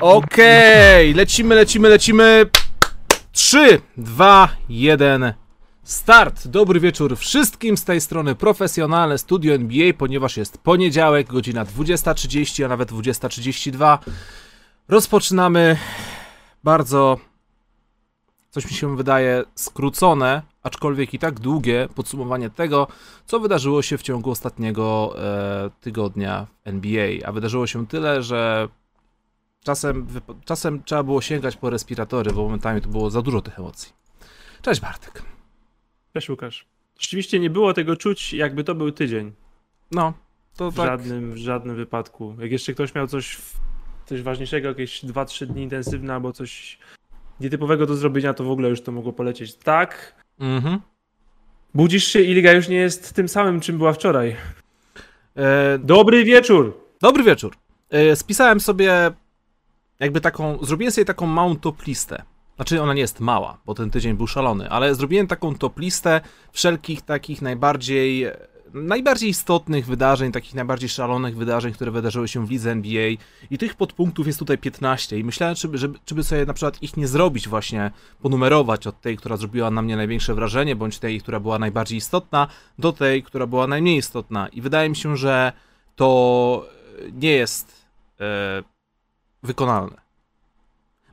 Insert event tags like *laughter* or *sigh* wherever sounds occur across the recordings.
Okej, okay, lecimy, lecimy, lecimy. 3, 2, 1. Start! Dobry wieczór wszystkim z tej strony profesjonalne studio NBA, ponieważ jest poniedziałek, godzina 20.30, a nawet 20.32. Rozpoczynamy bardzo, coś mi się wydaje, skrócone, aczkolwiek i tak długie podsumowanie tego, co wydarzyło się w ciągu ostatniego e, tygodnia w NBA. A wydarzyło się tyle, że czasem, czasem trzeba było sięgać po respiratory, bo momentami to było za dużo tych emocji. Cześć Bartek. Cześć Łukasz. Rzeczywiście nie było tego czuć, jakby to był tydzień. No, to w tak. Żadnym, w żadnym wypadku. Jak jeszcze ktoś miał coś, coś ważniejszego, jakieś 2-3 dni intensywne albo coś nietypowego do zrobienia, to w ogóle już to mogło polecieć. Tak, Mhm. budzisz się i liga już nie jest tym samym, czym była wczoraj. E, Dobry wieczór! dobry wieczór. E, spisałem sobie jakby taką, zrobiłem sobie taką małą top listę. Znaczy ona nie jest mała, bo ten tydzień był szalony, ale zrobiłem taką top listę wszelkich takich najbardziej najbardziej istotnych wydarzeń, takich najbardziej szalonych wydarzeń, które wydarzyły się w lidze NBA i tych podpunktów jest tutaj 15 i myślałem, czy, żeby, czy by sobie na przykład ich nie zrobić właśnie, ponumerować od tej, która zrobiła na mnie największe wrażenie, bądź tej, która była najbardziej istotna, do tej, która była najmniej istotna i wydaje mi się, że to nie jest e, wykonalne.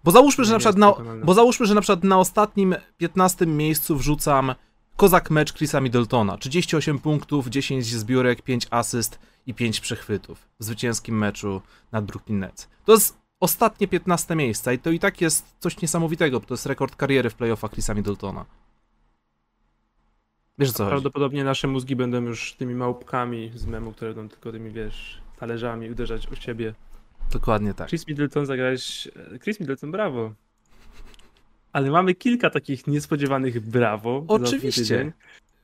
Bo załóżmy, że na przykład na, wykonalne. bo załóżmy, że na przykład na ostatnim 15 miejscu wrzucam kozak mecz Chrisa Middletona. 38 punktów, 10 zbiórek, 5 asyst i 5 przechwytów w zwycięskim meczu nad Brooklyn Nets. To jest ostatnie 15 miejsce i to i tak jest coś niesamowitego, bo to jest rekord kariery w playoffach Chrisa Middletona. Wiesz co chodzi? Prawdopodobnie nasze mózgi będą już tymi małpkami z memu, które będą tylko tymi, wiesz, talerzami uderzać o siebie. Dokładnie tak. Chris Middleton zagrałeś. Chris Middleton, brawo. Ale mamy kilka takich niespodziewanych brawo. Oczywiście. tydzień.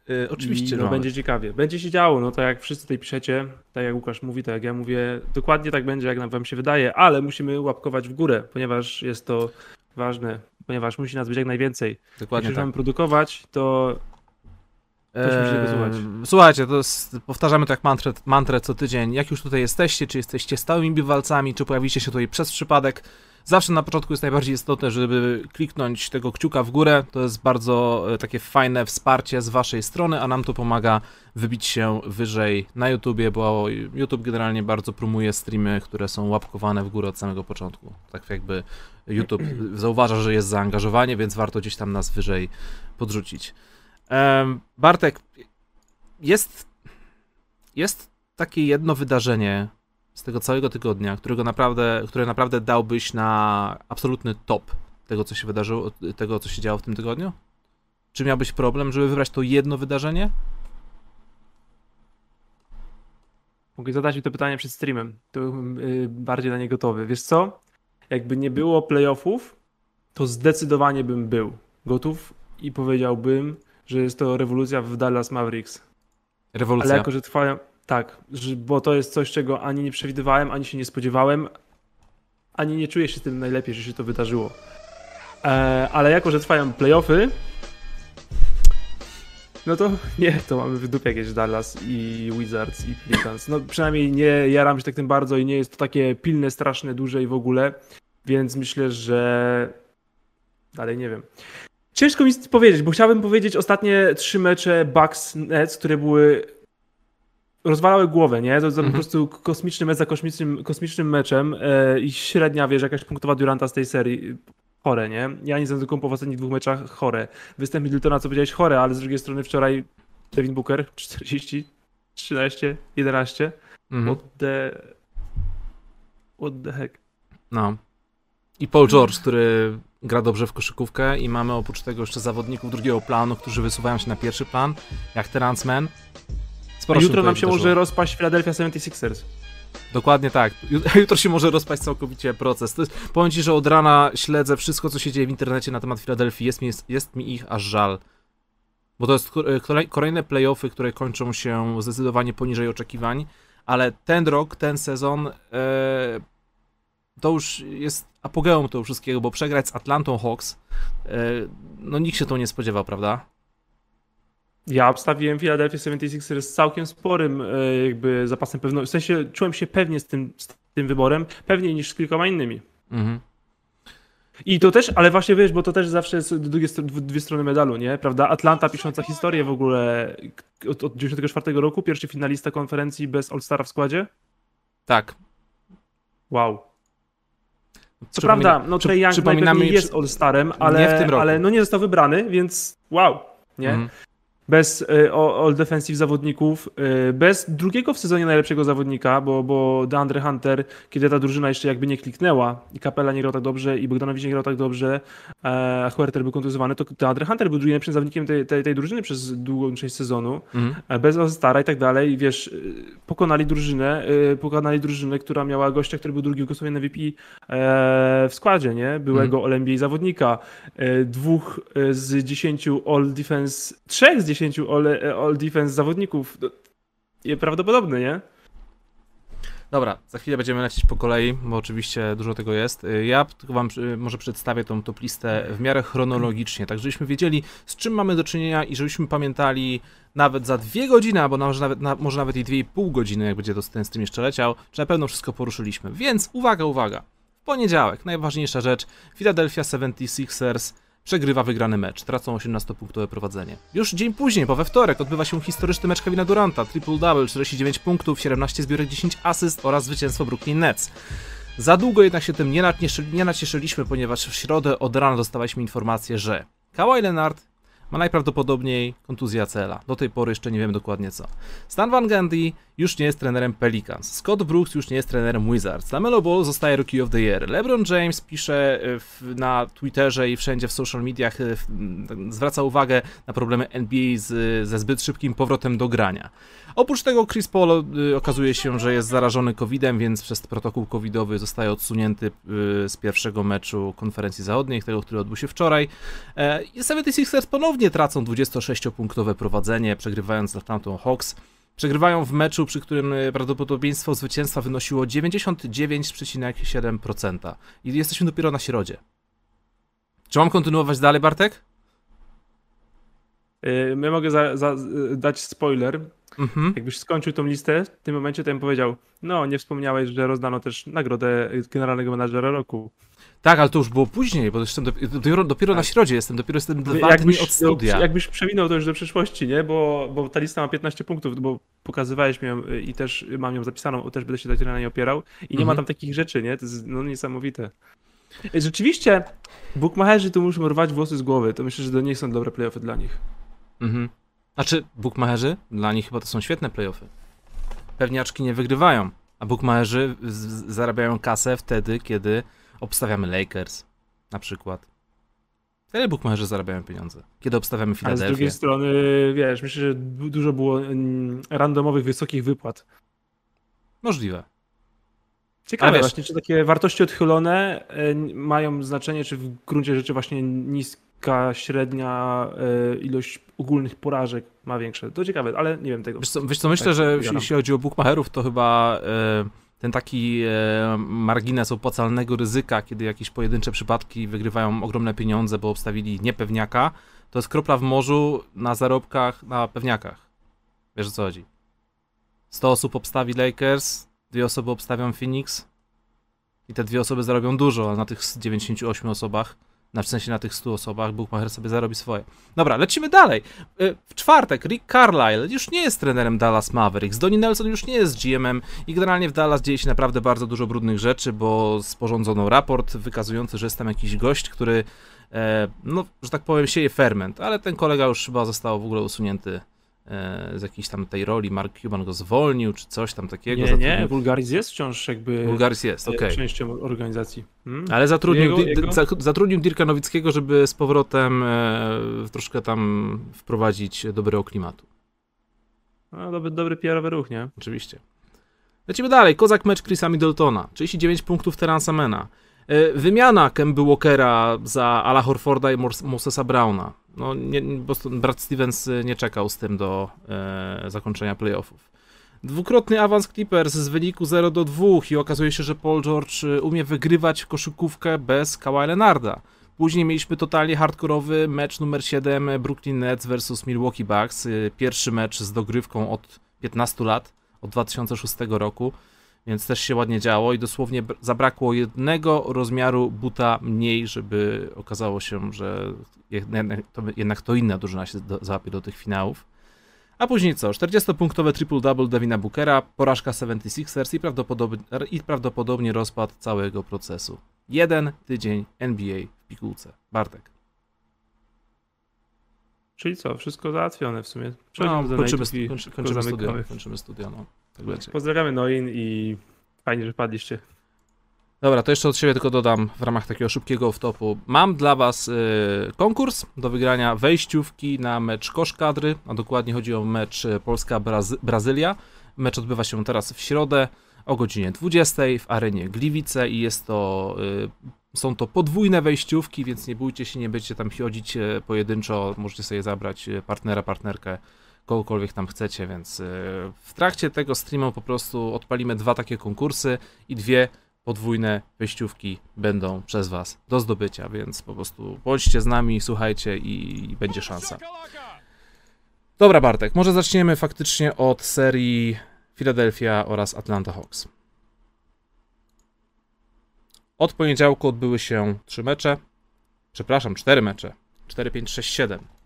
Y, oczywiście, I, no, będzie ciekawie. Będzie się działo, no tak jak wszyscy tutaj piszecie, tak jak Łukasz mówi, tak jak ja mówię, dokładnie tak będzie, jak nam wam się wydaje, ale musimy łapkować w górę, ponieważ jest to ważne, ponieważ musi nas być jak najwięcej. Dokładnie Jeśli tak. mamy produkować, to. Eee, Słuchajcie, to jest, powtarzamy tak mantrę, mantrę co tydzień. Jak już tutaj jesteście, czy jesteście stałymi bywalcami, czy pojawicie się tutaj przez przypadek, zawsze na początku jest najbardziej istotne, żeby kliknąć tego kciuka w górę. To jest bardzo e, takie fajne wsparcie z waszej strony, a nam to pomaga wybić się wyżej na YouTubie, bo YouTube generalnie bardzo promuje streamy, które są łapkowane w górę od samego początku. Tak jakby YouTube *clears throat* zauważa, że jest zaangażowanie, więc warto gdzieś tam nas wyżej podrzucić. Bartek, jest, jest takie jedno wydarzenie z tego całego tygodnia, którego naprawdę, które naprawdę dałbyś na absolutny top tego, co się wydarzyło, tego, co się działo w tym tygodniu? Czy miałbyś problem, żeby wybrać to jedno wydarzenie? mogę zadać mi to pytanie przed streamem. To byłbym y, bardziej na nie gotowy. Wiesz co? Jakby nie było playoffów, to zdecydowanie bym był gotów i powiedziałbym, że jest to rewolucja w Dallas Mavericks. Rewolucja. Ale jako, że trwają. Tak, bo to jest coś, czego ani nie przewidywałem, ani się nie spodziewałem, ani nie czuję się tym najlepiej, że się to wydarzyło. E, ale jako, że trwają playoffy, no to *laughs* nie, to mamy w dupie jakieś Dallas i Wizards i Pelicans. No przynajmniej nie jaram się tak tym bardzo i nie jest to takie pilne, straszne, duże i w ogóle, więc myślę, że dalej nie wiem. Ciężko mi powiedzieć, bo chciałbym powiedzieć ostatnie trzy mecze Bucks Nets, które były rozwalały głowę, nie? To, to Mhm. po prostu kosmiczny mecz za kosmicznym, kosmicznym meczem e, i średnia, wiesz, jakaś punktowa Duranta z tej serii. Chore, nie? Ja nie znam tylko po ostatnich dwóch meczach chore. Występ Middletona, co powiedziałeś, chore, ale z drugiej strony wczoraj Devin Booker 40, 13, 11. Mhm. What the... What the heck? No. I Paul George, który gra dobrze w koszykówkę i mamy oprócz tego jeszcze zawodników drugiego planu, którzy wysuwają się na pierwszy plan, jak Terrence Mann. Sporo jutro nam się może rozpaść Philadelphia 76ers. Dokładnie tak. Jut- *laughs* Jutro się może rozpaść całkowicie proces. To jest, powiem ci, że od rana śledzę wszystko, co się dzieje w internecie na temat Filadelfii. Jest mi, jest mi ich aż żal. Bo to jest ko- kolej- kolejne playoffy, które kończą się zdecydowanie poniżej oczekiwań, ale ten rok, ten sezon e, to już jest apogeum tego wszystkiego, bo przegrać z Atlantą Hawks, e, no nikt się to nie spodziewał, prawda? Ja obstawiłem Philadelphia 76ers z całkiem sporym e, jakby zapasem pewności. W sensie czułem się pewnie z tym, z tym wyborem, pewniej niż z kilkoma innymi. Mhm. I to też, ale właśnie wiesz, bo to też zawsze jest drugie, dwie strony medalu, nie? Prawda? Atlanta pisząca historię w ogóle od, od 94 roku, pierwszy finalista konferencji bez All-Stara w składzie. Tak. Wow. Co prawda, no Trey Young najpewniej jest All-Starem, ale, ale no nie został wybrany, więc wow, nie? Mhm bez y, all defensive zawodników, y, bez drugiego w sezonie najlepszego zawodnika, bo, bo DeAndre Hunter, kiedy ta drużyna jeszcze jakby nie kliknęła i Kapela nie grał tak dobrze i Bogdanowicz nie grał tak dobrze, e, a Huerter był kontuzjowany, to DeAndre Hunter był drugim najlepszym zawodnikiem tej, tej, tej drużyny przez długą część sezonu, mhm. bez All-Stara i tak dalej i wiesz, pokonali drużynę, pokonali drużynę, która miała gościa, który był drugi w głosowanie VP e, w składzie, nie? Byłego mhm. All-NBA zawodnika, e, dwóch z dziesięciu All-Defense, trzech z dziesięciu 10 all, all defense zawodników. Prawdopodobne, nie? Dobra, za chwilę będziemy lecieć po kolei, bo oczywiście dużo tego jest. Ja tylko wam y, może przedstawię tą top listę w miarę chronologicznie, tak żebyśmy wiedzieli, z czym mamy do czynienia i żebyśmy pamiętali nawet za dwie godziny, albo może nawet, na, może nawet i dwie i pół godziny, jak będzie ten stream jeszcze leciał, że na pewno wszystko poruszyliśmy. Więc uwaga, uwaga. W poniedziałek, najważniejsza rzecz, Philadelphia 76ers przegrywa wygrany mecz, tracą 18-punktowe prowadzenie. Już dzień później, bo we wtorek, odbywa się historyczny mecz Kevina Duranta, triple-double, 49 punktów, 17 zbiórek, 10 asyst oraz zwycięstwo Brooklyn Nets. Za długo jednak się tym nie nacieszyliśmy, ponieważ w środę od rana dostawaliśmy informację, że Kawhi Leonard ma najprawdopodobniej kontuzję ACL-a. Do tej pory jeszcze nie wiem dokładnie co. Stan Van Gundy już nie jest trenerem Pelicans. Scott Brooks już nie jest trenerem Wizards. LaMelo Ball zostaje Rookie of the Year. LeBron James pisze e, w, na Twitterze i wszędzie w social mediach, e, w, zwraca uwagę na problemy NBA z, ze zbyt szybkim powrotem do grania. Oprócz tego Chris Paul y, okazuje się, że jest zarażony COVID-em, więc przez protokół covidowy zostaje odsunięty z pierwszego meczu konferencji zachodniej, tego, który odbył się wczoraj. E, I 76ers ponownie tracą 26-punktowe prowadzenie, przegrywając z Atlanta Hawks. Przegrywają w meczu, przy którym y, prawdopodobieństwo zwycięstwa wynosiło 99,7%. I jesteśmy dopiero na środzie. Czy mam kontynuować dalej, Bartek? Ja mogę za, za, dać spoiler. Mhm. Jakbyś skończył tą listę, w tym momencie to bym powiedział, no nie wspomniałeś, że rozdano też nagrodę generalnego menadżera roku. Tak, ale to już było później, bo jestem dopiero, dopiero tak. na środzie jestem, dopiero jestem dwa jakbyś, dni od studia. Jakbyś przewinął to już do przyszłości, nie? Bo, bo ta lista ma 15 punktów, bo pokazywałeś mi ją i też mam ją zapisaną, też będę się tak na niej opierał i nie mhm. ma tam takich rzeczy, nie? To jest no, niesamowite. Rzeczywiście, bookmacherzy tu muszą rwać włosy z głowy, to myślę, że to nie są dobre playoffy dla nich. Mhm. Znaczy, bookmacherzy, dla nich chyba to są świetne playoffy. Pewniaczki nie wygrywają, a bookmacherzy zarabiają kasę wtedy, kiedy obstawiamy Lakers, na przykład. Wtedy bookmacherzy zarabiają pieniądze, kiedy obstawiamy Filadelfię. Ale z drugiej strony, wiesz, myślę, że dużo było mm, randomowych, wysokich wypłat. Możliwe. Ciekawe wiesz, właśnie, czy takie wartości odchylone e, mają znaczenie, czy w gruncie rzeczy właśnie niskie taka średnia y, ilość ogólnych porażek ma większe. To ciekawe, ale nie wiem tego. Wiesz co, wiesz co myślę, tak, że jeśli chodzi o bookmacherów, to chyba y, ten taki y, margines opłacalnego ryzyka, kiedy jakieś pojedyncze przypadki wygrywają ogromne pieniądze, bo obstawili niepewniaka, to jest kropla w morzu na zarobkach na pewniakach. Wiesz o co chodzi? 100 osób obstawi Lakers, dwie osoby obstawią Phoenix i te dwie osoby zarobią dużo, a na tych 98 osobach na w sensie na tych 100 osobach Buchmacher sobie zarobi swoje. Dobra, lecimy dalej. Y, w czwartek Rick Carlisle już nie jest trenerem Dallas Mavericks, Donnie Nelson już nie jest GM-em i generalnie w Dallas dzieje się naprawdę bardzo dużo brudnych rzeczy, bo sporządzono raport wykazujący, że jest tam jakiś gość, który e, no, że tak powiem, sieje ferment, ale ten kolega już chyba został w ogóle usunięty z jakiejś tam tej roli, Mark Cuban go zwolnił, czy coś tam takiego. Nie, zatrudnił... nie, Bulgaris jest wciąż jakby Bulgaris jest, okej. Okay. częścią organizacji. Hmm? Ale zatrudnił, jego, jego? zatrudnił Dirka Nowickiego, żeby z powrotem e, troszkę tam wprowadzić dobrego klimatu. No, dobry, dobry PR-owy ruch, nie? Oczywiście. Lecimy dalej. Kozak mecz Chrisa Middletona. 39 punktów Teransa Mena. E, wymiana Kemby Walkera za Ala Horforda i Mosesa Browna. No, nie, Brad Stevens nie czekał z tym do e, zakończenia playoffów. Dwukrotny awans Clippers z wyniku 0 do 2 i okazuje się, że Paul George e, umie wygrywać koszykówkę bez Kawhi Leonarda. Później mieliśmy totalnie hardkorowy mecz numer 7 Brooklyn Nets vs Milwaukee Bucks. E, pierwszy mecz z dogrywką od 15 lat, od 2006 roku więc też się ładnie działo i dosłownie zabrakło jednego rozmiaru buta mniej, żeby okazało się, że jednak to, jednak to inna drużyna się do, załapie do tych finałów. A później co? 40-punktowe triple-double Devina Bookera, porażka 76ers i prawdopodobnie, i prawdopodobnie rozpad całego procesu. Jeden tydzień NBA w pigułce. Bartek. Czyli co? Wszystko załatwione w sumie. No, kończymy, kończy, kończymy, studio, kończymy. No. Tak Pozdrawiamy Noin i fajnie, że padliście. Dobra, to jeszcze od siebie tylko dodam w ramach takiego szybkiego wtopu. Mam dla Was y, konkurs do wygrania wejściówki na mecz Koszkadry, a dokładnie chodzi o mecz y, Polska-Brazylia. Mecz odbywa się teraz w środę o godzinie 20 w arenie Gliwice i jest to, y, są to podwójne wejściówki, więc nie bójcie się, nie będziecie tam chodzić y, pojedynczo, możecie sobie zabrać y, partnera, partnerkę kogokolwiek tam chcecie, więc w trakcie tego streamu po prostu odpalimy dwa takie konkursy i dwie podwójne wejściówki będą przez Was do zdobycia, więc po prostu bądźcie z nami, słuchajcie i będzie szansa. Dobra Bartek, może zaczniemy faktycznie od serii Philadelphia oraz Atlanta Hawks. Od poniedziałku odbyły się trzy mecze, przepraszam, cztery mecze, 4, 5, 6, 7.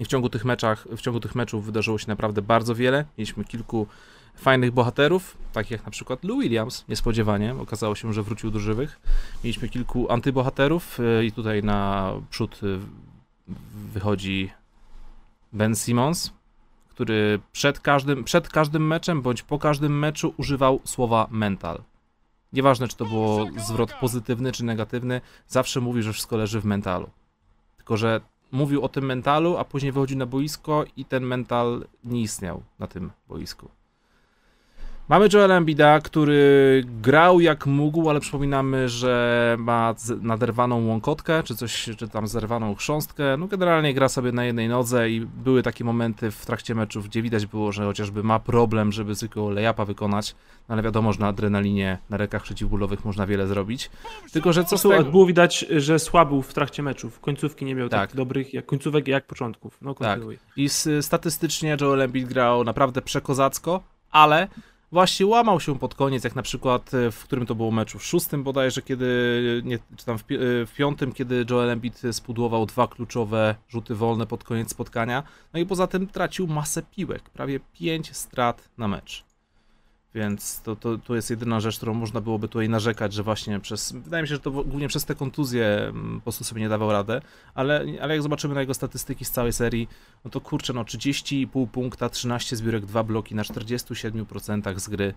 I w ciągu tych meczach, w ciągu tych meczów wydarzyło się naprawdę bardzo wiele. Mieliśmy kilku fajnych bohaterów, takich jak na przykład Lou Williams, niespodziewanie, okazało się, że wrócił do żywych. Mieliśmy kilku antybohaterów y, i tutaj na przód y, wychodzi Ben Simmons, który przed każdym, przed każdym meczem bądź po każdym meczu używał słowa mental. Nieważne, czy to było zwrot pozytywny czy negatywny, zawsze mówił, że wszystko leży w mentalu. Tylko, że mówił o tym mentalu, a później wychodził na boisko i ten mental nie istniał na tym boisku. Mamy Joela Embida, który grał jak mógł, ale przypominamy, że ma naderwaną łąkotkę, czy coś, czy tam zerwaną chrząstkę. No generalnie gra sobie na jednej nodze i były takie momenty w trakcie meczów, gdzie widać było, że chociażby ma problem, żeby zwykłego lejapa wykonać, no ale wiadomo, że na adrenalinie, na rekach przeciwbólowych można wiele zrobić. Tylko, że co z tego... Było widać, że słabił w trakcie meczów. Końcówki nie miał tak, tak dobrych jak końcówek, jak początków. No, tak. I statystycznie Joel Embiid grał naprawdę przekozacko, ale właśnie łamał się pod koniec, jak na przykład e, w którym to było meczu, w szóstym bodajże, kiedy, nie, czy tam w, pi e, w, piątym, kiedy Joel Embiid spudłował dwa kluczowe rzuty wolne pod koniec spotkania, no i poza tym tracił masę piłek, prawie pięć strat na mecz. Więc to, to, to jest jedyna rzecz, którą można byłoby tutaj narzekać, że właśnie przez, wydaje mi się, że to głównie przez te kontuzje mm, po prostu sobie nie dawał radę, ale, ale jak zobaczymy na jego statystyki z całej serii, no to kurczę, no 30,5 punkta, 13 zbiórek, 2 bloki na 47% z gry.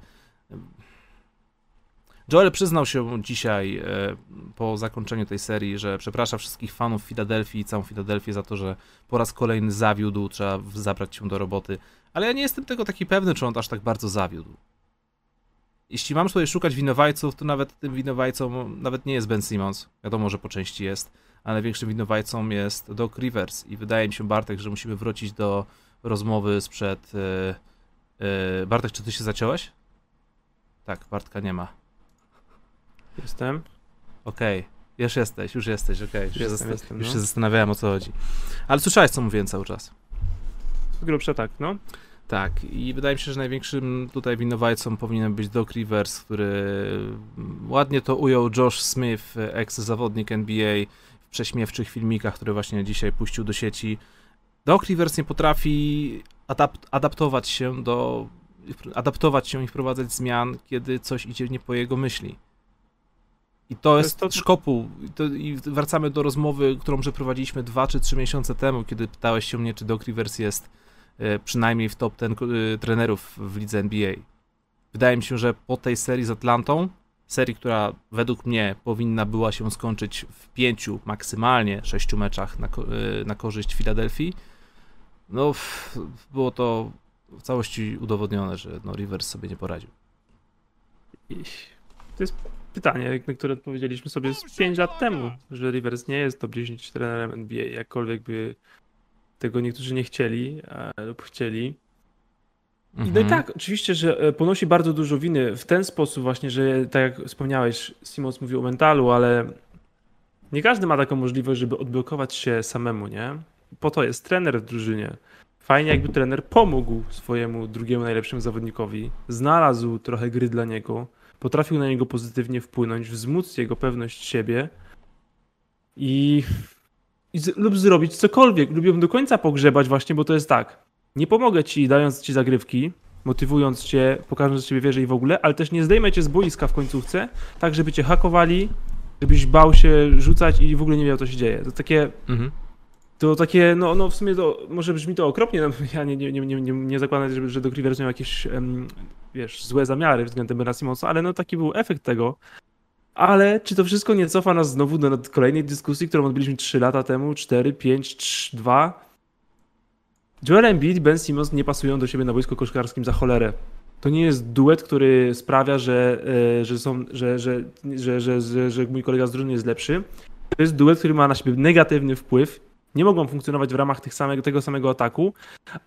Joel przyznał się dzisiaj e, po zakończeniu tej serii, że przeprasza wszystkich fanów Filadelfii i całą Filadelfię za to, że po raz kolejny zawiódł, trzeba zabrać się do roboty. Ale ja nie jestem tego taki pewny, czy on aż tak bardzo zawiódł jeśli mam tutaj szukać winowajców, to nawet tym winowajcą nawet nie jest Ben Simmons. Wiadomo, że po części jest, ale większym winowajcą jest Doc Rivers i wydaje mi się, Bartek, że musimy wrócić do rozmowy sprzed... Yy, yy, Bartek, czy ty się zaciąłeś? Tak, Bartka nie ma. Jestem. Okej, okay. już jesteś, już jesteś, okej. Okay. Już, jestem, jestem, już no. się zastanawiałem o co chodzi. Ale słyszałeś, co mówiłem cały czas. W grubsze tak, no. Tak, i wydaje mi się, że największym tutaj winowajcą powinien być Doc Rivers, który ładnie to ujął Josh Smith, ex-zawodnik NBA w prześmiewczych filmikach, które właśnie dzisiaj puścił do sieci. Doc Rivers nie potrafi adap adaptować się do adaptować się i wprowadzać zmian, kiedy coś idzie nie po jego myśli. I to jest, to jest to... szkopuł. I, to, I wracamy do rozmowy, którą przeprowadziliśmy dwa czy trzy miesiące temu, kiedy pytałeś się mnie, czy Doc Rivers jest przynajmniej w top ten e, trenerów w lidze NBA. Wydaje mi się, że po tej serii z Atlantą, serii, która według mnie powinna była się skończyć w pięciu, maksymalnie sześciu meczach na, e, na korzyść Filadelfii, no było to w całości udowodnione, że no, Rivers sobie nie poradził. To jest pytanie, na które odpowiedzieliśmy sobie z 5 lat temu, że Rivers nie jest top 10 trenerem NBA, jakkolwiek by tego niektórzy nie chcieli e, lub chcieli. No i mhm. tak, oczywiście, że e, ponosi bardzo dużo winy w ten sposób właśnie, że tak jak wspomniałeś, Simons mówił o mentalu, ale nie każdy ma taką możliwość, żeby odblokować się samemu, nie? Po to jest trener w drużynie. Fajnie jakby trener pomógł swojemu drugiemu najlepszemu zawodnikowi, znalazł trochę gry dla niego, potrafił na niego pozytywnie wpłynąć, wzmóc jego pewność siebie i z, lub zrobić cokolwiek, lub ją do końca pogrzebać właśnie, bo to jest tak, nie pomogę ci dając ci zagrywki, motywując cię, pokażąc, że ciebie wierzę i w ogóle, ale też nie zdejmę cię z boiska w końcówce, tak żeby cię hakowali, żebyś bał się rzucać i w ogóle nie wiedział, co się dzieje. To takie Mhm. to takie, no, no w sumie to może brzmi to okropnie, no, *laughs* ja nie, nie, nie, nie, nie, zakładam, że, że do Rivers miał jakieś, wiesz, złe zamiary względem Bena Simonsa, ale no taki był efekt tego. Ale czy to wszystko nie cofa nas znowu do kolejnej dyskusji, którą odbyliśmy 3 lata temu, 4, 5, 3, 2? Joel Embiid i Ben Simmons nie pasują do siebie na boisku koszkarskim za cholerę. To nie jest duet, który sprawia, że, e, że, są, że, że, że, że, że, że mój kolega z drużyny jest lepszy. To jest duet, który ma na siebie negatywny wpływ nie mogą funkcjonować w ramach tych samego, tego samego ataku,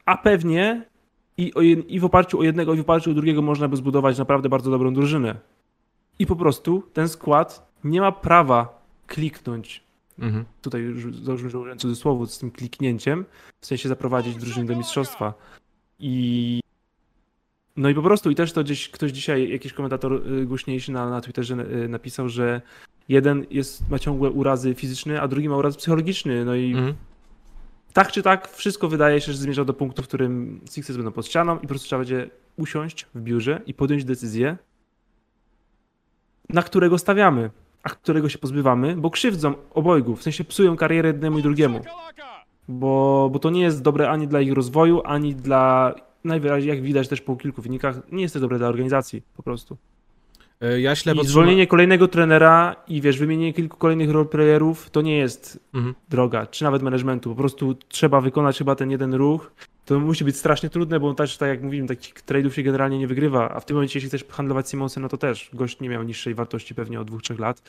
a pewnie i, i w oparciu o jednego, i w oparciu o drugiego można by zbudować naprawdę bardzo dobrą drużynę. I po prostu ten skład nie ma prawa kliknąć. Mhm. Tutaj już użyłem cudzysłowu z tym kliknięciem, w sensie zaprowadzić drużynę do mistrzostwa. I no i po prostu, i też to gdzieś ktoś dzisiaj, jakiś komentator y, głośniejszy na, na Twitterze y, napisał, że jeden jest, ma ciągłe urazy fizyczne, a drugi ma uraz psychologiczny. No i Mhm. tak czy tak, wszystko wydaje się, że zmierza do punktu, w którym Sixers będą pod ścianą i po prostu trzeba będzie usiąść w biurze i podjąć decyzję, na którego stawiamy, a którego się pozbywamy, bo krzywdzą obojgu, w sensie psują karierę jednemu i drugiemu, bo, bo to nie jest dobre ani dla ich rozwoju, ani dla, najwyraźniej jak widać też po kilku wynikach, nie jest to dobre dla organizacji po prostu. E, Ja ślepo I zwolnienie kolejnego trenera i wiesz, wymienienie kilku kolejnych roleplayerów to nie jest Mhm. droga, czy nawet managementu. Po prostu trzeba wykonać chyba ten jeden ruch. To musi być strasznie trudne, bo też, tak jak mówiłem, takich trade'ów się generalnie nie wygrywa. A w tym momencie, jeśli chcesz handlować Simonsem, no to też gość nie miał niższej wartości pewnie od dwóch, trzech lat.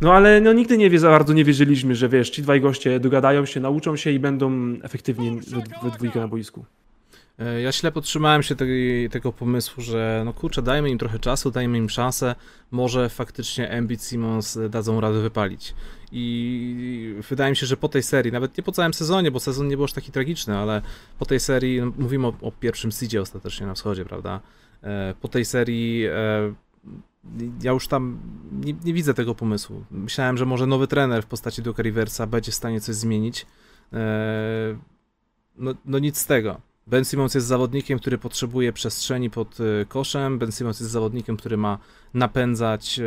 No ale no, nigdy nie wie, za bardzo nie wierzyliśmy, że wiesz, ci dwaj goście dogadają się, nauczą się i będą efektywni we, we dwójkę na boisku. E, Ja ślepo trzymałem się tej, tego pomysłu, że no kurczę, dajmy im trochę czasu, dajmy im szansę, może faktycznie Embiid Simmons dadzą radę wypalić. I wydaje mi się, że po tej serii, nawet nie po całym sezonie, bo sezon nie był aż taki tragiczny, ale po tej serii, no, mówimy o, o pierwszym seedzie ostatecznie na wschodzie, prawda? E, Po tej serii e, ja już tam nie, nie widzę tego pomysłu. Myślałem, że może nowy trener w postaci Duke'a Riversa będzie w stanie coś zmienić. E, No, no nic z tego. Ben Simmons jest zawodnikiem, który potrzebuje przestrzeni pod e, koszem. Ben Simmons jest zawodnikiem, który ma napędzać e,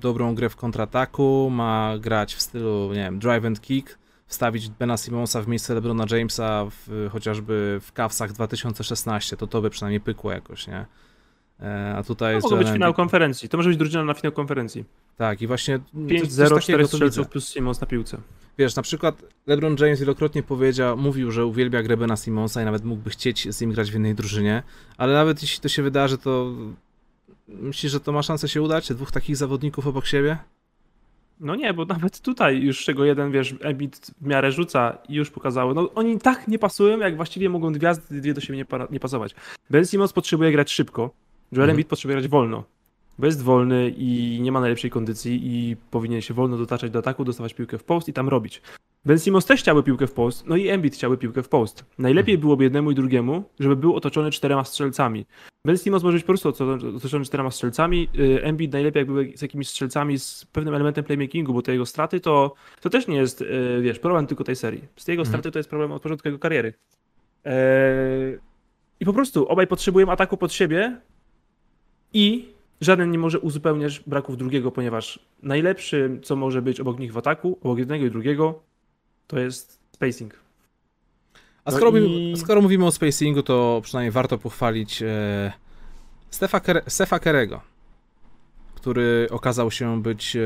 dobrą grę w kontrataku, ma grać w stylu, nie wiem, drive and kick, wstawić Bena Simmonsa w miejsce LeBrona Jamesa w, chociażby w Cavsach 2016, to to by przynajmniej pykło jakoś, nie? E, A tutaj To jest mogło być finał konferencji. To może być drużyna na finał konferencji. Tak, i właśnie coś- 5-0, coś 4 takiego to strzelców plus Simons na piłce. Wiesz, na przykład LeBron James wielokrotnie powiedział, mówił, że uwielbia grę Bena Simonsa i nawet mógłby chcieć z nim grać w innej drużynie, ale nawet jeśli to się wydarzy, to myślisz, że to ma szansę się udać? Dwóch takich zawodników obok siebie? No nie, bo nawet tutaj już czego jeden, wiesz, Embiid w miarę rzuca i już pokazały. No oni tak nie pasują, jak właściwie mogą gwiazdy dwie do siebie nie, nie pasować. Ben Simmons potrzebuje grać szybko, Joel Mhm. Embiid potrzebuje grać wolno. Bo jest wolny i nie ma najlepszej kondycji i powinien się wolno dotaczać do ataku, dostawać piłkę w post i tam robić. Ben Simmons też chciałby piłkę w post, no i Embiid chciałby piłkę w post. Najlepiej byłoby jednemu i drugiemu, żeby był otoczony czterema strzelcami. Ben Simmons może być po prostu otoczony czterema strzelcami. y, Embiid najlepiej jakby z jakimiś strzelcami z pewnym elementem playmakingu, bo te jego straty to, to też nie jest, y, wiesz, problem tylko tej serii. Z tej jego Mhm. straty to jest problem od początku jego kariery. Eee, I po prostu obaj potrzebują ataku pod siebie i żaden nie może uzupełniać braków drugiego, ponieważ najlepszym, co może być obok nich w ataku, obok jednego i drugiego, to jest spacing. A No skoro, i- mówimy, skoro mówimy o spacingu, to przynajmniej warto pochwalić e, Stefa, Ker Stefa Kerego, który okazał się być e,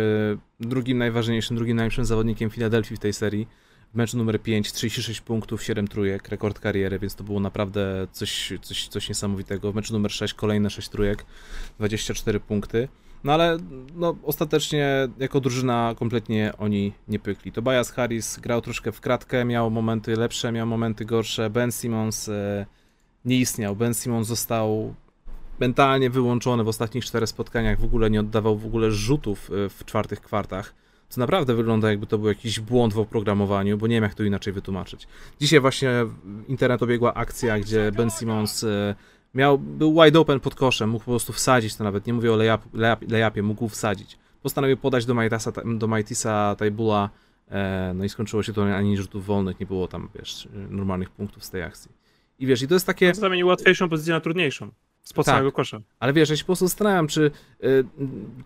drugim najważniejszym, drugim najlepszym zawodnikiem Filadelfii w tej serii. W meczu numer 5, 36 punktów, 7 trójek, rekord kariery, więc to było naprawdę coś, coś, coś niesamowitego. W meczu numer 6 kolejne 6 trójek, 24 punkty. No ale no, ostatecznie jako drużyna kompletnie oni nie pykli. Tobias Harris grał troszkę w kratkę, miał momenty lepsze, miał momenty gorsze. Ben Simmons e, nie istniał. Ben Simmons został mentalnie wyłączony w ostatnich czterech spotkaniach, w ogóle nie oddawał w ogóle rzutów e, w czwartych kwartach. Co naprawdę wygląda jakby to był jakiś błąd w oprogramowaniu, bo nie wiem jak to inaczej wytłumaczyć. Dzisiaj właśnie internet obiegła akcja, gdzie Ben Simmons e, miał, był wide open pod koszem, mógł po prostu wsadzić to nawet, nie mówię o layup, layup, layupie, mógł wsadzić. Postanowił podać do Maitisa, do Maitisa Taibula, e, no i skończyło się to ani rzutów wolnych, nie było tam, wiesz, normalnych punktów z tej akcji. I wiesz, i to jest takie... Zamienił łatwiejszą pozycję na trudniejszą. Spod tak. samego kosza. Ale wiesz, ja się po prostu zastanawiam, czy, yy,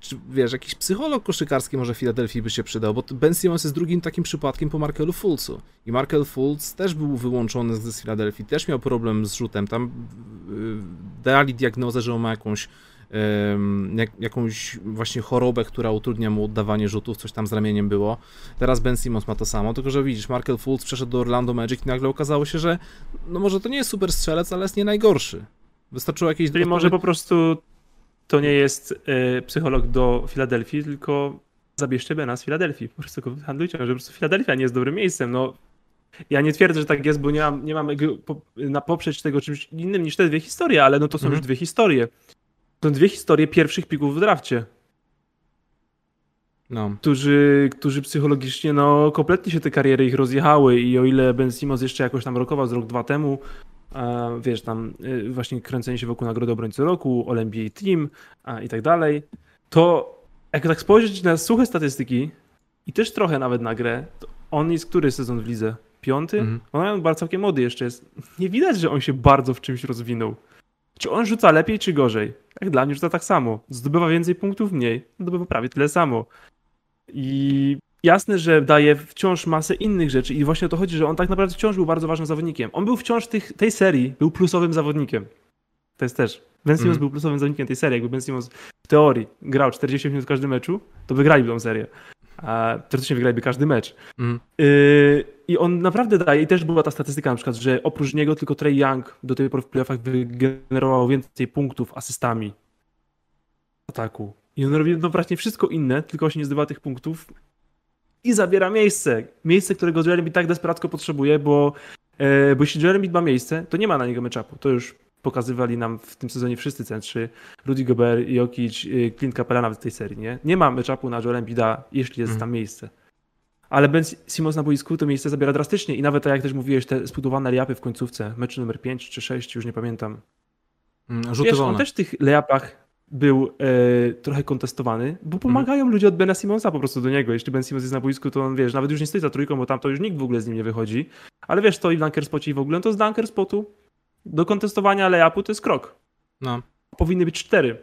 czy, wiesz, jakiś psycholog koszykarski może Filadelfii by się przydał, bo Ben Simmons jest drugim takim przypadkiem po Markelu Fulcu. I Markel Fultz też był wyłączony z Filadelfii, też miał problem z rzutem. Tam yy, dali diagnozę, że on ma jakąś jak, jakąś właśnie chorobę, która utrudnia mu oddawanie rzutów, coś tam z ramieniem było. Teraz Ben Simmons ma to samo, tylko że widzisz, Markel Fultz przeszedł do Orlando Magic i nagle okazało się, że no może to nie jest super strzelec, ale jest nie najgorszy. Wystarczyło jakieś... Czyli może po prostu to nie jest y, psycholog do Filadelfii, tylko zabierzcie Bena z Filadelfii. Po prostu go handlujcie, że po prostu Filadelfia nie jest dobrym miejscem. No, ja nie twierdzę, że tak jest, bo nie mam, nie mam po, na poprzeć tego czymś innym niż te dwie historie, ale no to są mhm. już dwie historie. To dwie historie pierwszych pików w drafcie. No. Którzy, którzy psychologicznie, no, kompletnie się te kariery ich rozjechały i o ile Ben Simmons jeszcze jakoś tam rokował z rok, dwa temu, wiesz, tam y, właśnie kręcenie się wokół Nagrody Obrońcy Roku, All-NBA Team i tak dalej, to jak tak spojrzeć na suche statystyki i też trochę nawet na grę, to on jest który sezon w lidze? Piąty? Mhm. On bardzo całkiem młody jeszcze jest. Nie widać, że on się bardzo w czymś rozwinął. Czy on rzuca lepiej, czy gorzej? Jak dla mnie rzuca tak samo. Zdobywa więcej punktów, mniej. Zdobywa prawie tyle samo. I jasne, że daje wciąż masę innych rzeczy i właśnie o to chodzi, że on tak naprawdę wciąż był bardzo ważnym zawodnikiem. On był wciąż tych, tej serii, był plusowym zawodnikiem. To jest też. Ben Simmons mm. był plusowym zawodnikiem tej serii. Jakby Ben Simmons w teorii grał 40 minut w każdym meczu, to wygraliby tą serię. A teoretycznie wygraliby każdy mecz. Mm. Yy, I on naprawdę daje, i też była ta statystyka na przykład, że oprócz niego tylko Trey Young do tej pory w playoffach wygenerował więcej punktów asystami ataku. I on robi no właśnie wszystko inne, tylko się nie zdobywa tych punktów i zabiera miejsce. Miejsce, którego Embiid tak desperacko potrzebuje, bo, e, bo jeśli Embiid ma miejsce, to nie ma na niego matchupu. To już pokazywali nam w tym sezonie wszyscy centrzy. Rudy Gobert, Jokic, e, Clint Capela nawet w tej serii, nie? Nie ma matchupu na Joel Embida, jeśli jest mm. tam miejsce. Ale Ben Simmons na boisku to miejsce zabiera drastycznie i nawet tak jak też mówiłeś, te spudowane layupy w końcówce, meczu numer 5 czy 6, już nie pamiętam. Mm, Wiesz, on też w tych layupach był e, trochę kontestowany, bo pomagają mhm. ludzie od Bena Simonsa po prostu do niego. Jeśli Ben Simons jest na boisku, to on, wiesz, nawet już nie stoi za trójką, bo tam to już nikt w ogóle z nim nie wychodzi. Ale wiesz, stoi w dunker spocie i w ogóle, no to z dunker spotu do kontestowania layupu to jest krok. No. Powinny być cztery.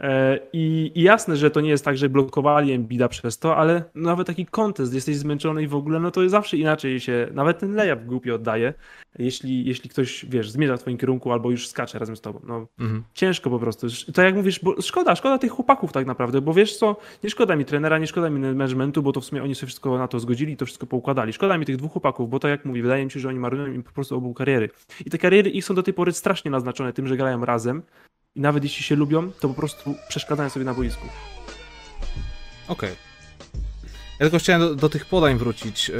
E, I, I, jasne, że to nie jest tak, że blokowali Embida przez to, ale nawet taki kontest, jesteś zmęczony i w ogóle, no to zawsze inaczej się, nawet ten layup głupio oddaje, jeśli, jeśli ktoś, wiesz, zmierza w twoim kierunku albo już skacze razem z tobą. No, mhm. ciężko po prostu. To jak mówisz, bo szkoda, szkoda tych chłopaków tak naprawdę, bo wiesz co, nie szkoda mi trenera, nie szkoda mi managementu, bo to w sumie oni sobie wszystko na to zgodzili i to wszystko poukładali. Szkoda mi tych dwóch chłopaków, bo to jak mówi, wydaje mi się, że oni marują im po prostu obu kariery. I te kariery ich są do tej pory strasznie naznaczone tym, że grają razem, i nawet jeśli się lubią, to po prostu przeszkadzają sobie na boisku. Okej. Okay. Ja tylko chciałem do, do tych podań wrócić. Yy,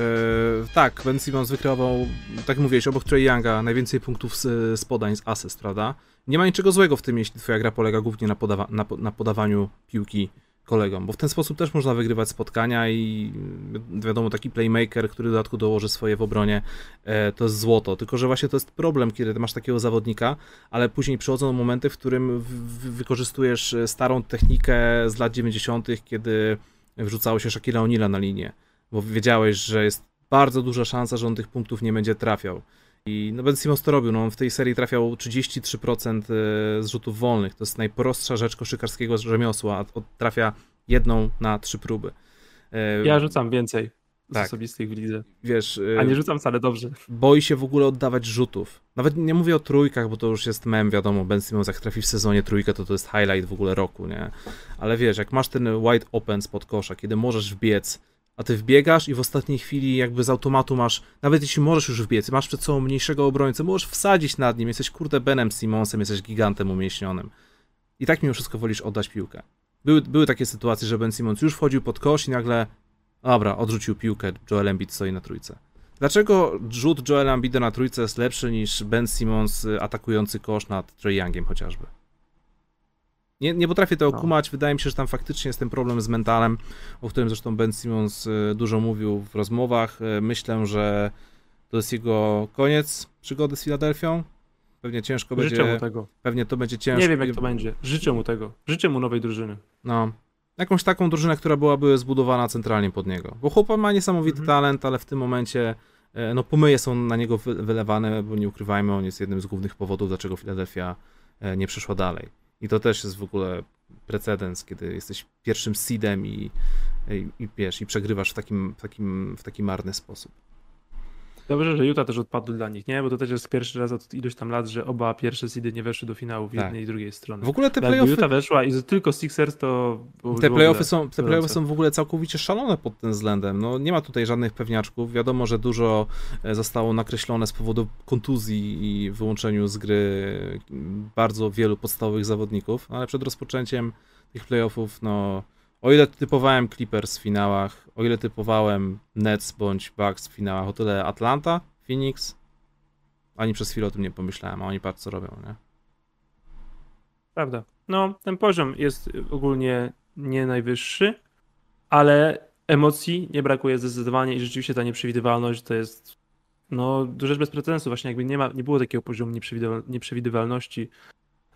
tak, Ben Simmons wykreował, tak mówiłeś, obok Trey Younga najwięcej punktów z, z podań, z asyst, prawda? Nie ma niczego złego w tym, jeśli twoja gra polega głównie na, podawa na, na podawaniu piłki kolegom, bo w ten sposób też można wygrywać spotkania i wiadomo, taki playmaker, który w dodatku dołoży swoje w obronie, e, to jest złoto. Tylko, że właśnie to jest problem, kiedy masz takiego zawodnika, ale później przychodzą momenty, w którym wykorzystujesz starą technikę z lat 90., kiedy wrzucało się Shaquille O'Neal'a na linię, bo wiedziałeś, że jest bardzo duża szansa, że on tych punktów nie będzie trafiał. I no Ben Simmons to robił, no on w tej serii trafiał 33% e, z rzutów wolnych. To jest najprostsza rzecz koszykarskiego rzemiosła, a trafia jedną na trzy próby. E, ja rzucam więcej tak. z osobistych w lidze. Wiesz, a nie rzucam wcale dobrze. Boi się w ogóle oddawać rzutów. Nawet nie mówię o trójkach, bo to już jest mem, wiadomo, Ben Simmons jak trafi w sezonie trójkę, to to jest highlight w ogóle roku, nie? Ale wiesz, jak masz ten wide open spod kosza, kiedy możesz wbiec, a ty wbiegasz i w ostatniej chwili jakby z automatu masz, nawet jeśli możesz już wbiec, masz przed sobą mniejszego obrońcę, możesz wsadzić nad nim, jesteś kurde Benem Simonsem, jesteś gigantem umieśnionym. I tak mimo wszystko wolisz oddać piłkę. Były, były takie sytuacje, że Ben Simons już wchodził pod kosz i nagle, dobra, odrzucił piłkę, Joel Embiid stoi na trójce. Dlaczego rzut Joel Embida na trójce jest lepszy niż Ben Simmons atakujący kosz nad Trey Youngiem chociażby? Nie, nie potrafię tego No. kumać. Wydaje mi się, że tam faktycznie jest ten problem z mentalem, o którym zresztą Ben Simmons e, dużo mówił w rozmowach. E, Myślę, że to jest jego koniec przygody z Filadelfią. Pewnie ciężko Życzę będzie. mu tego. Pewnie to będzie ciężko. Nie wiem, jak to będzie. Życzę mu tego. Życzę mu nowej drużyny. No. Jakąś taką drużynę, która byłaby zbudowana centralnie pod niego. Bo chłopak ma niesamowity Mhm. talent, ale w tym momencie e, no pomyje są na niego wy- wylewane, bo nie ukrywajmy, on jest jednym z głównych powodów, dlaczego Philadelphia e, nie przeszła dalej. I to też jest w ogóle precedens, kiedy jesteś pierwszym seedem i, i, i wiesz, i przegrywasz w takim, w, takim, w taki marny sposób. Dobrze, że Utah też odpadł dla nich, nie? Bo to też jest pierwszy raz od iluś tam lat, że oba pierwsze seedy nie weszły do finału w Tak. jednej i drugiej strony. W ogóle te playoffy, Utah weszła i tylko Sixers, to... Te playoffy, są, te playoffy są w ogóle całkowicie szalone pod tym względem. No, nie ma tutaj żadnych pewniaczków. Wiadomo, że dużo e, zostało nakreślone z powodu kontuzji i wyłączeniu z gry bardzo wielu podstawowych zawodników, ale przed rozpoczęciem tych playoffów, no, o ile typowałem Clippers w finałach, o ile typowałem Nets bądź Bucks w finałach, o tyle Atlanta, Phoenix, ani przez chwilę o tym nie pomyślałem, a oni co robią, nie? Prawda. No, ten poziom jest ogólnie nie najwyższy, ale emocji nie brakuje zdecydowanie i rzeczywiście ta nieprzewidywalność to jest no, rzecz bez precedensu. Właśnie jakby nie, ma, nie było takiego poziomu nieprzewidywal- nieprzewidywalności.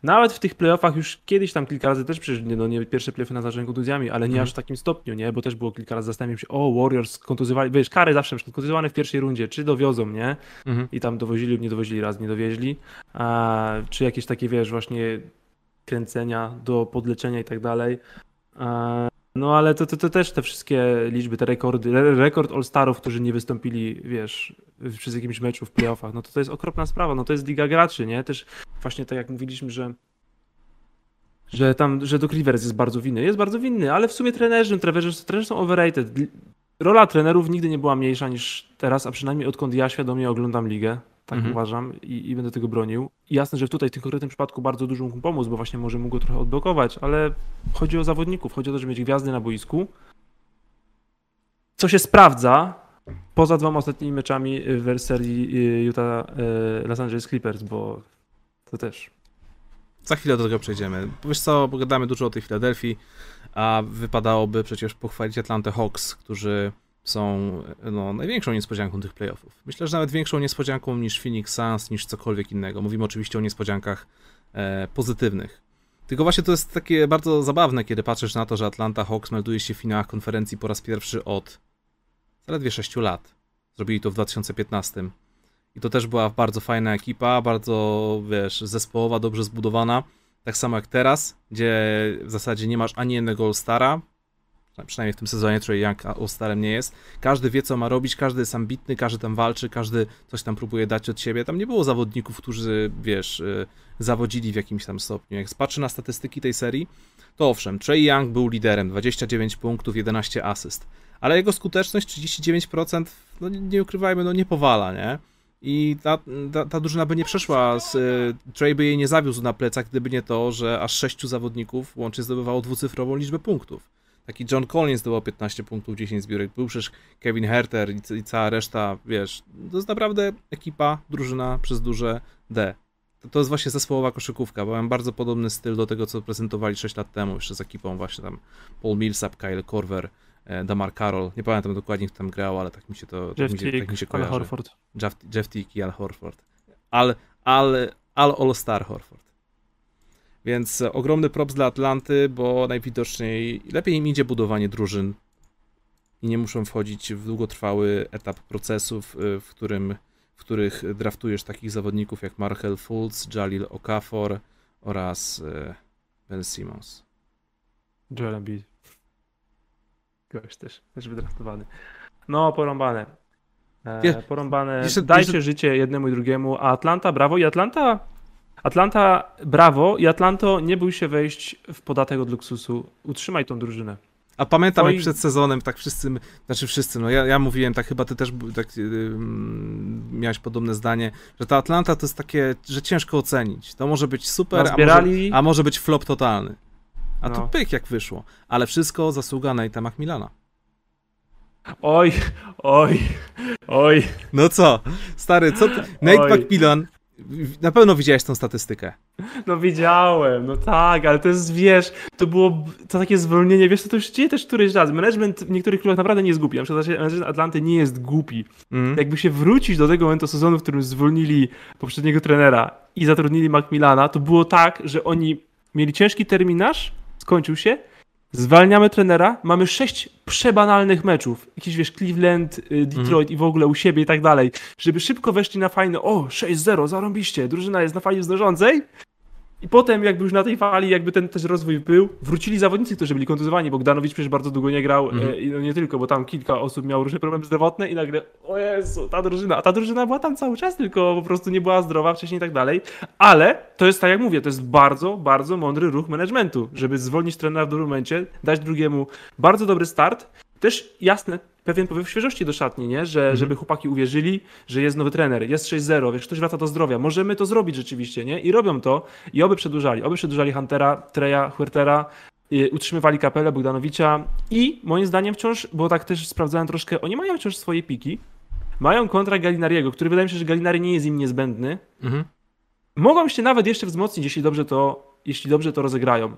Nawet w tych playoffach już kiedyś tam kilka razy też przecież nie, no, nie pierwsze playoffy naznaczone kontuzjami, ale nie Mhm. aż w takim stopniu, nie? Bo też było kilka razy zastanawiam się, o Warriors kontuzjowali, wiesz, kary zawsze na przykład kontuzjowane w pierwszej rundzie, czy dowiozą, nie? Mhm. i tam dowozili lub nie dowozili, raz nie dowieźli, a, czy jakieś takie, wiesz, właśnie kręcenia do podleczenia i tak dalej. A, no ale to, to, to też te wszystkie liczby, te rekordy, re- rekord All-Starów, którzy nie wystąpili, wiesz, przez jakimś meczu w playoffach, no to to jest okropna sprawa, no to jest liga graczy, nie? Też właśnie tak jak mówiliśmy, że że tam, że Doc Rivers jest bardzo winny. Jest bardzo winny, ale w sumie trenerzy, trenerzy, trenerzy są overrated. Rola trenerów nigdy nie była mniejsza niż teraz, a przynajmniej odkąd ja świadomie oglądam ligę, tak Mhm. uważam i, i będę tego bronił. I jasne, że tutaj w tym konkretnym przypadku bardzo dużo mógł mu pomóc, bo właśnie może mógł go trochę odblokować, ale chodzi o zawodników, chodzi o to, żeby mieć gwiazdy na boisku. Co się sprawdza poza dwoma ostatnimi meczami w serii y, Utah y, Los Angeles Clippers, bo to też Za chwilę do tego przejdziemy. Wiesz co, pogadamy dużo o tej Filadelfii, a wypadałoby przecież pochwalić Atlantę Hawks, którzy są no, największą niespodzianką tych playoffów. Myślę, że nawet większą niespodzianką niż Phoenix Suns, niż cokolwiek innego. Mówimy oczywiście o niespodziankach e, pozytywnych. Tylko właśnie to jest takie bardzo zabawne, kiedy patrzysz na to, że Atlanta Hawks melduje się w finałach konferencji po raz pierwszy od zaledwie 6 lat. Zrobili to w 2015. I to też była bardzo fajna ekipa, bardzo, wiesz, zespołowa, dobrze zbudowana. Tak samo jak teraz, gdzie w zasadzie nie masz ani jednego All-Stara, przynajmniej w tym sezonie Trey Young All-Starem nie jest. Każdy wie, co ma robić, każdy jest ambitny, każdy tam walczy, każdy coś tam próbuje dać od siebie. Tam nie było zawodników, którzy, wiesz, y, zawodzili w jakimś tam stopniu. Jak patrzę na statystyki tej serii, to owszem, Trey Young był liderem, 29 punktów, 11 asyst, ale jego skuteczność 39%, no nie, ukrywajmy, no nie powala, nie? I ta, ta, ta drużyna by nie przeszła, z, y, Trey by jej nie zawiózł na plecach, gdyby nie to, że aż sześciu zawodników łącznie zdobywało dwucyfrową liczbę punktów. Taki John Collins zdobywał 15 punktów, 10 zbiórek, był przecież Kevin Herter i, i cała reszta, wiesz, to jest naprawdę ekipa, drużyna przez duże D. To, to jest właśnie zespołowa koszykówka, bo mam bardzo podobny styl do tego, co prezentowali 6 lat temu, jeszcze z ekipą właśnie tam Paul Millsap, Kyle Korver, e, Damar Carroll, nie pamiętam dokładnie, kto tam grał, ale tak mi się to tak Jeff mi się, tak mi się Al kojarzy. Horford. Jeff, Jeff i Al Horford. Al, al, al All-Star Horford. Więc ogromny props dla Atlanty, bo najwidoczniej lepiej im idzie budowanie drużyn i nie muszą wchodzić w długotrwały etap procesów, e, w, którym, w których draftujesz takich zawodników jak Markel Fultz, Jalil Okafor oraz e, Ben Simmons. Joel Embiid. Gość też, też wydraftowany. No, porąbane. E, porąbane. jeszcze- Dajcie jeszcze- życie jednemu i drugiemu, a Atlanta brawo i Atlanta Atlanta brawo i Atlanto nie bój się wejść w podatek od luksusu. Utrzymaj tą drużynę. A pamiętam Twoi- jak przed sezonem, tak wszyscy, znaczy wszyscy, no ja, ja mówiłem, tak chyba ty też tak, yy, miałeś podobne zdanie, że ta Atlanta to jest takie, że ciężko ocenić. To może być super, a może, a może być flop totalny. A tu No. pyk jak wyszło. Ale wszystko zasługa Nate'a Macmillana. Oj, oj, oj. No co, stary, co ty? Nate Oj. McMillan Na pewno widziałeś tą statystykę. No widziałem, no tak, ale to jest, wiesz, to było to takie zwolnienie, wiesz, to, to już dzieje też któryś raz. Management w niektórych klubach naprawdę nie jest głupi, na przykład management Atlanty nie jest głupi. Mm. Jakby się wrócić do tego momentu sezonu, w którym zwolnili poprzedniego trenera i zatrudnili Macmillana, to było tak, że oni mieli ciężki terminarz, skończył się, Zwalniamy trenera, mamy sześć przebanalnych meczów. Jakiś wiesz, Cleveland, y, Detroit i w ogóle u siebie i tak dalej. Żeby szybko weszli na fajne, o 6-0, zarąbiście, drużyna jest na fali wznoszącej. I potem jakby już na tej fali jakby ten też rozwój był, wrócili zawodnicy, którzy byli kontuzowani. Bogdanowicz przecież bardzo długo nie grał mm. i no nie tylko, bo tam kilka osób miało różne problemy zdrowotne i nagle, o Jezu, ta drużyna, a ta drużyna była tam cały czas, tylko po prostu nie była zdrowa wcześniej i tak dalej. Ale to jest tak jak mówię, to jest bardzo, bardzo mądry ruch managementu, żeby zwolnić trenera w dobrym momencie, dać drugiemu bardzo dobry start. Też jasne, pewien powiew świeżości do szatni, nie? Że, mhm. żeby chłopaki uwierzyli, że jest nowy trener, jest 6-0, wiesz, ktoś wraca do zdrowia, możemy to zrobić rzeczywiście, nie? I robią to i oby przedłużali, oby przedłużali Huntera, Treja, Huertera, utrzymywali kapelę Bogdanowicza i moim zdaniem wciąż, bo tak też sprawdzałem troszkę, oni mają wciąż swoje piki, mają kontra Galinariego, który wydaje mi się, że Galinari nie jest im niezbędny. Mhm. Mogą się nawet jeszcze wzmocnić, jeśli dobrze to, jeśli dobrze to rozegrają.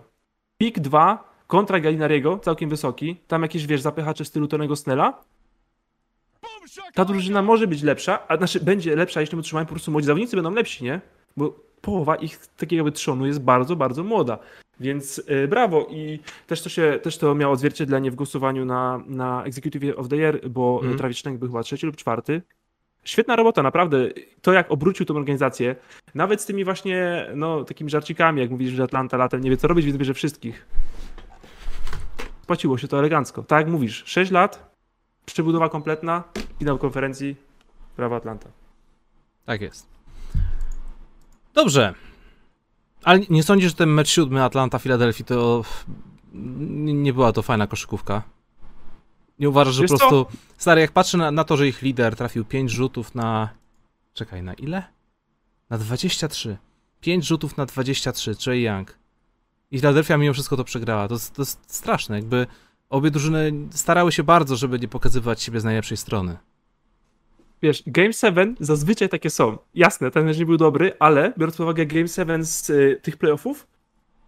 Pik 2 kontra Galinariego, całkiem wysoki. Tam jakieś, wiesz, zapychacze w stylu Tonego Snella. Ta drużyna może być lepsza, a znaczy będzie lepsza, jeśli utrzymają po prostu młodzi zawodnicy, będą lepsi, nie? Bo połowa ich takiego trzonu jest bardzo, bardzo młoda. Więc yy, brawo i też to, się, też to miało odzwierciedlenie w głosowaniu na, na Executive of the Year, bo mm. Travis Schenk był chyba trzeci lub czwarty. Świetna robota, naprawdę. To, jak obrócił tą organizację, nawet z tymi właśnie, no, takimi żarcikami, jak mówisz, że Atlanta latem nie wie co robić, więc bierze wszystkich spłaciło się to elegancko. Tak jak mówisz, 6 lat, przebudowa kompletna, finał konferencji, prawa Atlanta. Tak jest. Dobrze. Ale nie sądzisz, że ten mecz siódmy Atlanta-Filadelfii to nie była to fajna koszykówka? Nie uważasz, że Wiesz po prostu... Co? Stary, jak patrzę na, na, to, że ich lider trafił 5 rzutów na... Czekaj, na ile? Na 23. 5 rzutów na 23, Trey Young. I Philadelphia mimo wszystko to przegrała. To, to jest straszne, jakby obie drużyny starały się bardzo, żeby nie pokazywać siebie z najlepszej strony. Wiesz, Game 7 zazwyczaj takie są. Jasne, ten mecz nie był dobry, ale biorąc pod uwagę Game 7 z y, tych playoffów,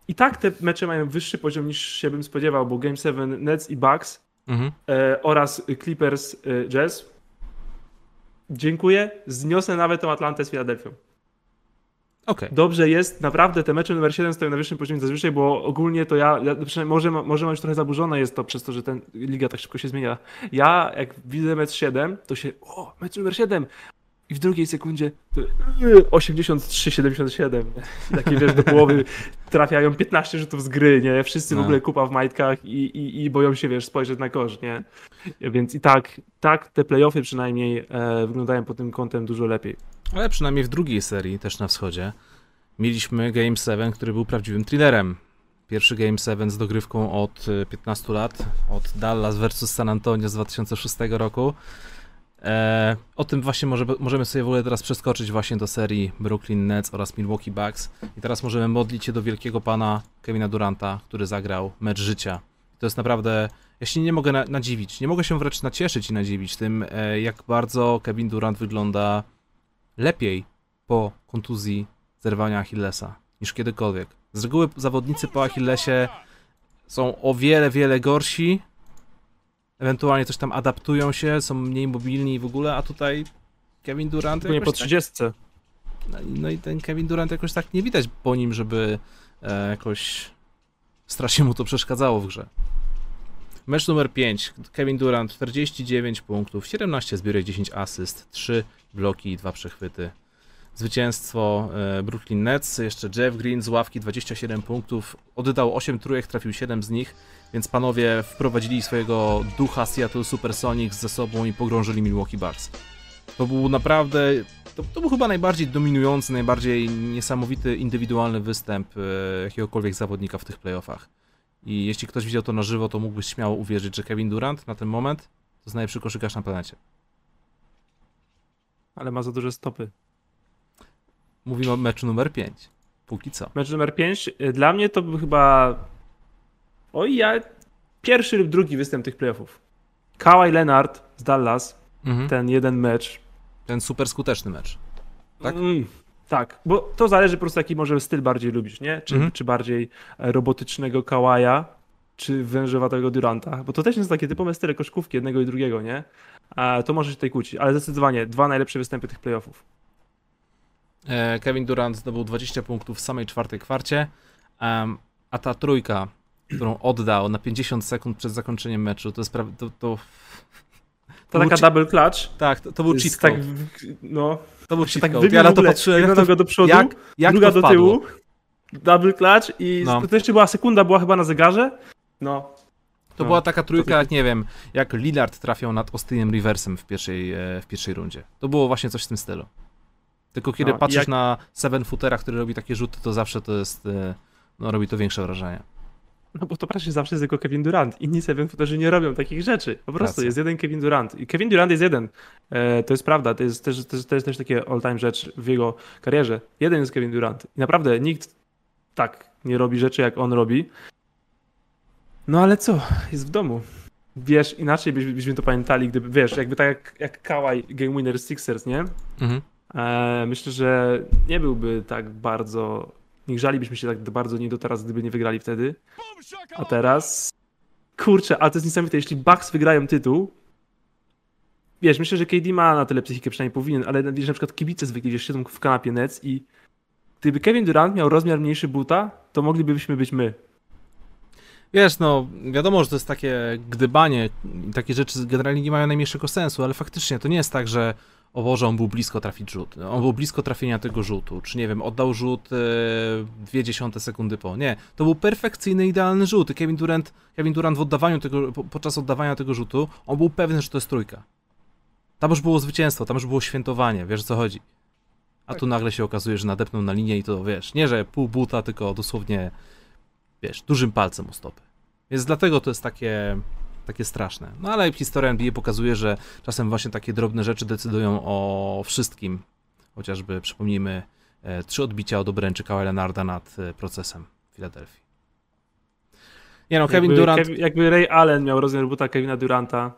i tak te mecze mają wyższy poziom niż się bym spodziewał, bo Game 7 Nets i Bucks mhm. e, oraz Clippers e, Jazz. Dziękuję. Zniosę nawet tą Atlantę z Filadelfią. Okay. Dobrze jest, naprawdę te mecze numer 7 stoją na wyższym poziomie zazwyczaj, bo ogólnie to ja, ja może, może mam już trochę zaburzone jest to przez to, że ten liga tak szybko się zmienia. Ja jak widzę mecz 7, to się, o, mecz numer 7, i w drugiej sekundzie 83-77. Takie wiesz, do połowy *laughs* trafiają 15 rzutów z gry, nie? Wszyscy no. w ogóle kupa w majtkach i, i, i boją się, wiesz, spojrzeć na kosz, nie? Więc i tak, tak te playoffy przynajmniej e, wyglądają pod tym kątem dużo lepiej. Ale przynajmniej w drugiej serii, też na wschodzie, mieliśmy Game 7, który był prawdziwym thrillerem. Pierwszy Game 7 z dogrywką od 15 e, lat, od Dallas versus San Antonio z 2006 roku. E, o tym właśnie może, możemy sobie w ogóle teraz przeskoczyć właśnie do serii Brooklyn Nets oraz Milwaukee Bucks. I teraz możemy modlić się do wielkiego pana Kevina Duranta, który zagrał mecz życia. To jest naprawdę, ja się nie mogę na, nadziwić, nie mogę się wręcz nacieszyć i nadziwić tym, e, jak bardzo Kevin Durant wygląda lepiej po kontuzji zerwania Achillesa niż kiedykolwiek. Z reguły zawodnicy po Achillesie są o wiele, wiele gorsi, ewentualnie coś tam adaptują się, są mniej mobilni w ogóle, a tutaj Kevin Durant... Nie po 30. Tak, no, no, i ten Kevin Durant jakoś tak nie widać po nim, żeby e, jakoś strasznie mu to przeszkadzało w grze. Mecz numer 5. Kevin Durant 49 punktów, 17 zbiórek, 10 asyst, 3 bloki i 2 przechwyty. Zwycięstwo e, Brooklyn Nets, jeszcze Jeff Green z ławki 27 punktów, oddał 8 trójek, trafił 7 z nich, więc panowie wprowadzili swojego ducha Seattle Supersonics ze sobą i pogrążyli Milwaukee Bucks. To był naprawdę, to, to był chyba najbardziej dominujący, najbardziej niesamowity indywidualny występ e, jakiegokolwiek zawodnika w tych playoffach. I jeśli ktoś widział to na żywo, to mógłbyś śmiało uwierzyć, że Kevin Durant na ten moment to jest najlepszy koszykarz na planecie. Ale ma za duże stopy. Mówimy o meczu numer 5. Póki co. Mecz numer 5. Y, dla mnie to był chyba. Oj, ja. Pierwszy lub drugi występ tych playoffów. Kawhi Leonard z Dallas. Mhm. Ten jeden mecz. Ten super skuteczny mecz. Tak? Mm. Tak, bo to zależy po prostu jaki może styl bardziej lubisz, nie? Czy, Mhm. czy bardziej e, robotycznego Kawaja, czy wężowatego Duranta, bo to też są takie typowe style koszkówki jednego i drugiego, nie? A to może się tutaj kłócić, ale zdecydowanie dwa najlepsze występy tych playoffów. E, Kevin Durant zdobył 20 punktów w samej czwartej kwarcie, a ta trójka, którą oddał na 50 sekund przed zakończeniem meczu, to jest prawie, to, to, To taka chi- double clutch. tak, to, to był jest cheat tak, no, To był cheat tak code. Ja na to patrzyłem, jak to, do przodu, jak, jak druga do tyłu, double clutch i No. to jeszcze była sekunda, była chyba na zegarze. No, To No, była taka trójka, jak nie wiem, jak Lillard trafiał nad Austynem Riversem w pierwszej, e, w pierwszej rundzie. To było właśnie coś w tym stylu. Tylko kiedy No, patrzysz jak- na Seven Footera, który robi takie rzuty, to zawsze to jest, e, no robi to większe wrażenie. No bo to praktycznie zawsze jest tylko Kevin Durant. Inni seven footerzy nie robią takich rzeczy. Po prostu Racja. jest jeden Kevin Durant. I Kevin Durant jest jeden. E, to jest prawda. To jest też, to jest też takie all-time rzecz w jego karierze. Jeden jest Kevin Durant. I naprawdę nikt tak nie robi rzeczy, jak on robi. No ale co? Jest w domu. Wiesz, inaczej byś- byśmy to pamiętali, gdyby, wiesz, jakby tak jak, jak Kawhi Game Winner Sixers, nie? Mhm. E, myślę, że nie byłby tak bardzo. Nie grzalibyśmy się tak bardzo nie do teraz, gdyby nie wygrali wtedy. A teraz. Kurczę, ale to jest niesamowite. Jeśli Bucks wygrają tytuł. Wiesz, myślę, że KD ma na tyle psychikę, przynajmniej powinien, ale wiesz, na przykład kibice zwykli gdzieś siedzą w kanapie Nets i gdyby Kevin Durant miał rozmiar mniejszy buta, to moglibyśmy być my. Wiesz, no, wiadomo, że to jest takie gdybanie, takie rzeczy generalnie nie mają najmniejszego sensu, ale faktycznie to nie jest tak, że o Boże, on był blisko trafić rzut. On był blisko trafienia tego rzutu, czy nie wiem, oddał rzut e, dwie dziesiąte sekundy po. Nie, to był perfekcyjny, idealny rzut. Kevin Durant, Kevin Durant w oddawaniu tego, po, podczas oddawania tego rzutu, on był pewny, że to jest trójka. Tam już było zwycięstwo, tam już było świętowanie, wiesz o co chodzi. A tu nagle się okazuje, że nadepnął na linię i to, wiesz, nie, że pół buta, tylko dosłownie, wiesz, dużym palcem u stopy. Więc dlatego to jest takie, takie straszne. No ale historia NBA pokazuje, że czasem właśnie takie drobne rzeczy decydują o wszystkim. Chociażby przypomnijmy e, trzy odbicia od obręczy Kawhi Leonarda nad e, procesem w Filadelfii. Nie no, Kevin jakby, Durant... Kev- jakby Ray Allen miał rozmiar buta Kevina Duranta,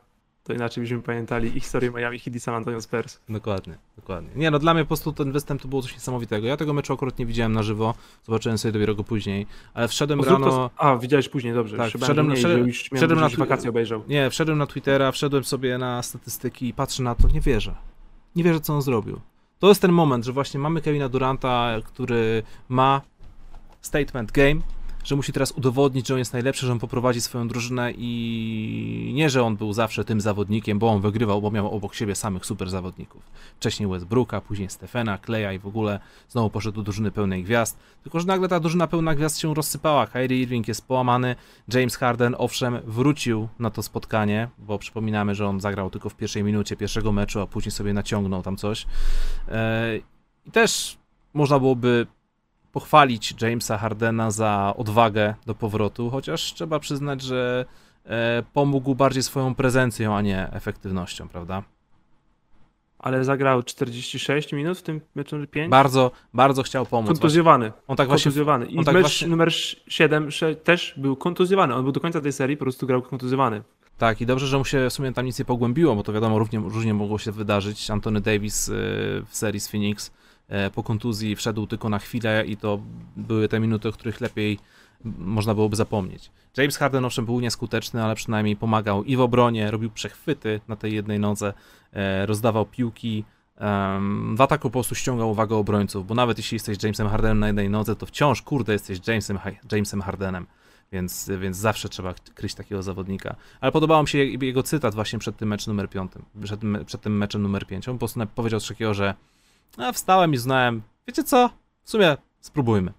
to inaczej byśmy pamiętali ich historię Miami Heat i San Antonio Spurs. Dokładnie, dokładnie. Nie no, dla mnie po prostu ten występ to było coś niesamowitego. Ja tego meczu akurat nie widziałem na żywo, zobaczyłem sobie dopiero go później, ale wszedłem O, zrób to- rano... A, widziałeś później, dobrze. Tak, wszedłem- mniej, wszedłem- już wszedłem na wakacje obejrzał. Nie, wszedłem na Twittera, wszedłem sobie na statystyki i patrzę na to, nie wierzę. Nie wierzę, co on zrobił. To jest ten moment, że właśnie mamy Kevina Duranta, który ma statement game, że musi teraz udowodnić, że on jest najlepszy, że on poprowadzi swoją drużynę i nie, że on był zawsze tym zawodnikiem, bo on wygrywał, bo miał obok siebie samych super zawodników. Wcześniej Westbrooka, później Stefana, Kleja i w ogóle znowu poszedł do drużyny pełnej gwiazd. Tylko, że nagle ta drużyna pełna gwiazd się rozsypała. Kyrie Irving jest połamany, James Harden owszem wrócił na to spotkanie, bo przypominamy, że on zagrał tylko w pierwszej minucie pierwszego meczu, a później sobie naciągnął tam coś. E, I też można byłoby pochwalić Jamesa Hardena za odwagę do powrotu, chociaż trzeba przyznać, że e, pomógł bardziej swoją prezencją, a nie efektywnością, prawda? Ale zagrał 46 minut w tym meczu 5? Bardzo, bardzo chciał pomóc. Właśnie. Kontuzjowany. On tak właśnie kontuzjowany. I on tak mecz właśnie- numer 7 też był kontuzjowany. On był do końca tej serii, po prostu grał kontuzjowany. Tak, i dobrze, że mu się w sumie tam nic nie pogłębiło, bo to wiadomo, równie, różnie mogło się wydarzyć. Antony Davis y, w serii z Phoenix e, po kontuzji wszedł tylko na chwilę i to były te minuty, o których lepiej można byłoby zapomnieć. James Harden owszem był nieskuteczny, ale przynajmniej pomagał i w obronie, robił przechwyty na tej jednej nodze, e, rozdawał piłki, w ataku po prostu ściągał uwagę obrońców, bo nawet jeśli jesteś Jamesem Hardenem na jednej nodze, to wciąż, kurde, jesteś Jamesem, Jamesem Hardenem więc, więc zawsze trzeba kryć takiego zawodnika. Ale podobał mi się je- jego cytat właśnie przed tym meczem numer 5, przed, przed tym meczem numer 5. On po prostu powiedział coś takiego, że a, wstałem i znałem, wiecie co, w sumie spróbujmy.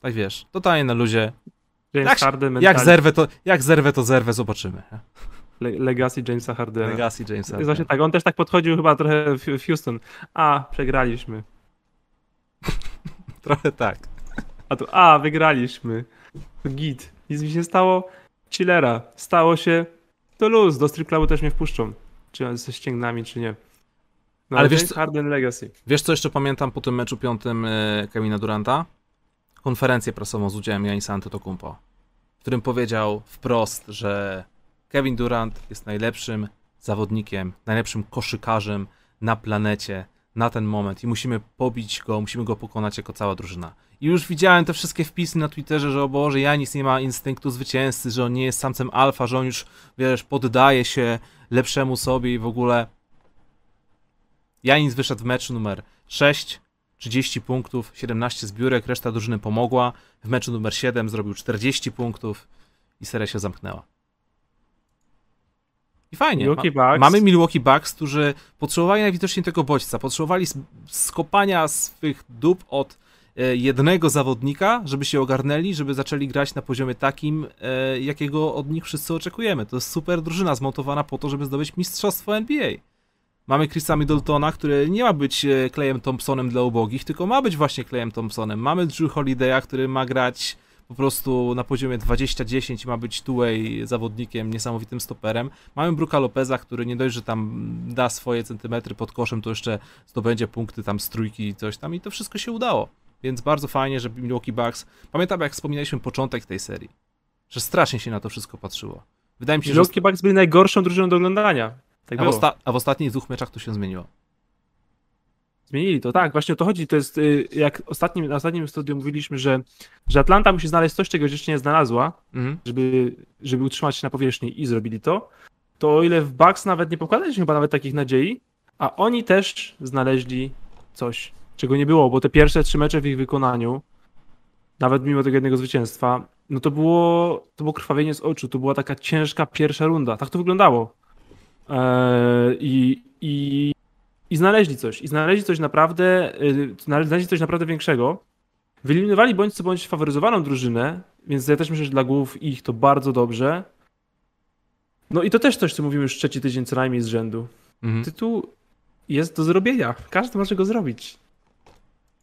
Tak wiesz, totalnie na luzie. James Jak- Harden, Jak zerwę, to, jak zerwę, to zerwę, zobaczymy. Le Legacy Jamesa Hardena. Legacy Jamesa. Jest właśnie tak, on też tak podchodził chyba trochę w Houston. A, przegraliśmy. *laughs* Trochę tak. A tu, a, wygraliśmy. To git. Nic mi się stało. Chillera. Stało się. To luz. Do strip clubu też mnie wpuszczą. Czy ze ścięgnami, czy nie. No, Ale wiesz co- Harden Legacy. Wiesz, co jeszcze pamiętam po tym meczu piątym e, Kevina Duranta? Konferencję prasową z udziałem Janisa Antetokounmpo, w którym powiedział wprost, że Kevin Durant jest najlepszym zawodnikiem, najlepszym koszykarzem na planecie, na ten moment i musimy pobić go, musimy go pokonać jako cała drużyna. I już widziałem te wszystkie wpisy na Twitterze, że o Boże, Janis nie ma instynktu zwycięzcy, że on nie jest samcem alfa, że on już, wiesz, poddaje się lepszemu sobie i w ogóle. Janis wyszedł w meczu numer 6, 30 punktów, 17 zbiórek, reszta drużyny pomogła. W meczu numer 7 zrobił 40 punktów i seria się zamknęła. I fajnie. Milwaukee Bucks. Mamy Milwaukee Bucks, którzy potrzebowali najwidoczniej tego bodźca. Potrzebowali skopania swych dup od e, jednego zawodnika, żeby się ogarnęli, żeby zaczęli grać na poziomie takim, e, jakiego od nich wszyscy oczekujemy. To jest super drużyna zmontowana po to, żeby zdobyć mistrzostwo NBA. Mamy Chrisa Middletona, który nie ma być e, Clayem Thompsonem dla ubogich, tylko ma być właśnie Clayem Thompsonem. Mamy Drew Holiday'a, który ma grać po prostu na poziomie 20-10 i ma być two-way zawodnikiem, niesamowitym stoperem. Mamy Bruka Lopeza, który nie dość, że tam da swoje centymetry pod koszem, to jeszcze zdobędzie punkty tam z trójki i coś tam i to wszystko się udało. Więc bardzo fajnie, że Milwaukee Bucks... Pamiętam, jak wspominaliśmy początek tej serii, że strasznie się na to wszystko patrzyło. Wydaje mi się, że... Milwaukee Bucks byli najgorszą drużyną do oglądania. Tak A w, osta- a w ostatnich dwóch meczach to się zmieniło. Zmienili to, tak, właśnie o to chodzi. To jest, y, jak ostatnim, na ostatnim studium mówiliśmy, że, że Atlanta musi znaleźć coś, czego jeszcze nie znalazła, Mhm. żeby, żeby utrzymać się na powierzchni i zrobili to, to o ile w Bucks nawet nie pokładaliśmy chyba nawet takich nadziei, a oni też znaleźli coś, czego nie było, bo te pierwsze trzy mecze w ich wykonaniu, nawet mimo tego jednego zwycięstwa, no to było, to było krwawienie z oczu, to była taka ciężka pierwsza runda, tak to wyglądało. Eee, i, i, I znaleźli coś, i znaleźli coś naprawdę, y, znaleźli coś naprawdę większego. Wyeliminowali bądź co bądź faworyzowaną drużynę, więc ja też myślę, że dla głów ich to bardzo dobrze. No i to też coś, co mówimy już trzeci tydzień co najmniej z rzędu. Mhm. Tytuł jest do zrobienia. Każdy może go zrobić.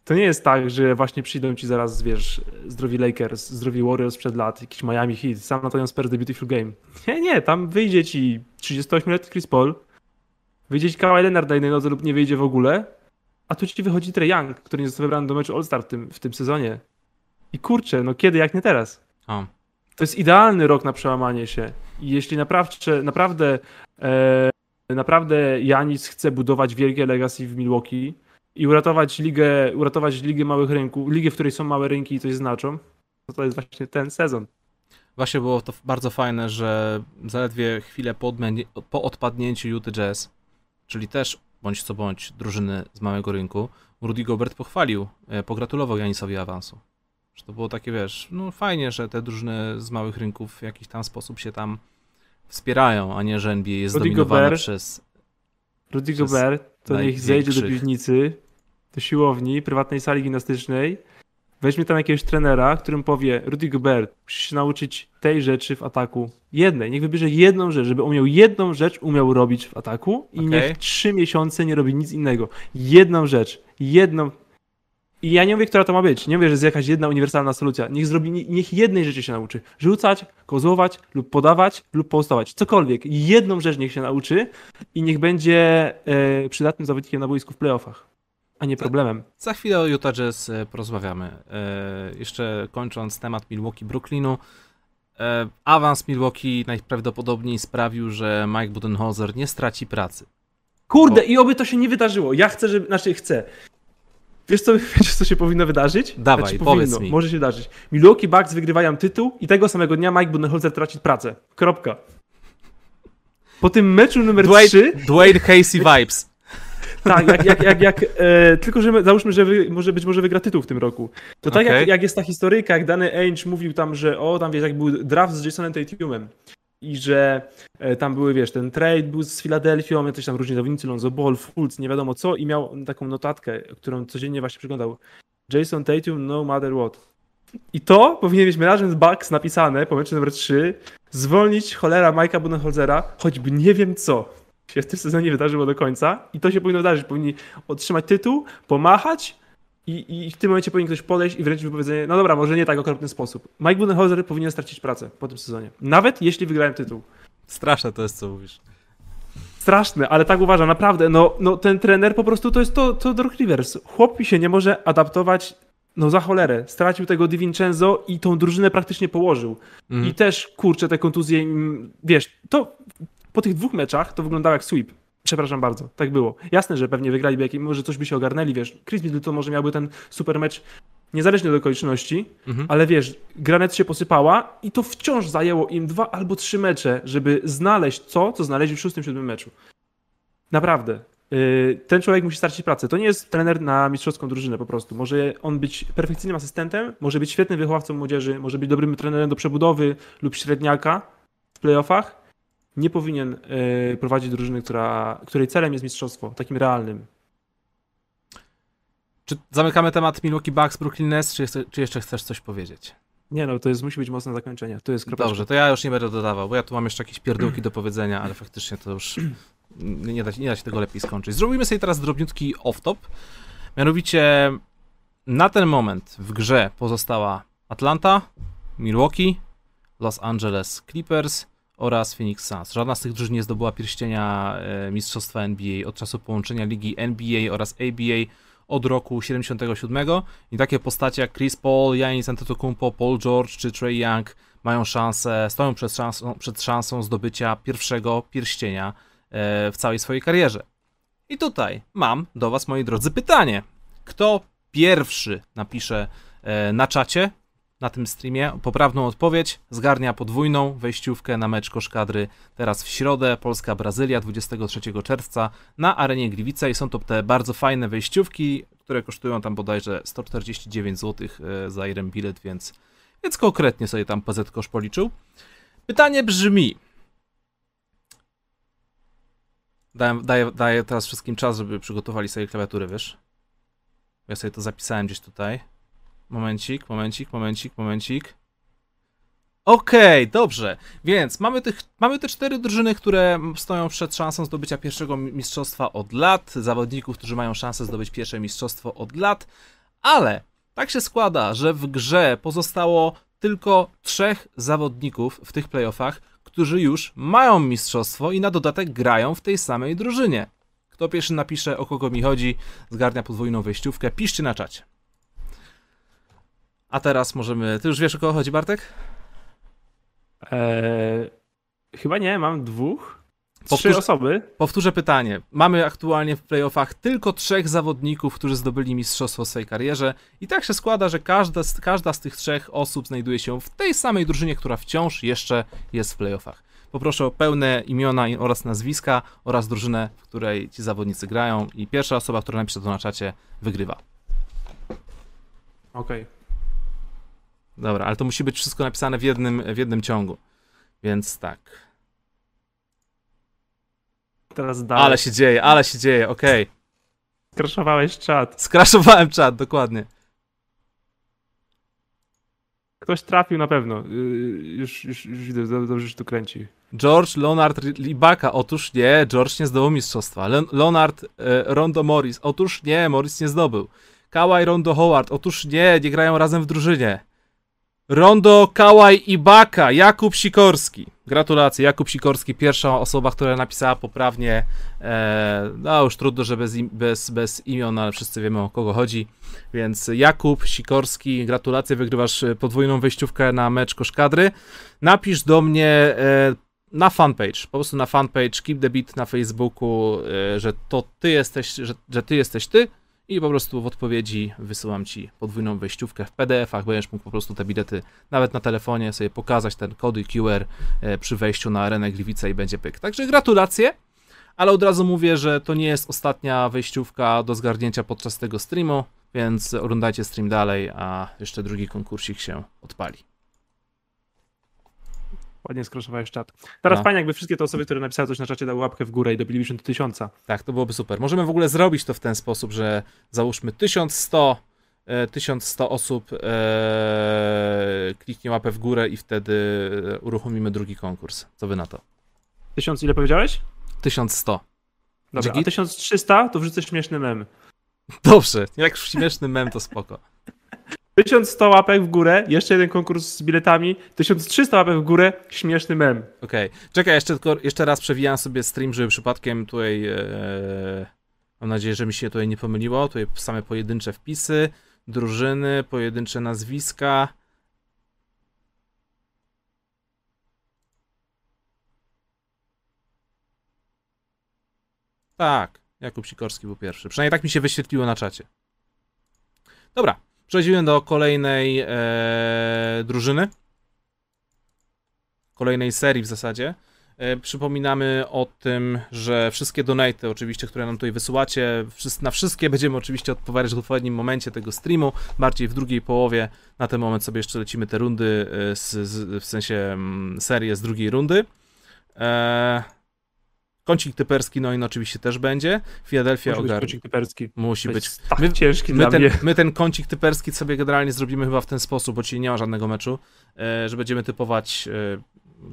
To nie jest tak, że właśnie przyjdą ci zaraz, wiesz, zdrowi Lakers, zdrowi Warriors przed lat, jakiś Miami Heat, sam Natomiast Spurs The Beautiful Game. Nie, nie, tam wyjdzie ci 38-letni Chris Paul, wyjdzie ci Kawhi Leonard na jednej nodze lub nie wyjdzie w ogóle, a tu ci wychodzi Trey Young, który nie został wybrany do meczu All-Star w tym, w tym sezonie. I kurczę, no kiedy jak nie teraz? O. To jest idealny rok na przełamanie się. I jeśli naprawdę, naprawdę, e, naprawdę Janis chce budować wielkie legacy w Milwaukee i uratować ligę, uratować ligę małych rynków, ligę, w której są małe rynki i coś znaczą, to to jest właśnie ten sezon. Właśnie było to bardzo fajne, że zaledwie chwilę po, po odpadnięciu Utah Jazz, czyli też bądź co bądź drużyny z małego rynku, Rudy Gobert pochwalił, e, pogratulował Janisowi awansu. Że to było takie, wiesz, no fajnie, że te drużyny z małych rynków w jakiś tam sposób się tam wspierają, a nie, że NBA jest Rudy zdominowane Gobert przez... Rudy Przez Gobert to niech zejdzie do piwnicy, do siłowni, prywatnej sali gimnastycznej, weźmie tam jakiegoś trenera, którym powie Rudy Gobert, musisz się nauczyć tej rzeczy w ataku. Jednej. Niech wybierze jedną rzecz, żeby umiał jedną rzecz umiał robić w ataku i Okej. niech trzy miesiące nie robi nic innego. Jedną rzecz. Jedną. I ja nie mówię, która to ma być. Nie mówię, że jest jakaś jedna uniwersalna solucja. Niech zrobi, nie- niech jednej rzeczy się nauczy. Rzucać, kozłować lub podawać lub postować. Cokolwiek. Jedną rzecz niech się nauczy i niech będzie e, przydatnym zawodnikiem na boisku w playoffach, a nie problemem. Za chwilę o Utah Jazz e, porozmawiamy. E, jeszcze kończąc temat Milwaukee-Brooklynu. E, awans Milwaukee najprawdopodobniej sprawił, że Mike Budenholzer nie straci pracy. Kurde, O. i oby to się nie wydarzyło. Ja chcę, żeby, znaczy chcę. Wiesz co, *laughs* wiesz co się powinno wydarzyć? Dawaj, znaczy, powiedz powinno, mi. Może się wydarzyć. Milwaukee Bucks wygrywają tytuł i tego samego dnia Mike Budenholzer traci pracę. Kropka. Po tym meczu numer Dwayne, 3, Dwayne Casey *laughs* vibes. Tak, jak, jak, jak, jak e, tylko że my, załóżmy, że wy, może być może wygra tytuł w tym roku. To tak Okej. jak, jak jest ta historyjka, jak Danny Ainge mówił tam, że o, tam wiesz, jak był draft z Jasonem Tatumem i że e, tam były, wiesz, ten trade był z Filadelfią, jacyś tam różni zawodnicy, Lonzo Ball, Fultz, nie wiadomo co i miał taką notatkę, którą codziennie właśnie przeglądał. Jason Tatum no matter what. I to powinien mieć razem z Bucks napisane po meczu numer 3, zwolnić cholera Mike'a Budenholzera, choćby nie wiem co się w tym sezonie wydarzyło do końca i to się powinno wydarzyć. Powinni otrzymać tytuł, pomachać i, i w tym momencie powinien ktoś podejść i wręczyć wypowiedzenie, no dobra, może nie tak okropny sposób. Mike Budenholzer powinien stracić pracę po tym sezonie. Nawet jeśli wygrałem tytuł. Straszne to jest, co mówisz. Straszne, ale tak uważam, naprawdę. No, no ten trener po prostu to jest to, to Doc Rivers. Chłop się nie może adaptować, no za cholerę. Stracił tego Di Vincenzo i tą drużynę praktycznie położył. Mhm. I też, kurczę, te kontuzje, mm, wiesz, to po tych dwóch meczach to wyglądało jak sweep. Przepraszam bardzo, tak było. Jasne, że pewnie wygraliby, jakim, może coś by się ogarnęli, wiesz. Chris Middleton może miałby ten super mecz niezależnie od okoliczności, Mhm. ale wiesz, granet się posypała i to wciąż zajęło im dwa albo trzy mecze, żeby znaleźć to, co znaleźli w szóstym, siódmym meczu. Naprawdę. Yy, Ten człowiek musi stracić pracę. To nie jest trener na mistrzowską drużynę po prostu. Może on być perfekcyjnym asystentem, może być świetnym wychowawcą młodzieży, może być dobrym trenerem do przebudowy lub średniaka w playoffach. Nie powinien yy, prowadzić drużyny, która, której celem jest mistrzostwo, takim realnym. Czy zamykamy temat Milwaukee Bucks, Brooklyn Nets, czy, jeszcze- czy jeszcze chcesz coś powiedzieć? Nie no, to jest, musi być mocne zakończenie. To jest kropeczka. Dobrze, to ja już nie będę dodawał, bo ja tu mam jeszcze jakieś pierdółki do powiedzenia, ale faktycznie to już *clears throat* nie da, nie da się tego lepiej skończyć. Zrobimy sobie teraz drobniutki off-top. Mianowicie na ten moment w grze pozostała Atlanta, Milwaukee, Los Angeles Clippers oraz Phoenix Suns. Żadna z tych drużyn nie zdobyła pierścienia e, Mistrzostwa NBA od czasu połączenia ligi NBA oraz ABA od roku 77 i takie postacie jak Chris Paul, Giannis Antetokounmpo, Paul George czy Trey Young mają szansę, stoją przed szansą, przed szansą zdobycia pierwszego pierścienia e, w całej swojej karierze. I tutaj mam do Was, moi drodzy, pytanie. Kto pierwszy napisze e, na czacie, na tym streamie, poprawną odpowiedź, zgarnia podwójną wejściówkę na mecz koszkadry teraz w środę, Polska-Brazylia 23 czerwca na arenie Gliwice i są to te bardzo fajne wejściówki, które kosztują tam bodajże 149 zł e, za jeden bilet, więc, więc konkretnie sobie tam PZ kosz policzył. Pytanie brzmi, Daję, daję, daję teraz wszystkim czas, żeby przygotowali sobie klawiatury, wiesz? Ja sobie to zapisałem gdzieś tutaj. Momencik, momencik, momencik, momencik. Okej, dobrze. Więc mamy, tych, mamy te cztery drużyny, które stoją przed szansą zdobycia pierwszego mi- mistrzostwa od lat. Zawodników, którzy mają szansę zdobyć pierwsze mistrzostwo od lat. Ale tak się składa, że w grze pozostało tylko trzech zawodników w tych playoffach, którzy już mają mistrzostwo i na dodatek grają w tej samej drużynie. Kto pierwszy napisze, o kogo mi chodzi, zgarnia podwójną wejściówkę, piszcie na czacie. A teraz możemy. Ty już wiesz, o kogo chodzi, Bartek? Eee, chyba nie, mam dwóch. Trzy Powtórz- osoby. Powtórzę pytanie. Mamy aktualnie w playoffach tylko trzech zawodników, którzy zdobyli mistrzostwo w swojej karierze, i tak się składa, że każda z, każda z tych trzech osób znajduje się w tej samej drużynie, która wciąż jeszcze jest w playoffach. Poproszę o pełne imiona oraz nazwiska oraz drużynę, w której ci zawodnicy grają, i pierwsza osoba, która napisze to na czacie, wygrywa. Okej. Dobra, ale to musi być wszystko napisane w jednym, w jednym ciągu. Więc tak. Teraz dalej. Ale się dzieje, ale się dzieje, okej. Skraszowałeś czat. Skraszowałem czat, dokładnie. Ktoś trafił na pewno. Yy, już, już, już widzę, do- dobrze się tu kręci. George Leonard Libaka. Otóż nie, George nie zdobył mistrzostwa. Le Leonard e, Rondo Morris. Otóż nie, Morris nie zdobył. Kawhi Rondo Howard. Otóż nie, nie grają razem w drużynie. Rondo, Kawhi Ibaka. Jakub Sikorski. Gratulacje, Jakub Sikorski, pierwsza osoba, która napisała poprawnie. E, no już trudno, że bez, im bez, bez imion, ale wszyscy wiemy o kogo chodzi. Więc Jakub Sikorski, gratulacje, wygrywasz e, podwójną wejściówkę na mecz koszkadry. Napisz do mnie e, na fanpage, po prostu na fanpage Keep the Beat na Facebooku, e, że to ty jesteś, że, że ty jesteś ty i po prostu w odpowiedzi wysyłam ci podwójną wejściówkę w PDF-ach, będziesz mógł po prostu te bilety nawet na telefonie sobie pokazać ten kody QR e, przy wejściu na arenę Gliwice i będzie pyk. Także gratulacje, ale od razu mówię, że to nie jest ostatnia wejściówka do zgarnięcia podczas tego streamu, więc oglądajcie stream dalej, a jeszcze drugi konkursik się odpali. Ładnie skraszowałeś czat. Teraz No. fajnie, jakby wszystkie te osoby, które napisały coś na czacie, dały łapkę w górę i dobilibyśmy do tysiąca. Tak, to byłoby super. Możemy w ogóle zrobić to w ten sposób, że załóżmy 1100, e, 1100 osób e, kliknie łapę w górę i wtedy uruchomimy drugi konkurs. Co wy na to? Tysiąc ile powiedziałeś? 1100. Dobra, Dzięki. a 1300 to wrzucę śmieszny mem. Dobrze, jak śmieszny mem to spoko. *laughs* 1100 łapek w górę, jeszcze jeden konkurs z biletami, 1300 łapek w górę, śmieszny mem. Okej, czekaj, jeszcze, tylko, jeszcze raz przewijam sobie stream, żeby przypadkiem tutaj, e, mam nadzieję, że mi się tutaj nie pomyliło, tutaj same pojedyncze wpisy, drużyny, pojedyncze nazwiska. Tak, Jakub Sikorski był pierwszy. Przynajmniej tak mi się wyświetliło na czacie. Dobra, przechodzimy do kolejnej e, drużyny. Kolejnej serii w zasadzie. E, przypominamy o tym, że wszystkie donaty, oczywiście, które nam tutaj wysyłacie, na wszystkie będziemy oczywiście odpowiadać w odpowiednim momencie tego streamu, bardziej w drugiej połowie. Na ten moment sobie jeszcze lecimy te rundy, e, z, z, w sensie mm, serię z drugiej rundy. E, kącik typerski, no i oczywiście też będzie. Philadelphia Musi być ogar... kącik typerski. Musi być. tak My- ciężki My dla ten, mnie. my ten kącik typerski sobie generalnie zrobimy chyba w ten sposób, bo dzisiaj nie ma żadnego meczu, e, że będziemy typować e,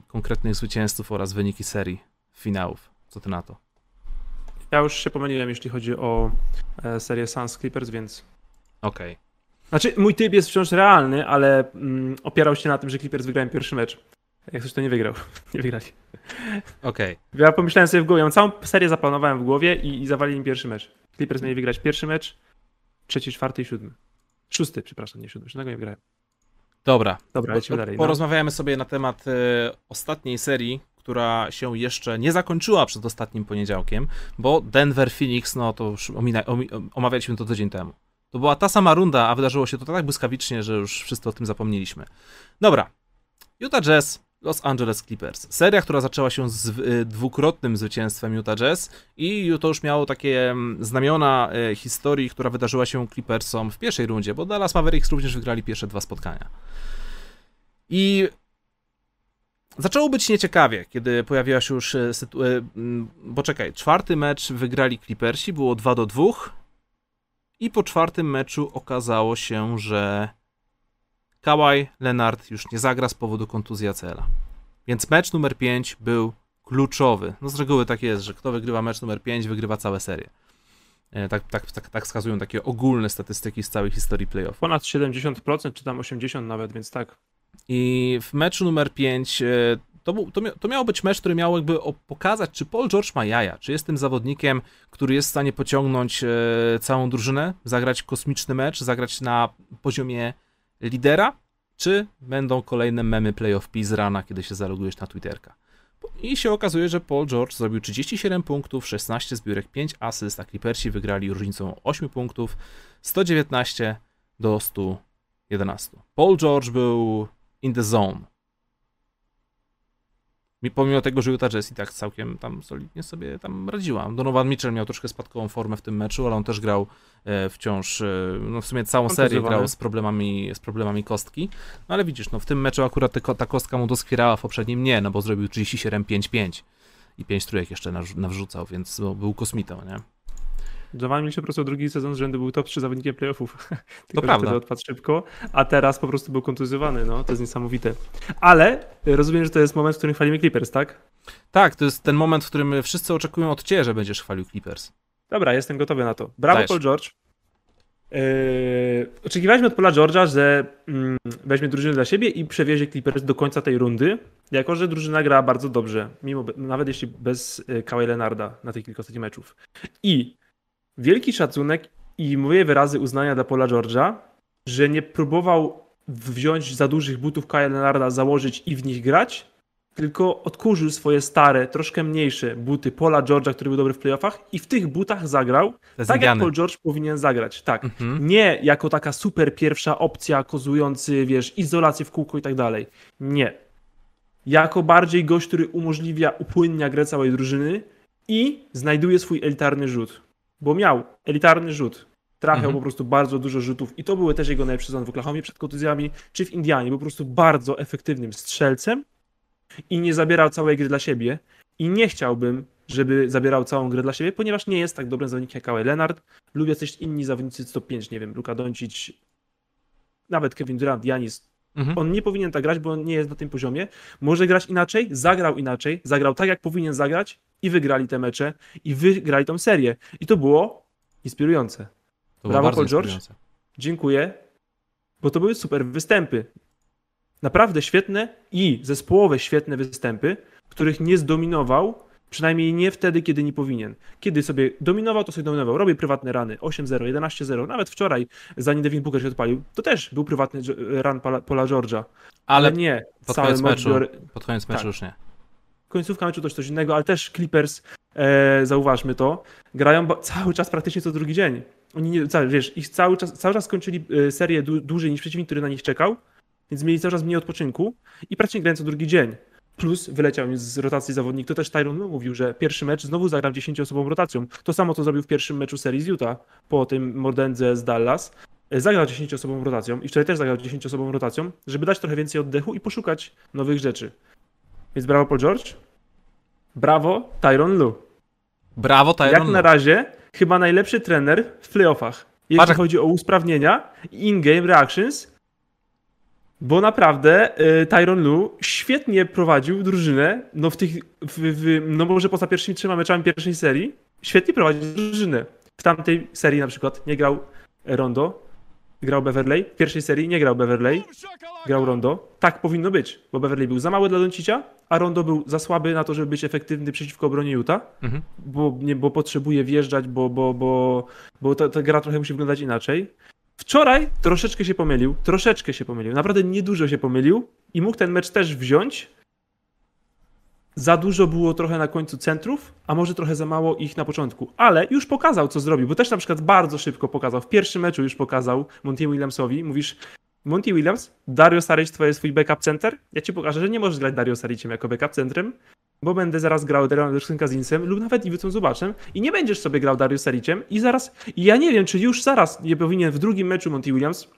konkretnych zwycięzców oraz wyniki serii finałów. Co ty na to? Ja już się pomyliłem, jeśli chodzi o e, serię Suns Clippers, więc... Okej. Znaczy, mój typ jest wciąż realny, ale mm, opierał się na tym, że Clippers wygrałem pierwszy mecz. Jak coś to nie wygrał. *laughs* Nie wygrali. Okej. Ja pomyślałem sobie w głowie, ja całą serię zaplanowałem w głowie i, i zawalili mi pierwszy mecz. Clippers mieli wygrać pierwszy mecz, trzeci, czwarty i siódmy. Szósty, przepraszam, nie siódmy. Siódmego nie wygrałem. Dobra. Dobra, lecimy dalej. No. Porozmawiamy sobie na temat e, ostatniej serii, która się jeszcze nie zakończyła przed ostatnim poniedziałkiem, bo Denver Phoenix, no to już omina, omi, omawialiśmy to tydzień temu. To była ta sama runda, a wydarzyło się to tak błyskawicznie, że już wszyscy o tym zapomnieliśmy. Dobra. Utah Jazz, Los Angeles Clippers. Seria, która zaczęła się z y, dwukrotnym zwycięstwem Utah Jazz i to już miało takie mm, znamiona y, historii, która wydarzyła się Clippersom w pierwszej rundzie, bo Dallas Mavericks również wygrali pierwsze dwa spotkania. I zaczęło być nieciekawie, kiedy pojawiła się już e, sytu... e, m, Bo czekaj, czwarty mecz wygrali Clippersi, było 2 do 2 i po czwartym meczu okazało się, że Kawhi Leonard już nie zagra z powodu kontuzji ACL-a. Więc mecz numer 5 był kluczowy. No z reguły tak jest, że kto wygrywa mecz numer 5, wygrywa całe serię. E, Tak, tak, tak, tak wskazują takie ogólne statystyki z całej historii playoff. Ponad 70%, czy tam 80% nawet, więc tak. I w meczu numer 5 to, był, to, mia, to miał być mecz, który miał jakby pokazać, czy Paul George ma jaja, czy jest tym zawodnikiem, który jest w stanie pociągnąć e, całą drużynę, zagrać kosmiczny mecz, zagrać na poziomie lidera, czy będą kolejne memy playoff P z rana, kiedy się zalogujesz na Twitterka. I się okazuje, że Paul George zrobił 37 punktów, 16 zbiórek, 5 asyst, a Clippersi wygrali różnicą 8 punktów, 119 do 111. Paul George był in the zone. Mi- Pomimo tego, że Utah Jazz i tak całkiem tam solidnie sobie tam radziła. Donovan Mitchell miał troszkę spadkową formę w tym meczu, ale on też grał e, wciąż, e, no w sumie całą serię grał z problemami, z problemami kostki. No ale widzisz, no w tym meczu akurat ta kostka mu doskwierała, w poprzednim nie, no bo zrobił 37-5-5 i 5 trójek jeszcze nawrzucał, więc był kosmitą, nie? Donovan Mitchell po prostu drugi sezon z rzędu był top 3 zawodnikiem playoffów. *laughs* Tylko, że prawda. wtedy odpadł szybko, a teraz po prostu był kontuzjowany, no to jest niesamowite. Ale rozumiem, że to jest moment, w którym chwalimy Clippers, tak? Tak, to jest ten moment, w którym wszyscy oczekują od ciebie, że będziesz chwalił Clippers. Dobra, jestem gotowy na to. Brawo Dajesz. Paul George. Yy, oczekiwaliśmy od Paula George'a, że mm, weźmie drużynę dla siebie i przewiezie Clippers do końca tej rundy, jako że drużyna gra bardzo dobrze, mimo, nawet jeśli bez y, Kawhi Leonarda na tych kilku ostatnich meczów. I wielki szacunek i moje wyrazy uznania dla Paula George'a, że nie próbował wziąć za dużych butów Kawhi Leonarda, założyć i w nich grać, tylko odkurzył swoje stare, troszkę mniejsze buty Paula George'a, który był dobry w playoffach i w tych butach zagrał tak jak. Paul George powinien zagrać, tak. Mhm. Nie jako taka super pierwsza opcja, kozujący, wiesz, izolację w kółko i tak dalej. Nie. Jako bardziej gość, który umożliwia, upłynnia grę całej drużyny i znajduje swój elitarny rzut. Bo miał elitarny rzut. Trafiał Mhm. po prostu bardzo dużo rzutów i to były też jego najlepsze sezon w Oklahomie przed kontuzjami, czy w Indianie. Był po prostu bardzo efektywnym strzelcem i nie zabierał całej gry dla siebie. I nie chciałbym, żeby zabierał całą grę dla siebie, ponieważ nie jest tak dobrym zawodnikiem jak Kawhi Leonard. Lubię też inni zawodnicy top 5, nie wiem, Luka Doncic, nawet Kevin Durant, Janis. Mhm. On nie powinien tak grać, bo on nie jest na tym poziomie. Może grać inaczej, zagrał inaczej, zagrał tak, jak powinien zagrać i wygrali te mecze i wygrali tą serię. I to było inspirujące. To Brawo, było Paul George. Dziękuję, bo to były super występy. Naprawdę świetne i zespołowe świetne występy, których nie zdominował, przynajmniej nie wtedy, kiedy nie powinien. Kiedy sobie dominował, to sobie dominował. Robię prywatne rany 8-0, 11-0. Nawet wczoraj, zanim Devin Booker się odpalił, to też był prywatny Paula, Paula George'a. Ale, Ale nie pod cały koniec meczu, pod koniec meczu Tak. już nie. Końcówka meczu to coś innego, ale też Clippers e, zauważmy to, grają cały czas praktycznie co drugi dzień. Oni nie, wiesz, ich cały czas, cały czas skończyli e, serię dłużej niż przeciwnik, który na nich czekał, więc mieli cały czas mniej odpoczynku i praktycznie grają co drugi dzień. Plus wyleciał mi z rotacji zawodnik. To też Tyron mówił, że pierwszy mecz znowu zagram 10-osobową rotacją. To samo, co zrobił w pierwszym meczu serii z Utah po tym Mordendze z Dallas. Zagrał 10-osobową rotacją i wczoraj też zagrał 10-osobową rotacją, żeby dać trochę więcej oddechu i poszukać nowych rzeczy. Więc brawo Paul George. Brawo Tyron Lu. Brawo Tyron Jak na razie chyba najlepszy trener w playoffach. Jeśli Patrz. chodzi o usprawnienia in-game reactions, bo naprawdę y, Tyron Lu świetnie prowadził drużynę, no w tych, w, w, no może poza pierwszymi trzema meczami pierwszej serii, świetnie prowadził drużynę. W tamtej serii na przykład nie grał Rondo, grał Beverley. W pierwszej serii nie grał Beverley, grał Rondo. Tak powinno być, bo Beverley był za mały dla Doncicia, a Rondo był za słaby na to, żeby być efektywny przeciwko obronie Utah, mhm. bo, nie, bo potrzebuje wjeżdżać, bo, bo, bo, bo ta, ta gra trochę musi wyglądać inaczej. Wczoraj troszeczkę się pomylił, troszeczkę się pomylił, naprawdę niedużo się pomylił i mógł ten mecz też wziąć. Za dużo było trochę na końcu centrów, a może trochę za mało ich na początku, ale już pokazał, co zrobił, bo też na przykład bardzo szybko pokazał. W pierwszym meczu już pokazał Monty Williamsowi, mówisz, Monty Williams, Dario Saric to jest twój backup center? Ja ci pokażę, że nie możesz grać Dario Sariciem jako backup centrem, bo będę zaraz grał Derek Kazinsem lub nawet Iwycą Zubaczem i nie będziesz sobie grał Darius Sariciem i zaraz, i ja nie wiem, czy już zaraz nie powinien w drugim meczu Monty Williams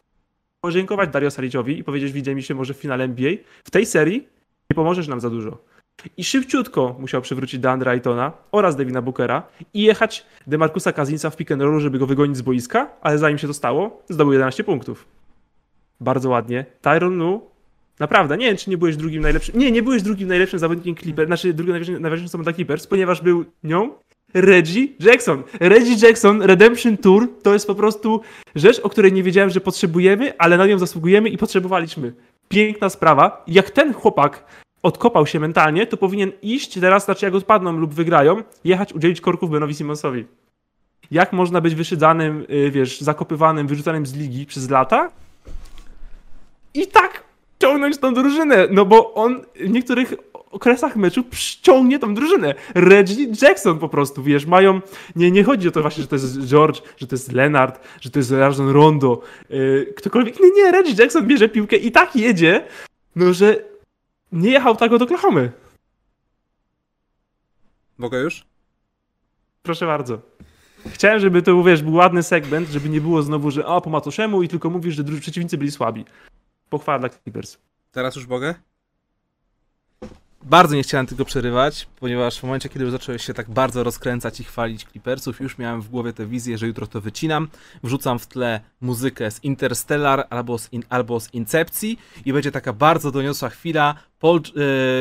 podziękować Dario Sariciowi i powiedzieć, widzę mi się może w finale NBA, w tej serii nie pomożesz nam za dużo. I szybciutko musiał przywrócić Deandre Aytona oraz Devina Bookera i jechać Demarcusa Kazinsa w pick and rollu, żeby go wygonić z boiska, ale zanim się to stało, zdobył 11 punktów. Bardzo ładnie. Tyron Lu Naprawdę, nie wiem, czy nie byłeś drugim najlepszym. Nie, nie byłeś drugim najlepszym zawodnikiem Clippers, znaczy drugim najlepszym osobą dla Clippers, ponieważ był nią Reggie Jackson. Reggie Jackson Redemption Tour to jest po prostu rzecz, o której nie wiedziałem, że potrzebujemy, ale na nią zasługujemy i potrzebowaliśmy. Piękna sprawa. Jak ten chłopak odkopał się mentalnie, to powinien iść teraz, znaczy jak odpadną lub wygrają, jechać udzielić korków Benowi Simonsowi. Jak można być wyszydzanym, y, wiesz, zakopywanym, wyrzucanym z ligi przez lata i tak ciągnąć tą drużynę, no bo on w niektórych okresach meczu przyciągnie tą drużynę. Reggie Jackson po prostu, wiesz, mają, nie, nie chodzi o to właśnie, że to jest George, że to jest Leonard, że to jest Rajon Rondo, yy, ktokolwiek, nie, nie, Reggie Jackson bierze piłkę i tak jedzie, no że nie jechał tak od Oklahomy. Mogę już? Proszę bardzo. Chciałem, żeby to, wiesz, był ładny segment, żeby nie było znowu, że o, po Matoszemu i tylko mówisz, że przeciwnicy byli słabi. Pochwała dla Clippers. Teraz już mogę? Bardzo nie chciałem tego przerywać, ponieważ w momencie, kiedy już zacząłeś się tak bardzo rozkręcać i chwalić Clippersów, już miałem w głowie tę wizję, że jutro to wycinam, wrzucam w tle muzykę z Interstellar albo z, in, albo z Incepcji i będzie taka bardzo doniosła chwila, yy,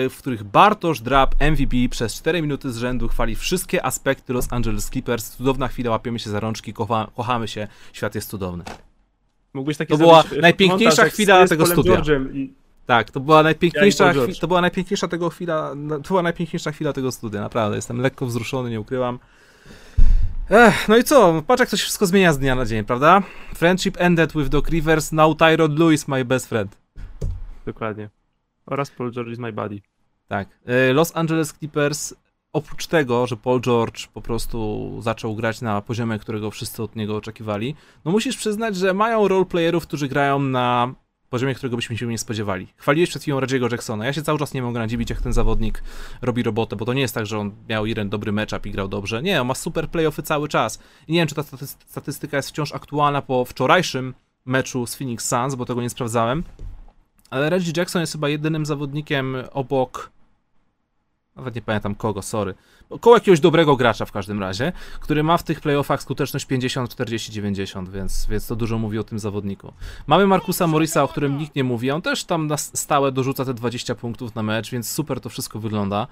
w których Bartosz Drap MVP przez 4 minuty z rzędu chwali wszystkie aspekty Los Angeles Clippers. Cudowna chwila, łapiemy się za rączki, kocha, kochamy się, świat jest cudowny. Mógłbyś to była najpiękniejsza chwila tego studia. I... Tak, to była najpiękniejsza, chwila, to była najpiękniejsza tego chwila, to była najpiękniejsza chwila tego studia, naprawdę. Jestem lekko wzruszony, nie ukrywam. Ech, no i co? Patrz jak to się wszystko zmienia z dnia na dzień, prawda? Friendship ended with Doc Rivers, now Tyrod Lewis my best friend. Dokładnie. Oraz Paul George is my buddy. Tak. E, Los Angeles Clippers oprócz tego, że Paul George po prostu zaczął grać na poziomie, którego wszyscy od niego oczekiwali, no musisz przyznać, że mają roleplayerów, którzy grają na poziomie, którego byśmy się nie spodziewali. Chwaliłeś przed chwilą Reggie'ego Jacksona. Ja się cały czas nie mogę nadziwić, jak ten zawodnik robi robotę, bo to nie jest tak, że on miał jeden dobry matchup i grał dobrze. Nie, on ma super playoffy cały czas. I nie wiem, czy ta statystyka jest wciąż aktualna po wczorajszym meczu z Phoenix Suns, bo tego nie sprawdzałem. Ale Reggie Jackson jest chyba jedynym zawodnikiem obok nawet nie pamiętam kogo, sorry. Koło jakiegoś dobrego gracza w każdym razie, który ma w tych playoffach skuteczność 50, 40, 90, więc, więc to dużo mówi o tym zawodniku. Mamy Markusa Morisa, o którym nikt nie mówi, on też tam na stałe dorzuca te 20 punktów na mecz, więc super to wszystko wygląda.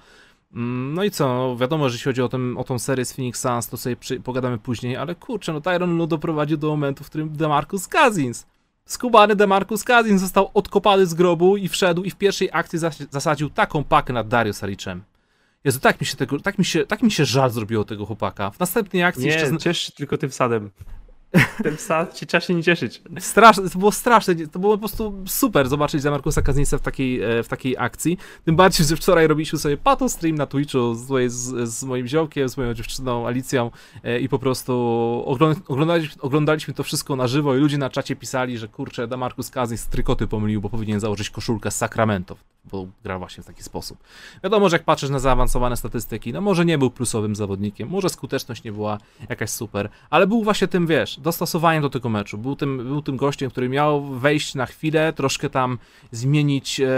Mm, no i co, no wiadomo, że jeśli chodzi o, tym, o tą serię z Phoenix Suns, to sobie przy, pogadamy później, ale kurczę, no Tyron Lu doprowadził do momentu, w którym DeMarcus Cousins Skubany DeMarcus Cousins został odkopany z grobu i wszedł i w pierwszej akcji zasadził taką pakę nad Dario Saricem. Jezu, tak mi się tego, tak mi się, tak mi się żal zrobiło tego chłopaka. W następnej akcji Nie, jeszcze... ciesz się tylko tym sadem. Ten wsad się trzeba się nie cieszyć. Straszne, to było straszne, to było po prostu super zobaczyć za Markusa Kazinsa w takiej, e, w takiej akcji. Tym bardziej, że wczoraj robiliśmy sobie pato stream na Twitchu z, z, z moim ziomkiem, z moją dziewczyną Alicją e, i po prostu oglądaliśmy, oglądaliśmy to wszystko na żywo i ludzie na czacie pisali, że kurczę, da Markus Kazins trykoty pomylił, bo powinien założyć koszulkę z Sacramento, bo gra właśnie w taki sposób. Wiadomo, że jak patrzysz na zaawansowane statystyki, no może nie był plusowym zawodnikiem, może skuteczność nie była jakaś super, ale był właśnie tym, wiesz, dostosowaniem do tego meczu. Był tym, był tym gościem, który miał wejść na chwilę, troszkę tam zmienić e,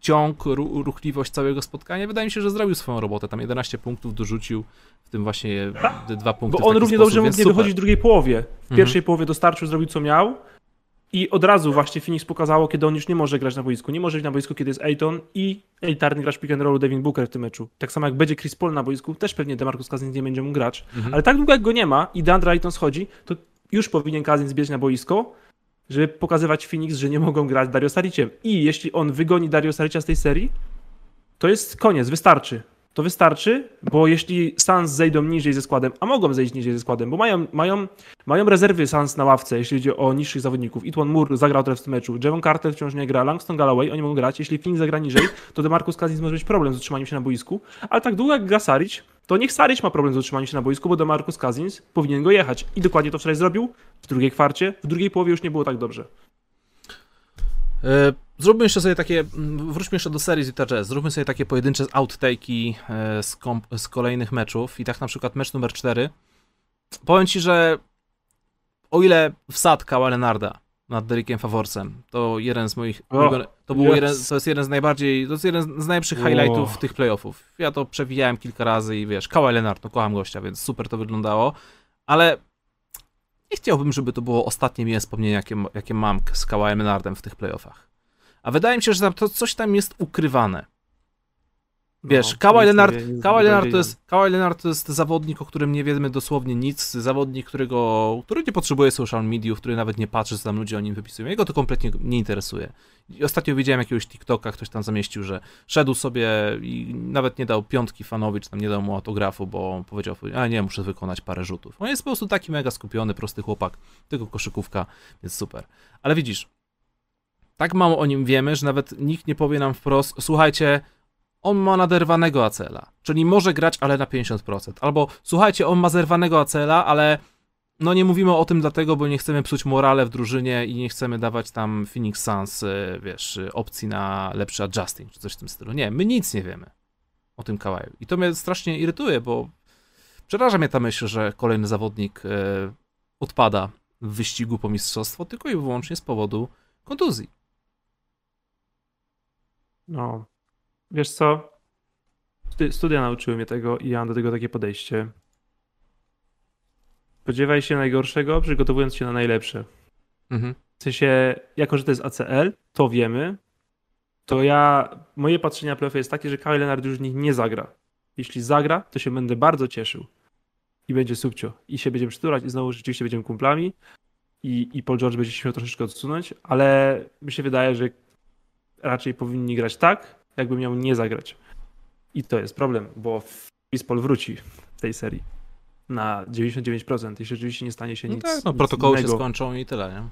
ciąg, ru, ruchliwość całego spotkania. Wydaje mi się, że zrobił swoją robotę. Tam 11 punktów dorzucił, w tym właśnie dwa punkty. Bo on równie sposób, dobrze mógł nie wychodzić w drugiej połowie. W mhm. pierwszej połowie dostarczył, zrobił co miał. I od razu właśnie Phoenix pokazało, kiedy on już nie może grać na boisku. Nie może być na boisku, kiedy jest Ayton i elitarny gracz pick and rollu Devin Booker w tym meczu. Tak samo jak będzie Chris Paul na boisku, też pewnie DeMarcus Cousins nie będzie mógł grać. Mhm. Ale tak długo jak go nie ma i DeAndre Ayton schodzi, to już powinien Cousins biec na boisko, żeby pokazywać Phoenix, że nie mogą grać Dario Sariciem. I jeśli on wygoni Dario Saricia z tej serii, to jest koniec, wystarczy to wystarczy, bo jeśli Suns zejdą niżej ze składem, a mogą zejść niżej ze składem, bo mają, mają, mają rezerwy Suns na ławce, jeśli chodzi o niższych zawodników. Itwan Moore zagrał teraz w tym meczu, Javon Carter wciąż nie gra, Langston Galloway, oni mogą grać. Jeśli Phoenix zagra niżej, to DeMarcus Cousins może mieć problem z utrzymaniem się na boisku, ale tak długo jak gra Saric, to niech Saric ma problem z utrzymaniem się na boisku, bo DeMarcus Cousins powinien go jechać. I dokładnie to wczoraj zrobił w drugiej kwarcie, w drugiej połowie już nie było tak dobrze. E, zróbmy jeszcze sobie takie, mm, wróćmy jeszcze do serii z Jazz, zróbmy sobie takie pojedyncze outtake'i e, z, z kolejnych meczów i tak na przykład mecz numer 4. Powiem Ci, że o ile wsadka Lenarda nad Derekiem Faworsem, to jeden z moich, oh, to, był yes. jeden, to jest jeden z najbardziej, to jest jeden z najlepszych oh. highlightów tych playoffów. Ja to przewijałem kilka razy i wiesz, Kawhi Leonard, no kocham gościa, więc super to wyglądało, ale nie chciałbym, żeby to było ostatnie moje wspomnienie, jakie, jakie mam z Kawajem Leonardem w tych playoffach. A wydaje mi się, że to coś tam jest ukrywane. Wiesz, no, Kawhi Leonard, Kawhi Leonard, to jest, Kawhi Leonard to jest zawodnik, o którym nie wiemy dosłownie nic, zawodnik, którego, który nie potrzebuje social mediów, który nawet nie patrzy, co tam ludzie o nim wypisują. Jego to kompletnie nie interesuje. I ostatnio widziałem jakiegoś TikToka, ktoś tam zamieścił, że szedł sobie i nawet nie dał piątki fanowi, czy tam nie dał mu autografu, bo powiedział, a nie, muszę wykonać parę rzutów. On jest po prostu taki mega skupiony, prosty chłopak, tylko koszykówka, jest super. Ale widzisz, tak mało o nim wiemy, że nawet nikt nie powie nam wprost, słuchajcie, on ma naderwanego acela, czyli może grać, ale na 50%. Albo słuchajcie, on ma zerwanego acela, ale no nie mówimy o tym dlatego, bo nie chcemy psuć morale w drużynie i nie chcemy dawać tam Phoenix Suns, e, wiesz, opcji na lepszy adjusting, czy coś w tym stylu. Nie, my nic nie wiemy o tym kawaju. I to mnie strasznie irytuje, bo przeraża mnie ta myśl, że kolejny zawodnik e, odpada w wyścigu po mistrzostwo tylko i wyłącznie z powodu kontuzji. No, wiesz co? Studia nauczyły mnie tego i ja mam do tego takie podejście. Spodziewaj się najgorszego, przygotowując się na najlepsze. Mhm. W sensie, jako że to jest ACL, to wiemy, to ja, moje patrzenie na playoffy jest takie, że Kyle Leonard już nich nie zagra. Jeśli zagra, to się będę bardzo cieszył. I będzie subcio. I się będziemy przytulać i znowu rzeczywiście będziemy kumplami. I, i Paul George będzie się troszeczkę odsunąć, ale mi się wydaje, że raczej powinni grać tak, jakby miał nie zagrać. I to jest problem, bo Paul wróci w tej serii na 99%, jeśli rzeczywiście nie stanie się no nic. Tak, no protokoły się skończą i tyle, nie?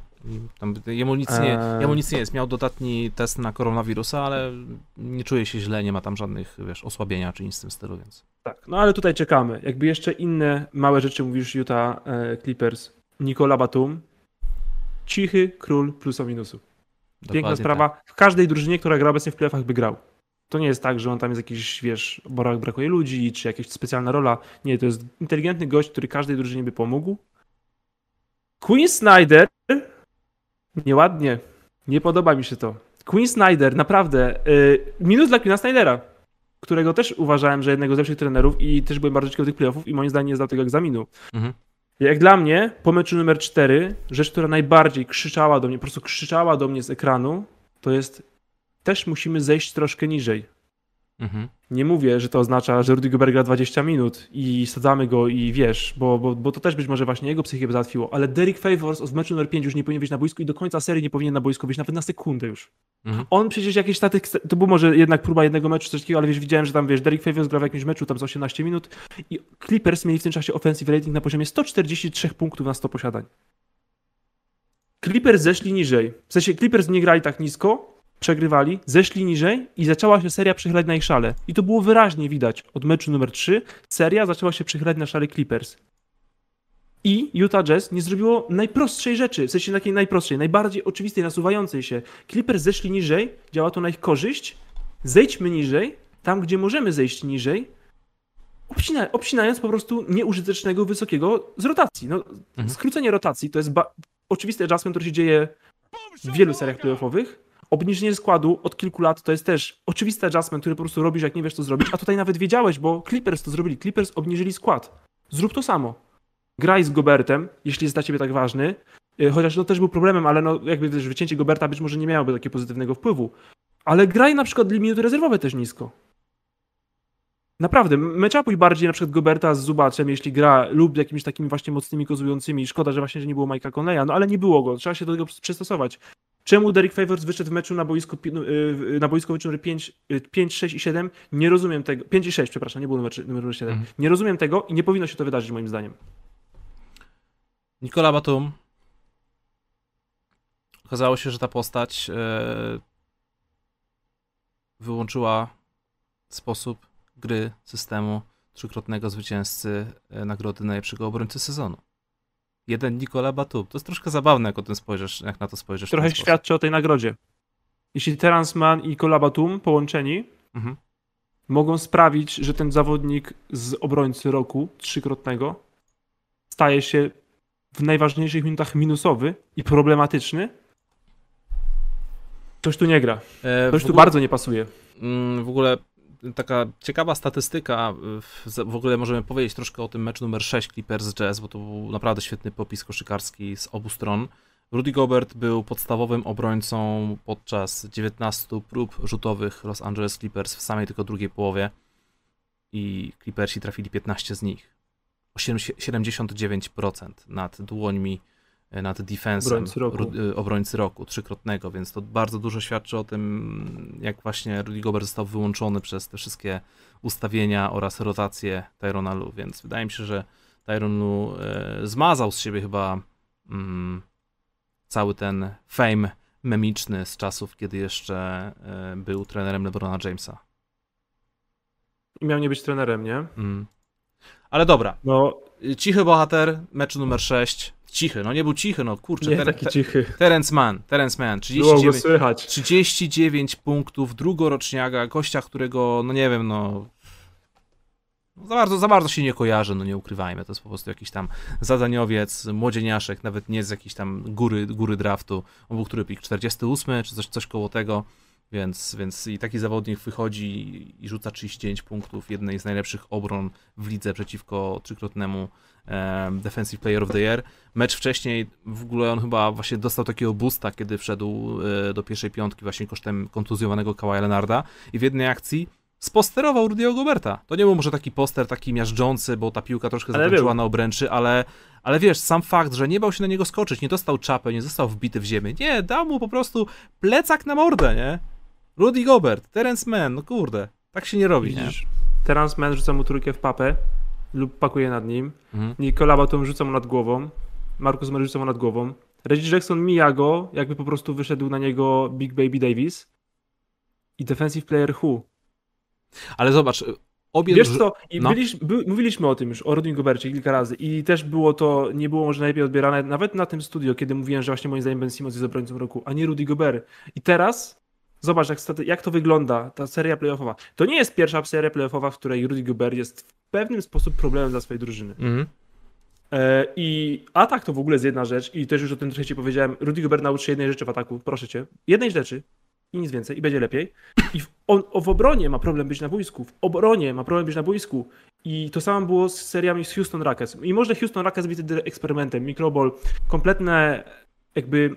Tam, jemu, nic nie, eee... jemu nic nie jest. Miał dodatni test na koronawirusa, ale nie czuje się źle, nie ma tam żadnych, wiesz, osłabienia czy nic w tym stylu, więc. Tak, no ale tutaj czekamy. Jakby jeszcze inne małe rzeczy mówisz Utah e, Clippers. Nikola Batum, cichy król plusa minusu. Piękna sprawa. Tak. W każdej drużynie, która gra obecnie w playoffach by grał. To nie jest tak, że on tam jest jakiś, wiesz, bo brakuje ludzi, czy jakaś specjalna rola. Nie, to jest inteligentny gość, który każdej drużynie by pomógł. Queen Snyder nieładnie. Nie podoba mi się to. Queen Snyder, naprawdę. Yy, minus dla Queena Snydera, którego też uważałem, że jednego z lepszych trenerów i też byłem bardzo ciekawy tych playoffów i moim zdaniem nie zdał tego egzaminu. Mhm. Jak dla mnie, po meczu numer 4, rzecz, która najbardziej krzyczała do mnie, po prostu krzyczała do mnie z ekranu, to jest też musimy zejść troszkę niżej. Mhm. Nie mówię, że to oznacza, że Rudy Gobert gra 20 minut i sadzamy go i wiesz, bo, bo, bo to też być może właśnie jego psychikę załatwiło, ale Derek Favors w meczu numer 5 już nie powinien być na boisku i do końca serii nie powinien na boisku być nawet na sekundę już. Mhm. On przecież jakieś statyk, to był może jednak próba jednego meczu, coś takiego, ale wiesz, widziałem, że tam, wiesz, Derek Favors gra w jakimś meczu tam z 18 minut i Clippers mieli w tym czasie offensive rating na poziomie 143 punktów na 100 posiadań. Clippers zeszli niżej. W sensie Clippers nie grali tak nisko, przegrywali, zeszli niżej i zaczęła się seria przychylać na ich szale. I to było wyraźnie widać. Od meczu numer 3 seria zaczęła się przychylać na szale Clippers. I Utah Jazz nie zrobiło najprostszej rzeczy, w sensie takiej najprostszej, najbardziej oczywistej, nasuwającej się. Clippers zeszli niżej, działa to na ich korzyść. Zejdźmy niżej, tam gdzie możemy zejść niżej, obcina, obcinając po prostu nieużytecznego wysokiego z rotacji. No, Mhm. Skrócenie rotacji to jest oczywisty adjustment, który się dzieje w wielu seriach playoffowych. Obniżenie składu od kilku lat to jest też oczywisty adjustment, który po prostu robisz, jak nie wiesz, co zrobić. A tutaj nawet wiedziałeś, bo Clippers to zrobili. Clippers obniżyli skład. Zrób to samo. Graj z Gobertem, jeśli jest dla ciebie tak ważny. Yy, Chociaż to też był problemem, ale no, jakby też wycięcie Goberta być może nie miałoby takiego pozytywnego wpływu. Ale graj na przykład minuty rezerwowe też nisko. Naprawdę, matchupuj bardziej na przykład Goberta z Zubaczem, jeśli gra, lub jakimiś takimi właśnie mocnymi kozującymi. Szkoda, że właśnie że nie było Mike'a Conleya, no ale nie było go, trzeba się do tego przystosować. Czemu Derek Favors wyszedł w meczu na boisku, no, yy, na boisku meczu numer 5, yy, 5, 6 i 7? Nie rozumiem tego. 5 i 6, przepraszam, nie było numer, numer 7. Mhm. Nie rozumiem tego i nie powinno się to wydarzyć moim zdaniem. Nikola Batum. Okazało się, że ta postać e, wyłączyła sposób gry systemu trzykrotnego zwycięzcy e, nagrody najlepszego obrońcy sezonu. Jeden Nikola Batum. To jest troszkę zabawne, jak o tym spojrzysz, jak na to spojrzysz. Trochę sposób. świadczy o tej nagrodzie. Jeśli Terence Mann i Kola Batum połączeni Mhm. mogą sprawić, że ten zawodnik z obrońcy roku trzykrotnego staje się w najważniejszych minutach minusowy i problematyczny, coś tu nie gra. E, Coś w tu bardzo nie pasuje. Mm, W ogóle taka ciekawa statystyka, w- w ogóle możemy powiedzieć troszkę o tym meczu numer 6 Clippers Jazz, bo to był naprawdę świetny popis koszykarski z obu stron. Rudy Gobert był podstawowym obrońcą podczas 19 prób rzutowych Los Angeles Clippers w samej tylko drugiej połowie i Clippersi trafili 15 z nich. Osiem- 79% nad dłońmi, e, nad defensem Obrońcy roku. Y, obrońcy roku, trzykrotnego, więc to bardzo dużo świadczy o tym, jak właśnie Rudy Gobert został wyłączony przez te wszystkie ustawienia oraz rotacje Tyrona Lu, więc wydaje mi się, że Tyron Lu e, zmazał z siebie chyba mm, cały ten fame memiczny z czasów, kiedy jeszcze e, był trenerem LeBrona Jamesa. I miał nie być trenerem, nie? Mm. Ale dobra, No, cichy bohater, mecz numer 6. Cichy, no nie był cichy, no kurczę. nie Ter- taki cichy. Terence Mann, Terence Mann, Było go 39, słychać. 39 punktów, drugoroczniaga, gościa, którego, no nie wiem, no za bardzo, za bardzo się nie kojarzy, no nie ukrywajmy, to jest po prostu jakiś tam zadaniowiec, młodzieniaszek, nawet nie z jakiejś tam góry, góry draftu, on był który pik, 48 czy coś, coś koło tego, więc, więc i taki zawodnik wychodzi i rzuca 39 punktów, jednej z najlepszych obron w lidze przeciwko trzykrotnemu Defensive Player of the Year. Mecz wcześniej, w ogóle on chyba właśnie dostał takiego boosta, kiedy wszedł e, do pierwszej piątki właśnie kosztem kontuzjowanego Kawaja Leonarda i w jednej akcji sposterował Rudy'ego Goberta. To nie był może taki poster taki miażdżący, bo ta piłka troszkę zakończyła na obręczy, ale, ale wiesz, sam fakt, że nie bał się na niego skoczyć, nie dostał czapę, nie został wbity w ziemię, nie, dał mu po prostu plecak na mordę, nie? Rudy Gobert, Terence Mann, no kurde, tak się nie robi, nie? Widzisz, Terence Mann rzuca mu trójkę w papę lub pakuje nad nim. Mhm. Nikola Batum rzuca mu nad głową. Marcus Murray rzuca mu nad głową. Reggie Jackson mija go, jakby po prostu wyszedł na niego Big Baby Davis. I defensive player who? Ale zobacz, obie Wiesz co, i no. byliś, by, mówiliśmy o tym już, o Rodin Gobercie kilka razy i też było to, nie było może najlepiej odbierane, nawet na tym studio, kiedy mówiłem, że właśnie moim zdaniem Ben Simmons jest obrońcą roku, a nie Rudy Gobert. I teraz zobacz, jak, jak to wygląda, ta seria playoffowa. To nie jest pierwsza seria playoffowa, w której Rudy Gobert jest w pewnym sposób problemem dla swojej drużyny. Mhm. E, I atak to w ogóle jest jedna rzecz i też już o tym trochę ci powiedziałem. Rudy Gobert nauczy się jednej rzeczy w ataku, proszę cię. Jednej rzeczy i nic więcej i będzie lepiej. I w, on w obronie ma problem być na boisku. W obronie ma problem być na boisku. I to samo było z seriami z Houston Rockets. I może Houston Rockets być wtedy eksperymentem, mikroball, kompletne jakby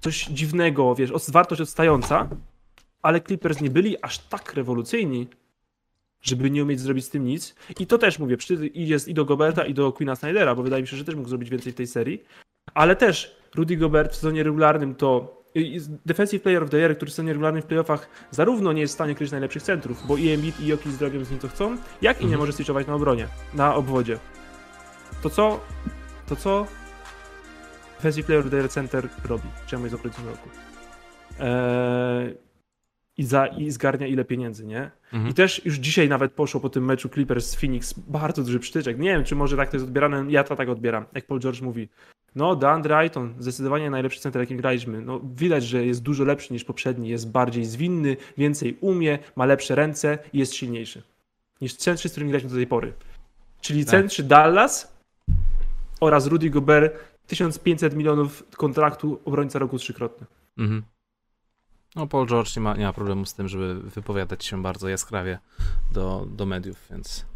coś dziwnego, wiesz, wartość odstająca, ale Clippers nie byli aż tak rewolucyjni, żeby nie umieć zrobić z tym nic. I to też mówię, jest i do Goberta, i do Queena Snydera, bo wydaje mi się, że też mógł zrobić więcej w tej serii. Ale też Rudy Gobert w sezonie regularnym to Defensive Player of the Year, który w sezonie regularnym w playoffach zarówno nie jest w stanie kryć najlepszych centrów, bo i Embiid i Jokic zrobią z nim co chcą, jak i nie mhm. może switchować na obronie, na obwodzie. To co, to co Defensive Player Year Center robi? Czemu jest w roku? Eee, i, za, i zgarnia ile pieniędzy, nie? Mhm. I też już dzisiaj nawet poszło po tym meczu Clippers z Phoenix bardzo duży przytyczek. Nie wiem, czy może tak to jest odbierane, ja to tak odbieram, jak Paul George mówi. No, DeAndre Ayton, zdecydowanie najlepszy center, jakim graliśmy. No, widać, że jest dużo lepszy niż poprzedni, jest bardziej zwinny, więcej umie, ma lepsze ręce i jest silniejszy niż centrzy, z którymi graliśmy do tej pory. Czyli tak. centrzy Dallas oraz Rudy Gobert, 1500 milionów kontraktu, obrońca roku trzykrotny. Mhm. No, Paul George nie ma, nie ma problemu z tym, żeby wypowiadać się bardzo jaskrawie do, do mediów, więc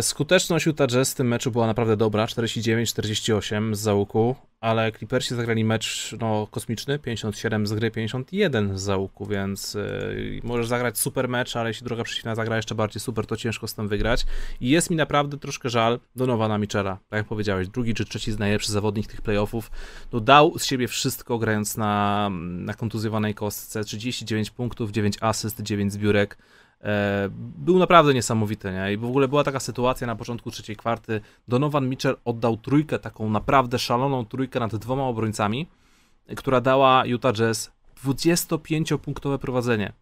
skuteczność Utah Jazz w tym meczu była naprawdę dobra, 49-48 z załuku, ale Clippersi zagrali mecz no, kosmiczny, 57 z gry, 51 z załuku, więc yy, możesz zagrać super mecz, ale jeśli droga przeciwna zagra jeszcze bardziej super, to ciężko z tym wygrać. I jest mi naprawdę troszkę żal Donowana Michela, tak jak powiedziałeś, drugi czy trzeci najlepszy zawodnik tych playoffów, no, dał z siebie wszystko grając na, na kontuzjowanej kostce, 39 punktów, 9 asyst, 9 zbiórek, E, był naprawdę niesamowity, nie? I w ogóle była taka sytuacja na początku trzeciej kwarty. Donovan Mitchell oddał trójkę, taką naprawdę szaloną trójkę nad dwoma obrońcami, która dała Utah Jazz 25-punktowe prowadzenie.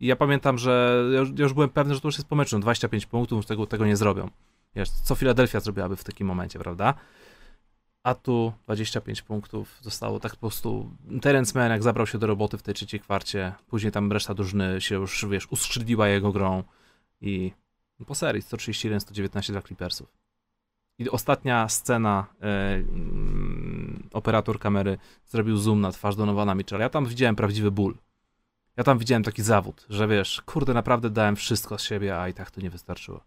I ja pamiętam, że ja już, ja już, byłem pewny, że to już jest po meczu, 25 punktów, tego, tego nie zrobią. Wiesz, co Filadelfia zrobiłaby w takim momencie, prawda? A tu 25 punktów zostało tak po prostu. Terence Mann jak zabrał się do roboty w tej trzeciej kwarcie, później tam reszta drużyny się już, wiesz, uskrzydliła jego grą i po serii 131-119 dla Clippersów. I ostatnia scena, e, mm, operator kamery zrobił zoom na twarz Donowana Mitchella. Ja tam widziałem prawdziwy ból. Ja tam widziałem taki zawód, że wiesz, kurde, naprawdę dałem wszystko z siebie, a i tak to nie wystarczyło.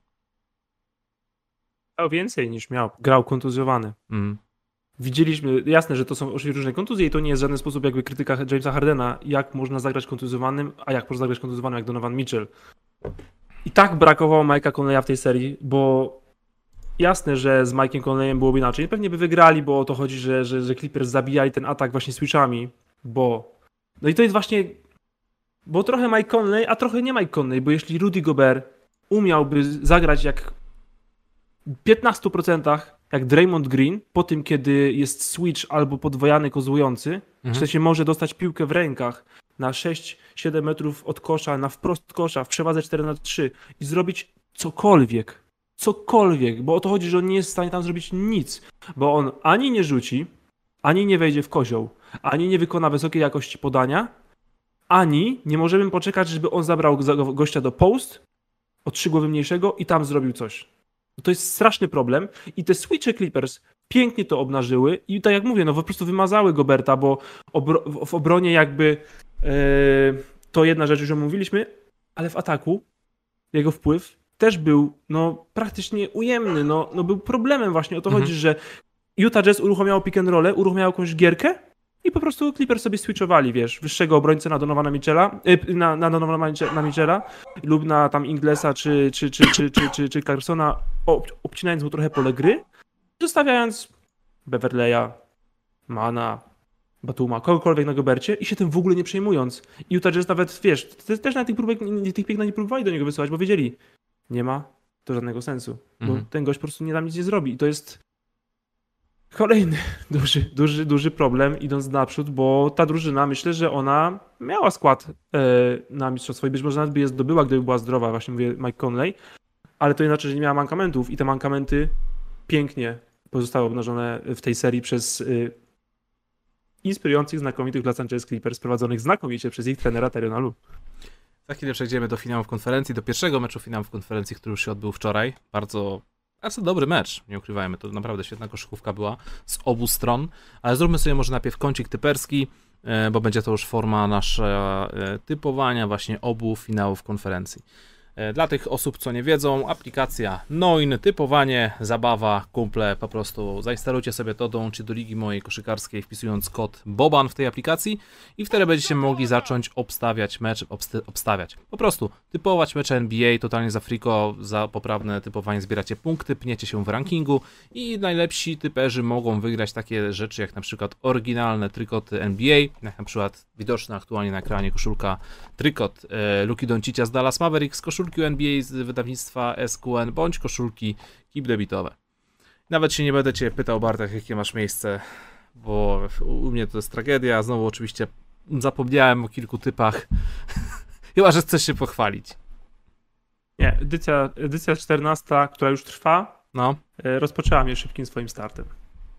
Miał więcej niż miał. Grał kontuzjowany. Mm widzieliśmy, jasne, że to są oczywiście różne kontuzje i to nie jest w żaden sposób jakby krytyka Jamesa Hardena, jak można zagrać kontuzjowanym, a jak można zagrać kontuzjowanym jak Donovan Mitchell. I tak brakowało Mike'a Conleya w tej serii, bo jasne, że z Mike'em Conleyem byłoby inaczej. Pewnie by wygrali, bo o to chodzi, że, że, że Clippers zabijali ten atak właśnie switchami, bo... No i to jest właśnie... Bo trochę Mike Conley, a trochę nie Mike Conley, bo jeśli Rudy Gobert umiałby zagrać jak w 15% jak Draymond Green, po tym kiedy jest switch albo podwojany kozłujący, mhm. się może dostać piłkę w rękach na 6-7 metrów od kosza, na wprost kosza, w przewadze 4 na 3 i zrobić cokolwiek, cokolwiek, bo o to chodzi, że on nie jest w stanie tam zrobić nic, bo on ani nie rzuci, ani nie wejdzie w kozioł, ani nie wykona wysokiej jakości podania, ani nie możemy poczekać, żeby on zabrał gościa do post o trzy głowy mniejszego i tam zrobił coś. To jest straszny problem i te switche Clippers pięknie to obnażyły i tak jak mówię, no po prostu wymazały Goberta, bo obro w obronie jakby yy, to jedna rzecz, już omówiliśmy, ale w ataku jego wpływ też był no, praktycznie ujemny, no, no był problemem właśnie, o to mhm. chodzi, że Utah Jazz uruchamiało pick and roll, uruchamiało jakąś gierkę i po prostu Clippers sobie switchowali, wiesz, wyższego obrońcę na Donowana Mitchella, y, na, na Donowana na Mitchella lub na tam Inglesa czy, czy, czy, czy, czy, czy, czy Carsona, obcinając mu trochę pole gry, zostawiając Beverleya, Mana, Batuma, kogokolwiek na Gobercie i się tym w ogóle nie przejmując. I Utah Jazz nawet, wiesz, też na tych, próbek, tych piękna nie próbowali do niego wysyłać, bo wiedzieli, nie ma to żadnego sensu, bo mhm. ten gość po prostu nie da nic nie zrobi. I to jest Kolejny *laughs* duży, duży, duży problem idąc naprzód, bo ta drużyna, myślę, że ona miała skład e, na mistrzostwo i być może nawet by je zdobyła, gdyby była zdrowa, właśnie mówię Mike Conley, ale to inaczej, że nie miała mankamentów i te mankamenty pięknie pozostały obnażone w tej serii przez y, inspirujących, znakomitych Los Angeles Clippers, prowadzonych znakomicie przez ich trenera Teriona Lu. Za chwilę przejdziemy do finałów konferencji, do pierwszego meczu finałów konferencji, który już się odbył wczoraj. Bardzo bardzo dobry mecz, nie ukrywajmy, to naprawdę świetna koszykówka była z obu stron, ale zróbmy sobie może najpierw kącik typerski, e, bo będzie to już forma nasza e, typowania właśnie obu finałów konferencji. E, Dla tych osób, co nie wiedzą, aplikacja Noin, typowanie, zabawa, kumple, po prostu zainstalujcie sobie to, dołączcie do ligi mojej koszykarskiej wpisując kod BOBAN w tej aplikacji i wtedy będziecie mogli zacząć obstawiać mecz, obst- obstawiać, po prostu typować mecze NBA, totalnie za friko, za poprawne typowanie zbieracie punkty, pniecie się w rankingu i najlepsi typerzy mogą wygrać takie rzeczy jak na przykład oryginalne trykoty NBA, jak na przykład widoczna aktualnie na ekranie koszulka trykot e, Luki Doncicia z Dallas Mavericks, koszulki NBA z wydawnictwa SQN, bądź koszulki kip debitowe. Nawet się nie będę Cię pytał, Bartek, jakie masz miejsce, bo u mnie to jest tragedia. Znowu oczywiście zapomniałem o kilku typach. *laughs* Chyba, że chcesz się pochwalić. Nie, edycja, edycja 14, która już trwa, No, e, rozpoczęła mnie szybkim swoim startem.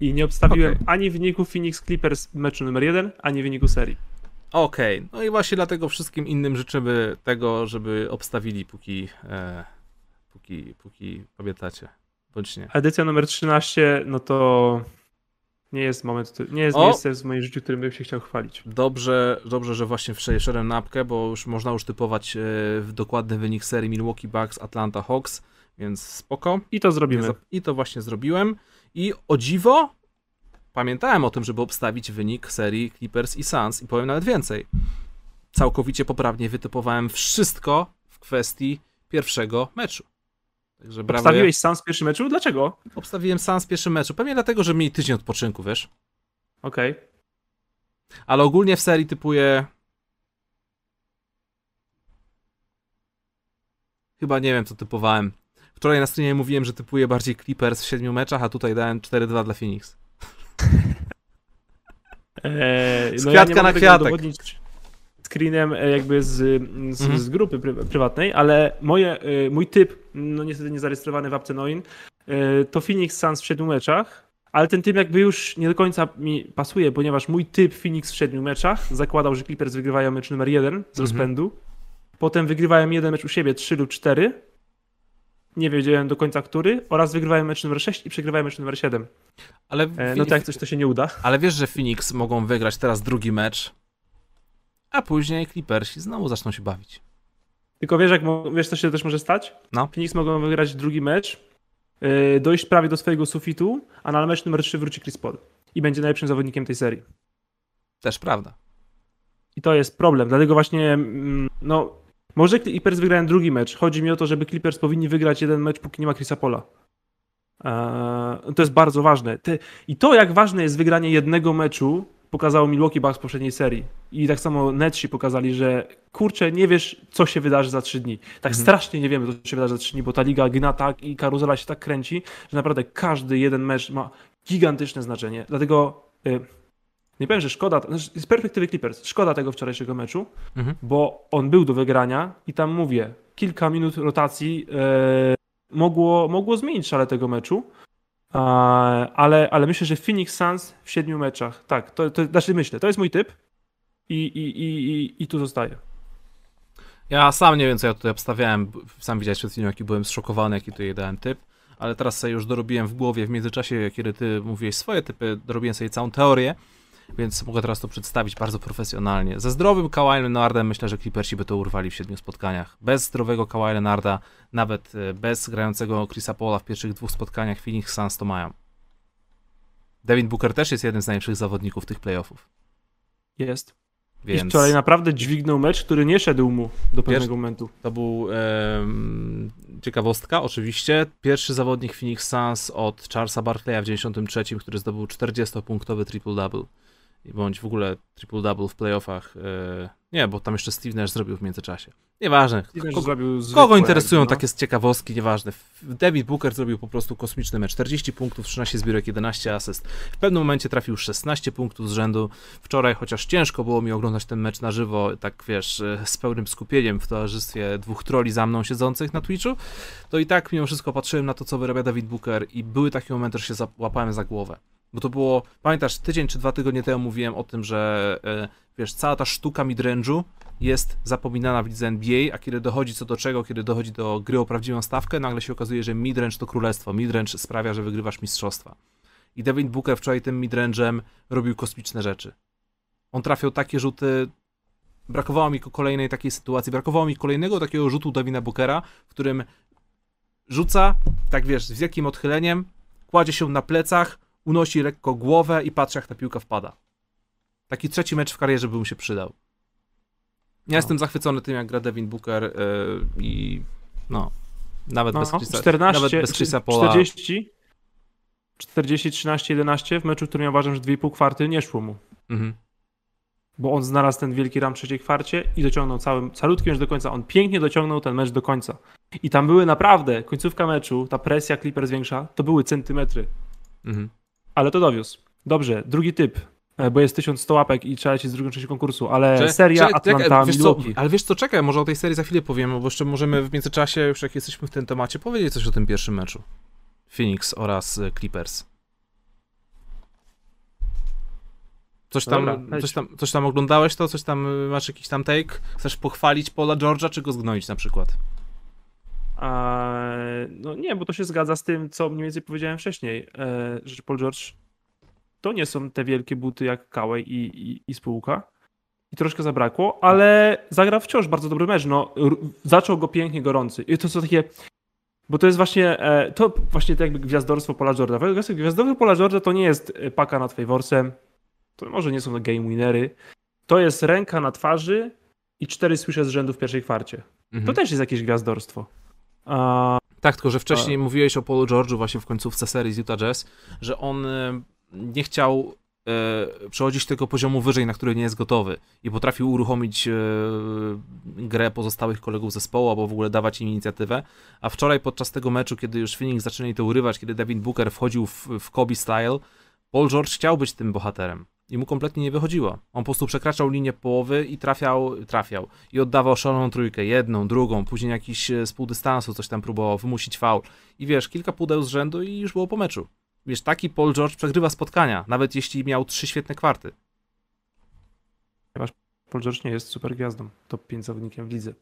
I nie obstawiłem Okej. ani wyniku Phoenix Clippers meczu numer 1, ani wyniku serii. Okej. No i właśnie dlatego wszystkim innym życzymy tego, żeby obstawili, póki, e, póki, póki pamiętacie. Bądź nie. Edycja numer 13, no to nie jest moment, nie jest O! miejsce w moim życiu, którym bym się chciał chwalić. Dobrze, dobrze, że właśnie wszedłem na apkę, bo już można już typować e, w dokładny wynik serii Milwaukee Bucks, Atlanta Hawks, więc spoko. I to zrobimy. I to właśnie zrobiłem. I o dziwo, pamiętałem o tym, żeby obstawić wynik serii Clippers i Suns i powiem nawet więcej. Całkowicie poprawnie wytypowałem wszystko w kwestii pierwszego meczu. Także brawo. Obstawiłeś sam w pierwszym meczu? Dlaczego? Obstawiłem Suns w pierwszym meczu. Pewnie dlatego, że mieli tydzień odpoczynku, wiesz. Okej. Ale ogólnie w serii typuję. Chyba nie wiem, co typowałem. Wczoraj na streamie mówiłem, że typuję bardziej Clippers w siedmiu meczach, a tutaj dałem 4-2 dla Phoenix. Eee, Z no kwiatka ja na kwiatek. screenem e, jakby z, z, Mhm. z grupy pry, prywatnej, ale moje, e, mój typ, no niestety nie zarejestrowany w apce Noin, e, to Phoenix Suns w siedmiu meczach, ale ten typ jakby już nie do końca mi pasuje, ponieważ mój typ Phoenix w siedmiu meczach zakładał, że Clippers wygrywają mecz numer jeden z Mhm. rozpędu, potem wygrywają jeden mecz u siebie 3 lub 4, nie wiedziałem do końca który, oraz wygrywają mecz numer 6 i przegrywają mecz numer 7. Ale, E, no to jak coś to się nie uda. ale wiesz, że Phoenix mogą wygrać teraz drugi mecz, a później Clippersi znowu zaczną się bawić. Tylko wiesz, jak, wiesz, co się też może stać? No. Phoenix mogą wygrać drugi mecz, yy, dojść prawie do swojego sufitu, a na mecz numer 3 wróci Chris Paul i będzie najlepszym zawodnikiem tej serii. Też prawda. I to jest problem, dlatego właśnie, mm, no, może Clippers wygrają drugi mecz. Chodzi mi o to, żeby Clippers powinni wygrać jeden mecz, póki nie ma Chrisa Paula. Eee, to jest bardzo ważne. I to, jak ważne jest wygranie jednego meczu, pokazało Milwaukee Bucks w poprzedniej serii. I tak samo Netsi pokazali, że kurczę, nie wiesz, co się wydarzy za trzy dni. Tak Mhm. strasznie nie wiemy, co się wydarzy za trzy dni, bo ta liga gna tak i karuzela się tak kręci, że naprawdę każdy jeden mecz ma gigantyczne znaczenie. Dlatego y, nie powiem, że szkoda, znaczy z perspektywy Clippers, szkoda tego wczorajszego meczu, Mhm. bo on był do wygrania i tam mówię, kilka minut rotacji e, mogło, mogło zmienić szale tego meczu. E, ale, ale myślę, że Phoenix Suns w siedmiu meczach. Tak, to, to znaczy myślę, to jest mój typ i, i, i, i, i tu zostaje. Ja sam nie wiem, co ja tutaj obstawiałem. Sam widziałeś przed chwilą, jaki byłem zszokowany, jaki tutaj dałem typ. Ale teraz sobie już dorobiłem w głowie, w międzyczasie, kiedy ty mówiłeś swoje typy, dorobiłem sobie całą teorię, więc mogę teraz to przedstawić bardzo profesjonalnie. Ze zdrowym Kawhi Leonardem myślę, że Clippersi by to urwali w siedmiu spotkaniach. Bez zdrowego Kawhi Leonarda, nawet e, bez grającego Chrisa Paula w pierwszych dwóch spotkaniach Phoenix Suns to mają. Devin Booker też jest jednym z najlepszych zawodników tych playoffów. Jest. I Więc... wczoraj naprawdę dźwignął mecz, który nie szedł mu do pewnego Wiesz- momentu. To był em, ciekawostka, oczywiście. Pierwszy zawodnik Phoenix Suns od Charlesa Barkleya w 93, który zdobył 40-punktowy triple-double. Bądź w ogóle triple-double w playoffach. E, nie, bo tam jeszcze Steve Nash zrobił w międzyczasie. Nieważne. Kogo, zrobił kogo zwykłe interesują no. takie ciekawostki? Nieważne. David Booker zrobił po prostu kosmiczny mecz. 40 punktów, 13 zbiórek, 11 asyst. W pewnym momencie trafił 16 punktów z rzędu. Wczoraj, chociaż ciężko było mi oglądać ten mecz na żywo, tak wiesz, e, z pełnym skupieniem w towarzystwie dwóch troli za mną siedzących na Twitchu, to i tak mimo wszystko patrzyłem na to, co wyrabia David Booker i były takie momenty, że się załapałem za głowę. Bo to było, pamiętasz, tydzień czy dwa tygodnie temu mówiłem o tym, że e, wiesz, cała ta sztuka midrange'u jest zapominana w lidze NBA, a kiedy dochodzi co do czego, kiedy dochodzi do gry o prawdziwą stawkę, nagle się okazuje, że midrange to królestwo. Midrange sprawia, że wygrywasz mistrzostwa. I Devin Booker wczoraj tym midrange'em robił kosmiczne rzeczy. On trafiał takie rzuty, brakowało mi kolejnej takiej sytuacji, brakowało mi kolejnego takiego rzutu Davina Bookera, w którym rzuca, tak wiesz, z wielkim odchyleniem, kładzie się na plecach, unosi lekko głowę i patrzy jak ta piłka wpada. Taki trzeci mecz w karierze by mu się przydał. Ja No. jestem zachwycony tym, jak gra Devin Booker yy, i no, nawet No, bez Chrisa, 14, nawet bez Chrisa Paula. 40, 40, 13, 11 w meczu, w którym ja uważam, że 2,5 kwarty nie szło mu. Mhm. Bo on znalazł ten wielki ram w trzeciej kwarcie i dociągnął całym, calutki mecz do końca. On pięknie dociągnął ten mecz do końca. I tam były naprawdę, końcówka meczu, ta presja Clippers większa, to były centymetry. Mhm. Ale to dowiózł. Dobrze, drugi typ, e, bo jest 1100 łapek i trzeba lecieć z drugą częścią konkursu, ale Cze- seria Atlanta wiesz co, Milwaukee. Ale wiesz co, czekaj, może o tej serii za chwilę powiemy, bo jeszcze możemy w międzyczasie, już jak jesteśmy w tym temacie, powiedzieć coś o tym pierwszym meczu. Phoenix oraz y, Clippers. Coś tam, Dobra, coś, tam, coś tam oglądałeś to? Coś tam, y, masz jakiś tam take? Chcesz pochwalić Paula George'a, czy go zgnoić na przykład? A, no nie, bo to się zgadza z tym, co mniej więcej powiedziałem wcześniej, e, że Paul George to nie są te wielkie buty jak Kawhi i, i, i spółka. I troszkę zabrakło, ale zagrał wciąż bardzo dobry mecz. No, zaczął go pięknie gorący. I to są takie. Bo to jest właśnie. E, to właśnie tak jakby gwiazdorstwo Paula George'a. Gwiazdorstwo Paula George'a to nie jest e, paka nad Favorsem. To może nie są to game winery. To jest ręka na twarzy i cztery słysze z rzędu w pierwszej kwarcie. To Mhm. też jest jakieś gwiazdorstwo. A, Tak, tylko że wcześniej mówiłeś o Paulu George'u właśnie w końcówce serii z Utah Jazz, że on e, nie chciał e, przechodzić tego poziomu wyżej, na który nie jest gotowy i potrafił uruchomić e, grę pozostałych kolegów zespołu albo w ogóle dawać im inicjatywę, a wczoraj podczas tego meczu, kiedy już Phoenix zaczęli to urywać, kiedy Devin Booker wchodził w, w Kobe style, Paul George chciał być tym bohaterem. I mu kompletnie nie wychodziło. On po prostu przekraczał linię połowy i trafiał, trafiał. I oddawał szaloną trójkę, jedną, drugą, później jakiś e, z pół dystansu coś tam próbował wymusić faul. I wiesz, kilka pudeł z rzędu i już było po meczu. Wiesz, taki Paul George przegrywa spotkania, nawet jeśli miał trzy świetne kwarty. Paul George nie jest super gwiazdą, top 5 zawodnikiem w lidze.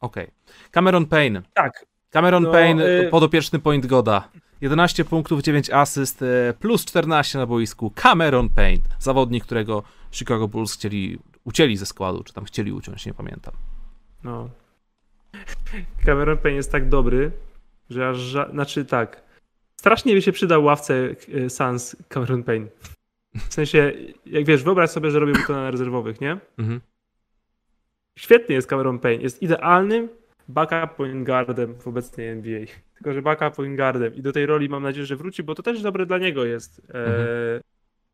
Okej. Cameron Payne. Tak. Cameron No, Payne, y- podopieczny point goda. 11 punktów, 9 asyst, e, plus 14 na boisku. Cameron Payne, zawodnik, którego Chicago Bulls chcieli, ucięli ze składu, czy tam chcieli uciąć, nie pamiętam. No. *laughs* Cameron Payne jest tak dobry, że aż ża- znaczy tak. Strasznie by się przydał ławce e, Suns Cameron Payne. W sensie, jak wiesz, wyobraź sobie, że robiłby to na rezerwowych, nie? Mhm. Świetny jest Cameron Payne. Jest idealnym backup point guardem w obecnej NBA. Tylko, że backup point guardem. I do tej roli mam nadzieję, że wróci, bo to też dobre dla niego jest. E, Mhm.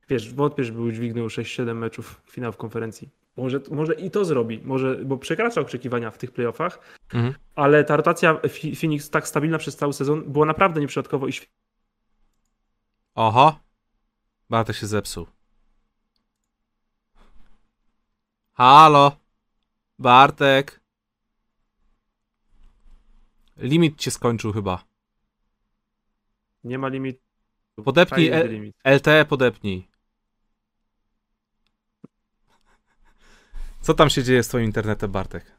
Wiesz, wątpię, żeby udźwignął 6-7 meczów finał w konferencji. Może, może i to zrobi, może, bo przekracza oczekiwania w tych playoffach, Mhm. ale ta rotacja Phoenix tak stabilna przez cały sezon była naprawdę nieprzypadkowo i świetna. Oho. Bartek się zepsuł. Halo. Bartek. Limit cię skończył chyba. Nie ma limitu. Podepnij L- limit. LTE podepnij. Co tam się dzieje z twoim internetem, Bartek?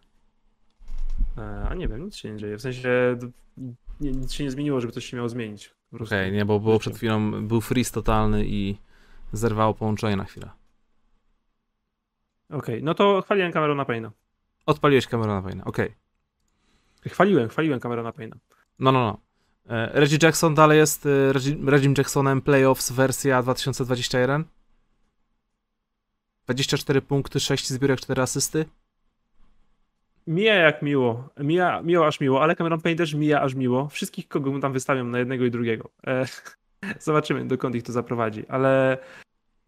E, A nie wiem, nic się nie dzieje. W sensie nie, nic się nie zmieniło, żeby coś się miało zmienić. Okej, nie, bo było przed chwilą, był freeze totalny i zerwało połączenie na chwilę. Okej, no to chwaliłem Camerona Payne'a. Odpaliłeś kamerę na wojnę, okej. Chwaliłem, chwaliłem Camerona Payne'a. No, no, no. E, Reggie Jackson dalej jest e, Reggie, Jacksonem Playoffs wersja 2021? 24 punkty, 6 zbiórek, 4 asysty? Mija jak miło. Mija, miło aż miło, ale Cameron Payne też mija aż miło. Wszystkich, kogo mu tam wystawiam na jednego i drugiego. E, *laughs* zobaczymy, dokąd ich to zaprowadzi. Ale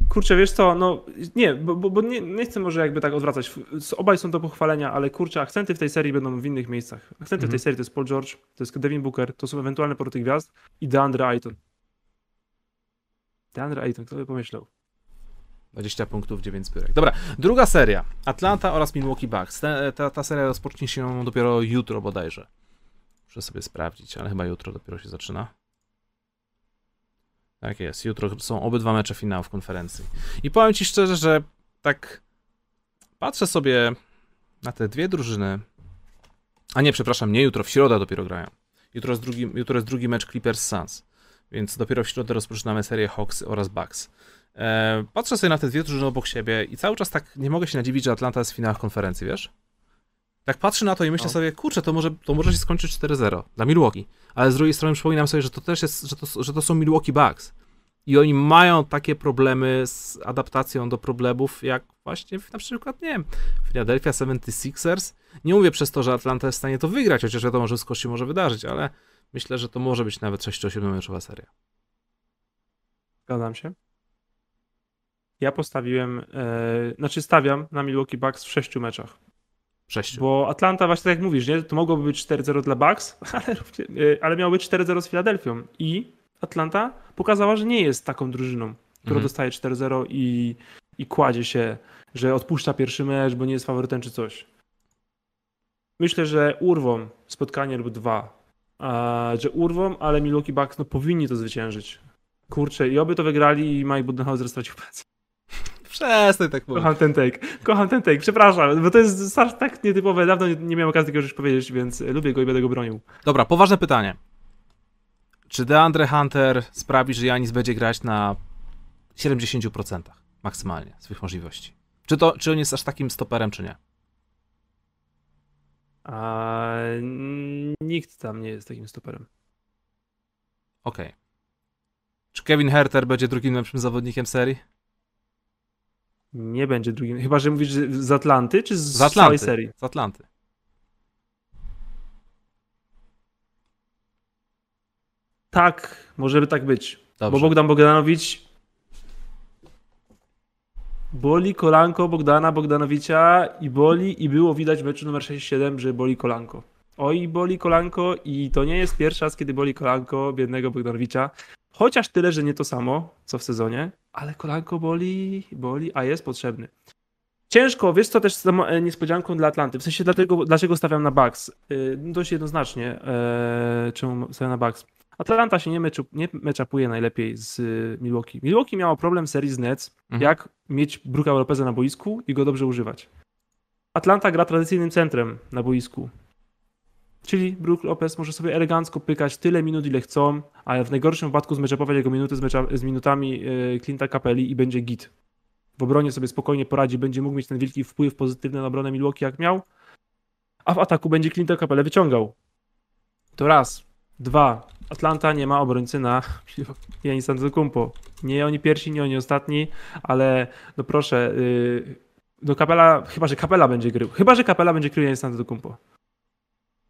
kurczę, wiesz co, no nie, bo, bo, nie, nie chcę może jakby tak odwracać. Obaj są do pochwalenia, ale kurczę, akcenty w tej serii będą w innych miejscach. Akcenty w Mhm. tej serii to jest Paul George, to jest Devin Booker, to są ewentualne porty gwiazd i DeAndre Ayton. DeAndre Ayton, kto by pomyślał? 20 punktów, 9 zbiórek. Dobra, druga seria. Atlanta oraz Milwaukee Bucks. Ta, ta, ta seria rozpocznie się dopiero jutro bodajże. Muszę sobie sprawdzić, ale chyba jutro dopiero się zaczyna. Tak jest, jutro są obydwa mecze finałów konferencji. I powiem Ci szczerze, że tak patrzę sobie na te dwie drużyny. A nie, przepraszam, nie jutro, w środę dopiero grają. Jutro jest drugi, jutro jest drugi mecz Clippers Suns, więc dopiero w środę rozpoczynamy serię Hawks oraz Bucks. E, patrzę sobie na te dwie drużyny obok siebie i cały czas tak nie mogę się nadziwić, że Atlanta jest w finałach konferencji, wiesz? Tak patrzę na to i myślę No. sobie, kurczę, to może, to może się skończyć 4-0 dla Milwaukee. Ale z drugiej strony przypominam sobie, że to też jest, że to, że to są Milwaukee Bucks. I oni mają takie problemy z adaptacją do problemów, jak właśnie na przykład, nie wiem, Philadelphia 76ers. Nie mówię przez to, że Atlanta jest w stanie to wygrać, chociaż wiadomo, że skoro się może wydarzyć, ale myślę, że to może być nawet 6-7 meczowa seria. Zgadzam się. Ja postawiłem, e, znaczy stawiam na Milwaukee Bucks w sześciu meczach. 6. Bo Atlanta, właśnie tak jak mówisz, nie? to mogłoby być 4-0 dla Bucks, *laughs* ale, e, ale miało być 4-0 z Filadelfią. I Atlanta pokazała, że nie jest taką drużyną, która Mhm. dostaje 4-0 i, i kładzie się, że odpuszcza pierwszy mecz, bo nie jest faworytem czy coś. Myślę, że urwą spotkanie lub dwa. A, że urwą, ale Milwaukee Bucks no, powinni to zwyciężyć. Kurczę, i oby to wygrali i Mike Budenholzer stracił pracę. Przestań tak mówić. Kocham ten take, kocham ten take, przepraszam, bo to jest tak nietypowe, dawno nie, nie miałem okazji tego już powiedzieć, więc lubię go i będę go bronił. Dobra, poważne pytanie. Czy DeAndre Hunter sprawi, że Janis będzie grać na 70% maksymalnie swoich możliwości? Czy, to, czy on jest aż takim stoperem, czy nie? A nikt tam nie jest takim stoperem. Okej. Czy Kevin Herter będzie drugim lepszym zawodnikiem serii? Nie będzie drugim, chyba że mówisz z Atlanty, czy z, Z całej Atlanty. serii? Z Atlanty. Tak, może by tak być. Dobrze. Bo Bogdan Bogdanowicz boli kolanko Bogdana Bogdanowicza i boli i było widać w meczu numer 6-7, że boli kolanko. Oj, boli kolanko i to nie jest pierwszy raz, kiedy boli kolanko biednego Bogdanowicza. Chociaż tyle, że nie to samo, co w sezonie, ale kolanko boli, boli, a jest potrzebny. Ciężko, wiesz co też z e, niespodzianką dla Atlanty, w sensie dlatego, dlaczego stawiam na Bucks. Yy, dość jednoznacznie, e, czemu stawiam na Bucks. Atlanta się nie, meczu, nie meczapuje najlepiej z Milwaukee. Milwaukee miało problem serii z Nets, Mhm. jak mieć Brooka Lopeza na boisku i go dobrze używać. Atlanta gra tradycyjnym centrem na boisku. Czyli Brook Lopez może sobie elegancko pykać tyle minut, ile chcą, ale w najgorszym wypadku zmeczapować jego minuty z, mecza, z minutami y, Clint'a Capelli i będzie git. W obronie sobie spokojnie poradzi, będzie mógł mieć ten wielki wpływ pozytywny na obronę Milwaukee jak miał, a w ataku będzie Clint'a Capelli wyciągał. To raz. Dwa. Atlanta nie ma obrońcy na *laughs* Janis Antetokounmpo. Nie oni pierwsi, nie oni ostatni, ale no proszę, yy, no Kapela, chyba że Kapela będzie grył, chyba że Kapela będzie krył Janis Antetokounmpo.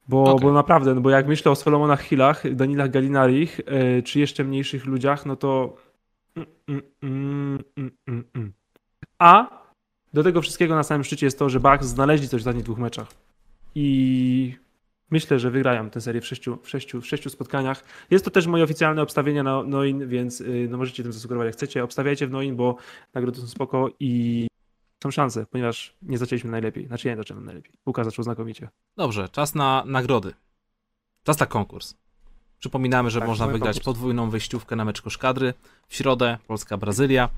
Bo, Okej. bo naprawdę, no bo jak myślę o Solomonach Hillach, Danilach Galinarich, yy, czy jeszcze mniejszych ludziach, no to mm, mm, mm, mm, mm, mm. a do tego wszystkiego na samym szczycie jest to, że Bucks znaleźli coś w ostatnich dwóch meczach. I myślę, że wygrają tę serię w sześciu, w sześciu, w sześciu spotkaniach. Jest to też moje oficjalne obstawienie na Noin, więc yy, no możecie tym zasugerować jak chcecie. Obstawiajcie w Noin, bo nagrody są spoko i są szanse, ponieważ nie zaczęliśmy najlepiej. Znaczy ja nie zacząłem najlepiej. Łukasz zaczął znakomicie. Dobrze, czas na nagrody. Czas na konkurs. Przypominamy, że Tak, można wygrać konkurs. podwójną wyjściówkę na mecz koszkadry w środę, Polska-Brazylia.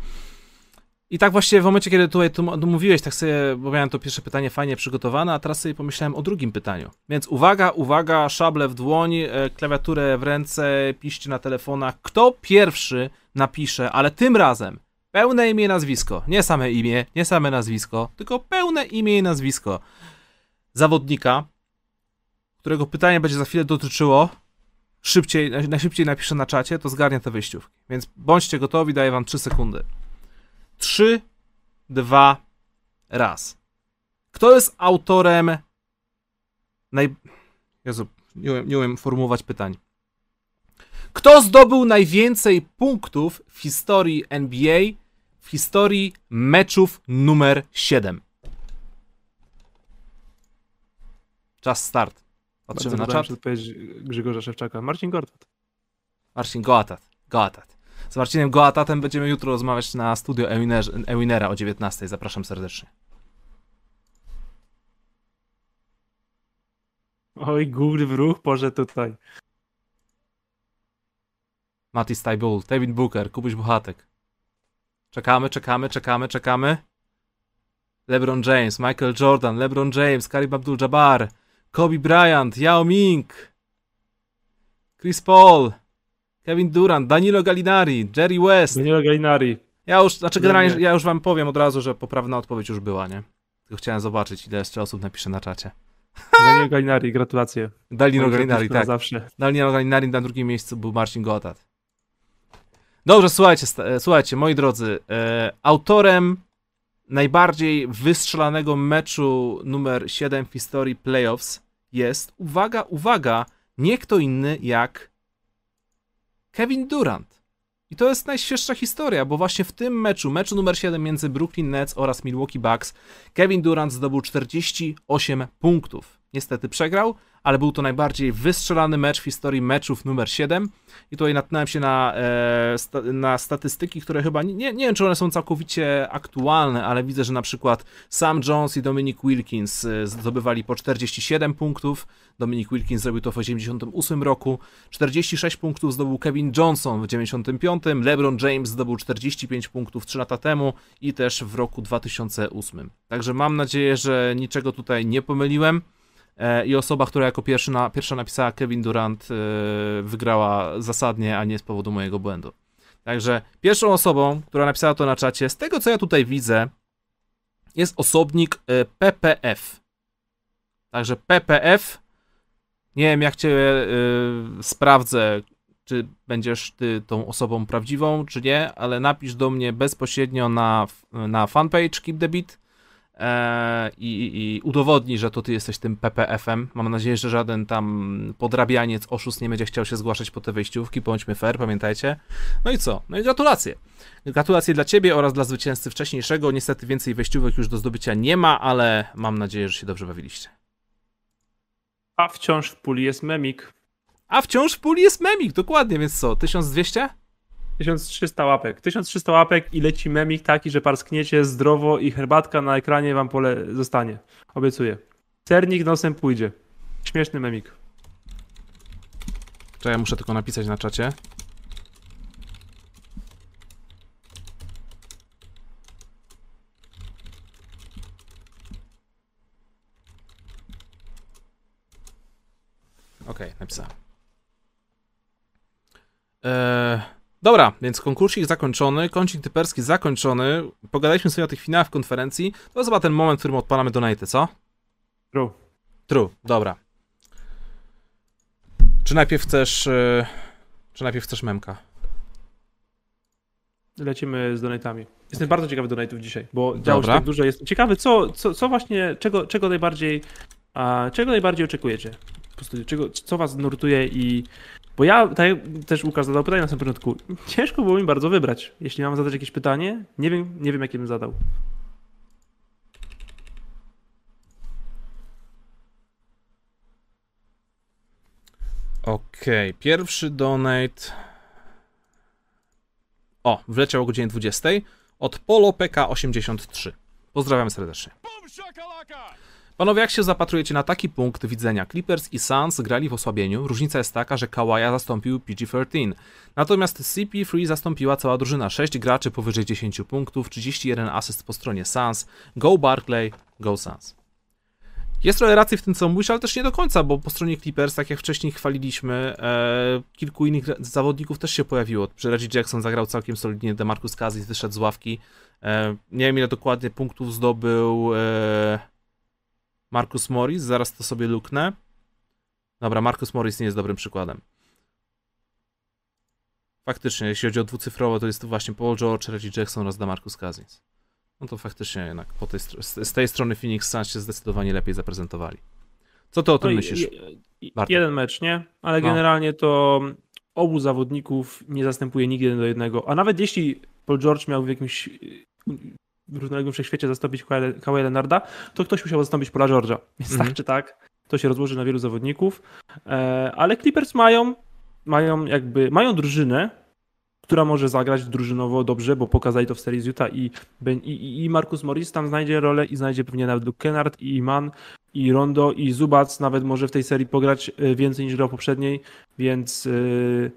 I tak właściwie w momencie, kiedy tutaj tu, tu mówiłeś, tak sobie, bo miałem to pierwsze pytanie fajnie przygotowane, a teraz sobie pomyślałem o drugim pytaniu. Więc uwaga, uwaga, szable w dłoń, e, klawiaturę w ręce, piszcie na telefonach. Kto pierwszy napisze, ale tym razem pełne imię i nazwisko, nie same imię, nie same nazwisko, tylko pełne imię i nazwisko zawodnika, którego pytanie będzie za chwilę dotyczyło, szybciej, naj- najszybciej napiszę na czacie, to zgarnia te wyjściówki. Więc bądźcie gotowi, daję wam 3 sekundy. 3, 2, raz. Kto jest autorem naj... Jezu, nie umiem, nie umiem formułować pytań. Kto zdobył najwięcej punktów w historii NBA, w historii meczów numer 7? Czas start. Patrzymy na czat. odpowiedź Grzegorza Szewczaka. Marcin Gortat. Marcin Goatat. Goatat. Z Marcinem Goatatem będziemy jutro rozmawiać na studio Ewiner- Ewinera o 19. Zapraszam serdecznie. Oj, góry w ruch, poszedł tutaj. Mati Stajbul, David Booker, Kubuś Buchatek. Czekamy, czekamy, czekamy, czekamy. LeBron James, Michael Jordan, LeBron James, Karim Abdul-Jabbar, Kobe Bryant, Yao Ming, Chris Paul, Kevin Durant, Danilo Gallinari, Jerry West, Danilo Gallinari. Ja już, znaczy generalnie, nie. ja już wam powiem od razu, że poprawna odpowiedź już była, nie? Tylko chciałem zobaczyć, ile jeszcze osób napisze na czacie. *laughs* Daniel Galinari, gratulacje. Serduszku na tak. zawsze. Dalino Galinari na drugim miejscu był Marcin Gotthard. Dobrze, słuchajcie, e, słuchajcie, moi drodzy, e, autorem najbardziej wystrzelanego meczu numer 7 w historii playoffs jest, uwaga, uwaga, nie kto inny jak Kevin Durant. I to jest najświeższa historia, bo właśnie w tym meczu, meczu numer 7 między Brooklyn Nets oraz Milwaukee Bucks, Kevin Durant zdobył 48 punktów. Niestety przegrał, ale był to najbardziej wystrzelany mecz w historii meczów numer 7. I tutaj natknąłem się na, e, sta, na statystyki, które chyba nie, nie wiem, czy one są całkowicie aktualne, ale widzę, że na przykład Sam Jones i Dominic Wilkins e, zdobywali po 47 punktów. Dominic Wilkins zrobił to w 88 roku. 46 punktów zdobył Kevin Johnson w 95. LeBron James zdobył 45 punktów 3 lata temu i też w roku 2008. Także mam nadzieję, że niczego tutaj nie pomyliłem. E, I osoba, która jako pierwszy na, pierwsza napisała Kevin Durant, e, wygrała zasadnie, a nie z powodu mojego błędu. Także pierwszą osobą, która napisała to na czacie, z tego co ja tutaj widzę, jest osobnik e, PPF. Także PPF. Nie wiem, jak cię sprawdzę, czy będziesz ty tą osobą prawdziwą, czy nie, ale napisz do mnie bezpośrednio na, na fanpage Keep the Beat i, i, i udowodnij, że to ty jesteś tym PPF-em. Mam nadzieję, że żaden tam podrabianiec, oszust nie będzie chciał się zgłaszać po te wejściówki. Bądźmy fair, pamiętajcie. No i co? No i gratulacje. Gratulacje dla ciebie oraz dla zwycięzcy wcześniejszego. Niestety więcej wejściówek już do zdobycia nie ma, ale mam nadzieję, że się dobrze bawiliście. A wciąż w puli jest memik. A wciąż w puli jest memik, dokładnie, więc co? 1200? 1300 łapek. 1300 łapek i leci memik taki, że parskniecie zdrowo i herbatka na ekranie wam pole zostanie. Obiecuję. Sernik nosem pójdzie. Śmieszny memik. Czekaj, muszę tylko napisać na czacie. Okej, napisałem. Eee, dobra, więc konkursik zakończony, kącik typerski zakończony. Pogadaliśmy sobie o tych finałach w konferencji. To jest chyba ten moment, w którym odpalamy donaty, co? True. True, dobra. Czy najpierw chcesz. e, Czy najpierw chcesz memka? Lecimy z donatami. Jestem bardzo ciekawy donatów dzisiaj, bo działo się tak dużo. Jestem ciekawy, co, co, co właśnie, czego, czego najbardziej, a, czego najbardziej oczekujecie? Po prostu, czego, co was nurtuje i... Bo ja, tak jak też Łukasz zadał pytanie na samym początku, ciężko było mi bardzo wybrać. Jeśli mam zadać jakieś pytanie, nie wiem, nie wiem jakie bym zadał. Okej, pierwszy donate. O, wleciał o godzinie 20 od Polo PK83. Pozdrawiam serdecznie. Panowie, jak się zapatrujecie na taki punkt widzenia? Clippers i Suns grali w osłabieniu. Różnica jest taka, że Kawaja zastąpił PG-13. Natomiast CP3 zastąpiła cała drużyna. 6 graczy powyżej 10 punktów, 31 asyst po stronie Suns. Go Barclay, go Suns. Jest trochę racji w tym, co mówisz, ale też nie do końca, bo po stronie Clippers, tak jak wcześniej chwaliliśmy, e, kilku innych zawodników też się pojawiło. Reggie Jackson zagrał całkiem solidnie, DeMarcus Cousins wyszedł z ławki. E, nie wiem, ile dokładnie punktów zdobył e, Marcus Morris, zaraz to sobie luknę. Dobra, Marcus Morris nie jest dobrym przykładem. Faktycznie, jeśli chodzi o dwucyfrowe, to jest to właśnie Paul George, Reggie Jackson oraz DeMarcus Cousins. No to faktycznie jednak po tej, z, tej strony Phoenix Suns się zdecydowanie lepiej zaprezentowali. Co ty o tym No myślisz? Bartek? jeden mecz, nie? Ale No. generalnie to obu zawodników nie zastępuje nikt jeden do jednego. A nawet jeśli Paul George miał w jakimś w równoległym wszechświecie zastąpić Kawhi- Leonarda, to ktoś musiał zastąpić Paula George'a. Więc Mhm. tak czy tak, to się rozłoży na wielu zawodników. E, ale Clippers mają, mają jakby, mają drużynę, która może zagrać drużynowo dobrze, bo pokazali to w serii z Utah i, i- i, Marcus Morris tam znajdzie rolę i znajdzie pewnie nawet Luke Kennard i Iman i Rondo i Zubac nawet może w tej serii pograć e, więcej niż grał poprzedniej, więc yy,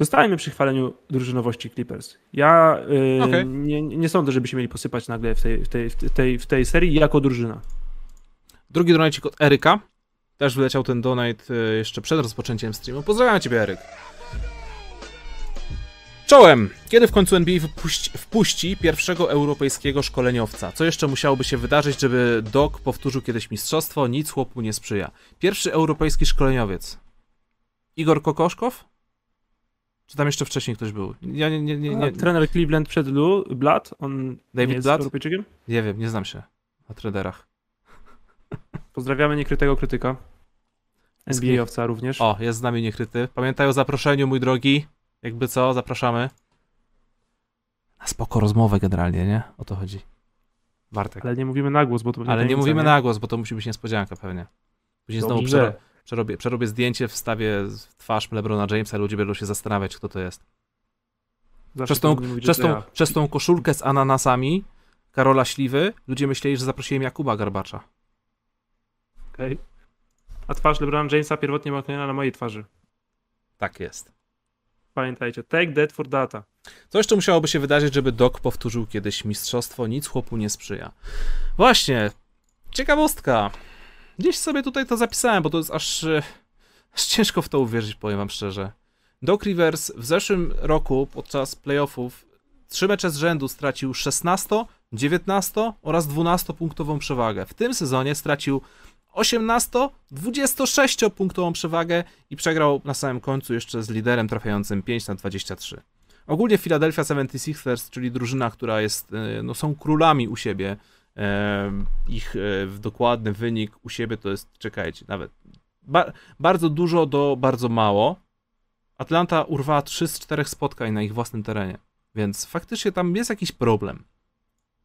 zostańmy przy chwaleniu drużynowości Clippers. Ja yy, Okej. nie, nie sądzę, żeby się mieli posypać nagle w tej, w tej, w tej, w tej serii jako drużyna. Drugi donate od Eryka. Też wyleciał ten donate e, jeszcze przed rozpoczęciem streamu. Pozdrawiam ciebie, Eryk. Czołem! Kiedy w końcu NBA wpuści, wpuści pierwszego europejskiego szkoleniowca? Co jeszcze musiałoby się wydarzyć, żeby Doc powtórzył kiedyś mistrzostwo? Nic chłopu nie sprzyja. Pierwszy europejski szkoleniowiec. Igor Kokoszkow? Czy tam jeszcze wcześniej ktoś był? Ja nie, nie, nie, nie, Trener Cleveland przed Lu, Blood, on David nie jest Blatt? Europejczykiem? nie wiem, nie znam się na traderach. *laughs* Pozdrawiamy niekrytego krytyka. NBA-owca również. O, jest z nami niekryty. Pamiętaj o zaproszeniu, mój drogi. Jakby co, zapraszamy. Na spoko rozmowę generalnie, nie? O to chodzi. Bartek. Ale nie mówimy na głos, bo to będzie Ale nie mówimy na głos, bo to musi być niespodzianka pewnie. Później znowu Dobrze. Przero, przerobię, przerobię zdjęcie, wstawię twarz LeBrona Jamesa i ludzie będą się zastanawiać, kto to jest. Przez tą, mówić, przez, tą, ja. przez tą koszulkę z ananasami Karola Śliwy ludzie myśleli, że zaprosiłem Jakuba Garbacza. Okej. A twarz LeBrona Jamesa pierwotnie klejona na mojej twarzy. Tak jest. Pamiętajcie, take that for data. Co jeszcze musiałoby się wydarzyć, żeby Doc powtórzył kiedyś mistrzostwo? Nic chłopu nie sprzyja. Właśnie, ciekawostka. Gdzieś sobie tutaj to zapisałem, bo to jest aż, e, aż ciężko w to uwierzyć, powiem wam szczerze. Doc Rivers w zeszłym roku podczas playoffów trzy mecze z rzędu stracił 16, 19 oraz 12 punktową przewagę. W tym sezonie stracił 18, 26 punktową przewagę i przegrał na samym końcu jeszcze z liderem trafiającym 5 na 23. Ogólnie Philadelphia 76ers, czyli drużyna, która jest, e, no są królami u siebie, ich e, dokładny wynik u siebie to jest, czekajcie, nawet ba bardzo dużo do bardzo mało. Atlanta urwała 3 z 4 spotkań na ich własnym terenie, więc faktycznie tam jest jakiś problem.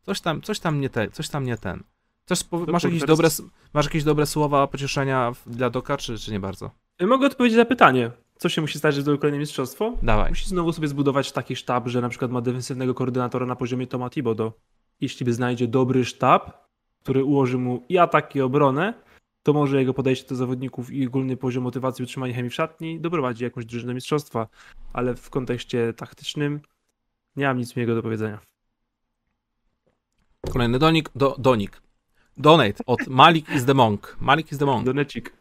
Coś tam, coś tam nie, te, coś tam nie ten. To masz, jakieś dobre, masz jakieś dobre słowa pocieszenia dla Doka, czy, czy nie bardzo? Mogę odpowiedzieć na pytanie. Co się musi stać, żeby zdobył kolejne mistrzostwo? Dawaj. Musi znowu sobie zbudować taki sztab, że na przykład ma defensywnego koordynatora na poziomie Toma Thibodeau. Jeśli by znajdzie dobry sztab, który ułoży mu i atak, i obronę, to może jego podejście do zawodników i ogólny poziom motywacji utrzymania chemii w szatni doprowadzi jakąś drużynę mistrzostwa. Ale w kontekście taktycznym nie mam nic miłego do powiedzenia. Kolejny donik, do, donik. Donate od Malik is the Monk. Malik is the Monk. Donecik.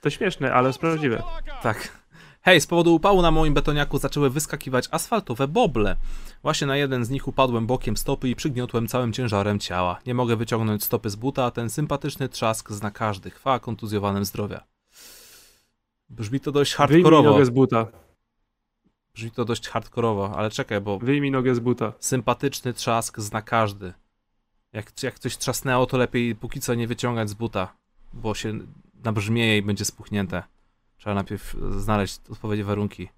To śmieszne, ale jest prawdziwe. Tak. Hej, z powodu upału na moim betoniaku zaczęły wyskakiwać asfaltowe boble. Właśnie na jeden z nich upadłem bokiem stopy i przygniotłem całym ciężarem ciała. Nie mogę wyciągnąć stopy z buta, a ten sympatyczny trzask zna każdy. Chwała kontuzjowanym zdrowia. Brzmi to dość Wyjmij hardkorowo. nogę z buta. Brzmi to dość hardkorowo, ale czekaj, bo Wyjmij nogę z buta. sympatyczny trzask zna każdy. Jak, jak coś trzasnęło, to lepiej póki co nie wyciągać z buta, bo się nabrzmieje i będzie spuchnięte. Trzeba najpierw znaleźć odpowiednie warunki.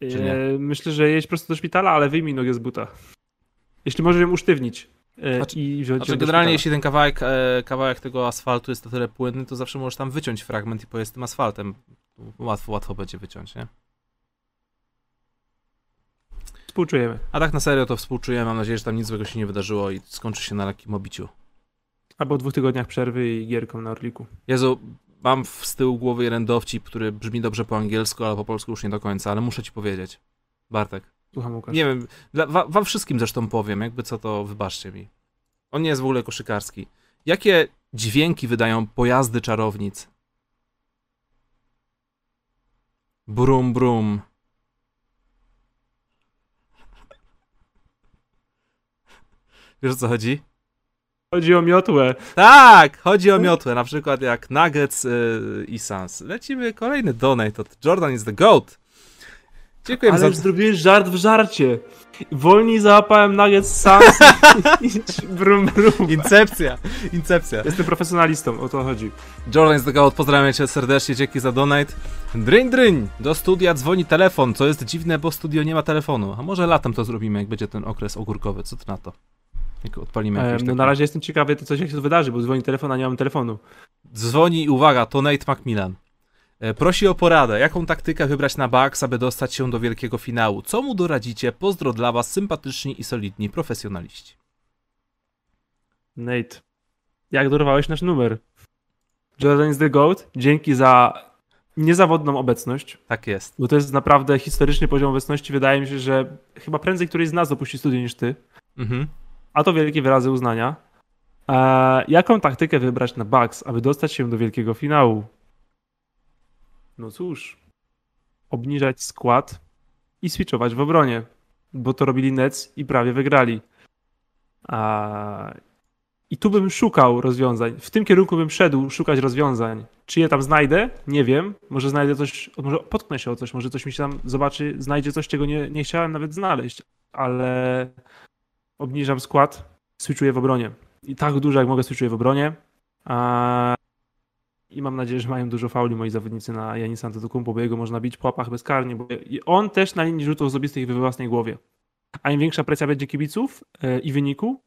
E, Myślę, że jeść prosto do szpitala, ale wyjmij nogę z buta. Jeśli możesz ją usztywnić e, Znaczy- i wziąć Znaczy, generalnie, jeśli ten kawałek, e, kawałek tego asfaltu jest to tyle płynny, to zawsze możesz tam wyciąć fragment i pojść tym asfaltem. Łatwo, łatwo będzie wyciąć, nie? Współczujemy. A tak na serio to współczuję, mam nadzieję, że tam nic złego się nie wydarzyło i skończy się na lekkim obiciu. Albo dwóch tygodniach przerwy i gierką na Orliku. Jezu, mam w- z tyłu głowy jeden dowcip, który brzmi dobrze po angielsku, ale po polsku już nie do końca, ale muszę ci powiedzieć. Bartek. Słucham Łukasz. Nie wiem, dla, wa, wam wszystkim zresztą powiem, jakby co to wybaczcie mi. On nie jest w ogóle koszykarski. Jakie dźwięki wydają pojazdy czarownic? Brum, brum. Wiesz o co chodzi? Chodzi o miotłę. Tak, chodzi o miotłę, na przykład jak Nuggets yy, i Suns. Lecimy kolejny donate od Jordan is the GOAT. Dziękuję Ale za... zrobiłeś żart w żarcie. Wolniej załapałem nugget sans niż *laughs* brum brum. Incepcja, incepcja. Jestem profesjonalistą, o to chodzi. Jordan is the GOAT, pozdrawiam cię serdecznie, dzięki za donate. Dryń, dryń, do studia dzwoni telefon, co jest dziwne, bo studio nie ma telefonu. A może latem to zrobimy, jak będzie ten okres ogórkowy, co ty na to? Jak odpalimy jakieś no na razie jestem ciekawy, to jak się wydarzy, bo dzwoni telefon, a nie mam telefonu. Dzwoni i uwaga, to Nate McMillan. E, Prosi o poradę, jaką taktykę wybrać na Bucks, aby dostać się do wielkiego finału. Co mu doradzicie? Pozdro dla was, sympatyczni i solidni profesjonaliści. Nate, jak dorwałeś nasz numer? Jordan is the GOAT, dzięki za niezawodną obecność, Tak jest. bo to jest naprawdę historyczny poziom obecności. Wydaje mi się, że chyba prędzej któryś z nas opuści studio niż ty, Mhm. A to wielkie wyrazy uznania. E, jaką taktykę wybrać na Bucks, aby dostać się do wielkiego finału? No cóż, obniżać skład, i switchować w obronie, bo to robili Nets i prawie wygrali. A... I tu bym szukał rozwiązań. W tym kierunku bym szedł szukać rozwiązań. Czy je tam znajdę? Nie wiem. Może znajdę coś, może potknę się o coś, może coś mi się tam zobaczy, znajdzie coś, czego nie, nie chciałem nawet znaleźć, ale obniżam skład, switchuję w obronie. I tak dużo jak mogę switchuję w obronie. I mam nadzieję, że mają dużo fauli moi zawodnicy na Janis Antetokounmpo, bo jego można bić po łapach bezkarnie, bo on też na linii rzutów osobistych we własnej głowie. A im większa presja będzie kibiców yy, i wyniku,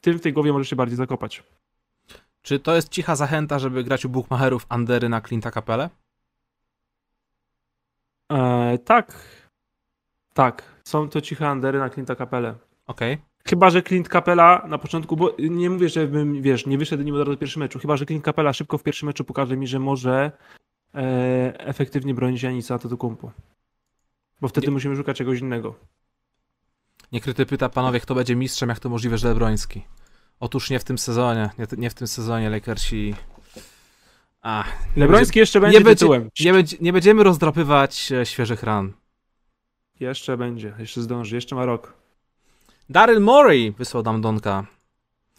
tym w tej głowie może się bardziej zakopać. Czy to jest cicha zachęta, żeby grać u bookmacherów Andery na Clint'a Capelę? E, tak. Tak. Są to ciche Andery na Clint'a Capelę. Okej. Okay. Chyba, że Clint Capella na początku, bo nie mówię, że bym, wiesz, nie wyszedł nim od razu do pierwszego meczu, chyba, że Clint Capella szybko w pierwszym meczu pokaże mi, że może e, efektywnie bronić Janisa kumpu. Bo wtedy nie. musimy szukać czegoś innego. Niekryty pyta, panowie, kto będzie mistrzem, jak to możliwe, że Lebroński? Otóż nie w tym sezonie, nie, nie w tym sezonie Lakersi... A, Lebroński jeszcze będzie nie tytułem. Nie, będzie, nie będziemy rozdrapywać e, świeżych ran. Jeszcze będzie, jeszcze zdąży, jeszcze ma rok. Daryl Morey wysłał nam Donka.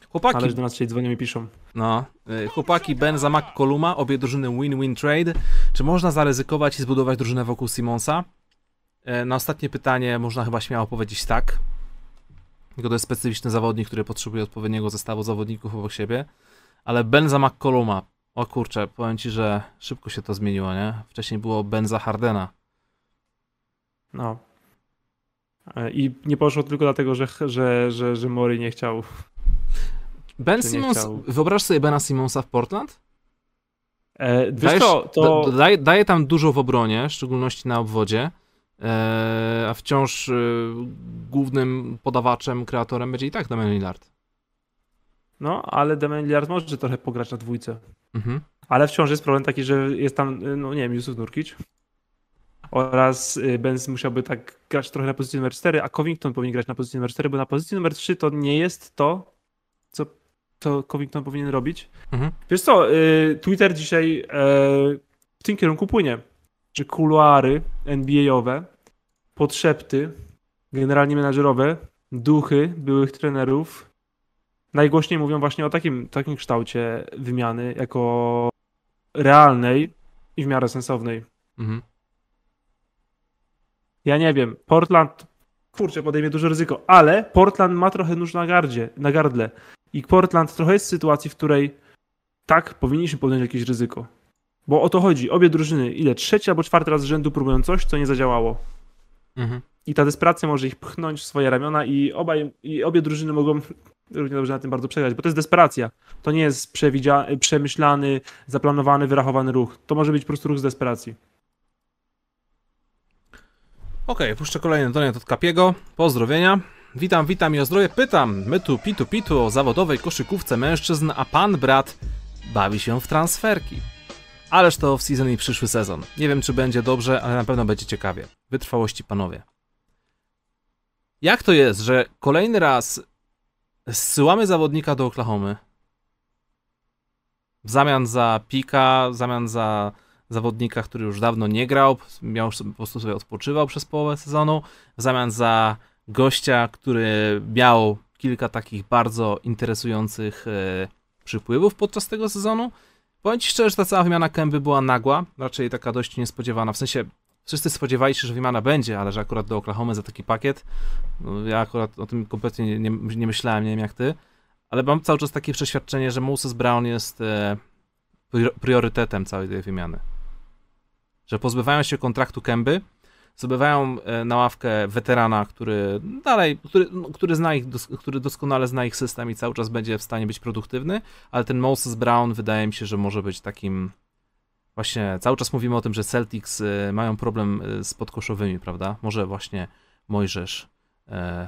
Chłopaki. Ale do nas dzisiaj dzwonią i piszą. No. E, chłopaki Ben za McColluma, obie drużyny win-win trade. Czy można zaryzykować i zbudować drużynę wokół Simonsa? E, na ostatnie pytanie można chyba śmiało powiedzieć tak. Tylko to jest specyficzny zawodnik, który potrzebuje odpowiedniego zestawu zawodników obok siebie. Ale Benza McColluma, o kurczę, powiem ci, że szybko się to zmieniło, nie? Wcześniej było Benza Hardena. No. E, I nie poszło tylko dlatego, że, że, że, że Mori nie chciał. Ben Simmons, chciał. wyobraź sobie Bena Simmonsa w Portland? E, Dajesz, to, to... daje, daje tam dużo w obronie, w szczególności na obwodzie. E, a wciąż e, głównym podawaczem, kreatorem będzie i tak Damian Lillard. No, ale Damian Lillard może trochę pograć na dwójce. Mhm. Ale wciąż jest problem taki, że jest tam, no nie wiem, Yusuf Nurkic oraz y, Benz musiałby tak grać trochę na pozycji numer 4, a Covington powinien grać na pozycji numer 4, bo na pozycji numer 3 to nie jest to, co, co Covington powinien robić. Mhm. Wiesz co, y, Twitter dzisiaj e, w tym kierunku płynie że kuluary NBA-owe, podszepty, generalnie menadżerowe, duchy byłych trenerów najgłośniej mówią właśnie o takim, takim kształcie wymiany jako realnej i w miarę sensownej. Mhm. Ja nie wiem, Portland, kurczę, podejmie duże ryzyko, ale Portland ma trochę nóż na, gardzie, na gardle i Portland trochę jest w sytuacji, w której tak, powinniśmy podjąć jakieś ryzyko. Bo o to chodzi. Obie drużyny, ile? Trzeci albo czwarty raz z rzędu próbują coś, co nie zadziałało. Mhm. I ta desperacja może ich pchnąć w swoje ramiona i, obaj, i obie drużyny mogą równie dobrze na tym bardzo przegrać, bo to jest desperacja. To nie jest przemyślany, zaplanowany, wyrachowany ruch. To może być po prostu ruch z desperacji. Okay, puszczę kolejny donet od Kapiego. Pozdrowienia. Witam, witam i o zdrowie pytam. My tu pitu pitu o zawodowej koszykówce mężczyzn, a pan brat bawi się w transferki. Ależ to off-season i przyszły sezon. Nie wiem, czy będzie dobrze, ale na pewno będzie ciekawie. Wytrwałości panowie. Jak to jest, że kolejny raz zsyłamy zawodnika do Oklahomy w zamian za pika, w zamian za zawodnika, który już dawno nie grał, miał po prostu sobie odpoczywał przez połowę sezonu, w zamian za gościa, który miał kilka takich bardzo interesujących e, przypływów podczas tego sezonu Powiem ci szczerze, że ta cała wymiana Kęby była nagła, raczej taka dość niespodziewana, w sensie wszyscy spodziewali się, że wymiana będzie, ale że akurat do Oklahoma za taki pakiet, no, ja akurat o tym kompletnie nie, nie, nie, myślałem, nie wiem jak ty, ale mam cały czas takie przeświadczenie, że Moses Brown jest e, priorytetem całej tej wymiany. Że pozbywają się kontraktu Kęby, zdobywają e, na ławkę weterana, który dalej, który, no, który, zna ich, który doskonale zna ich system i cały czas będzie w stanie być produktywny, ale ten Moses Brown wydaje mi się, że może być takim właśnie, cały czas mówimy o tym, że Celtics e, mają problem e, z podkoszowymi, prawda? Może właśnie Mojżesz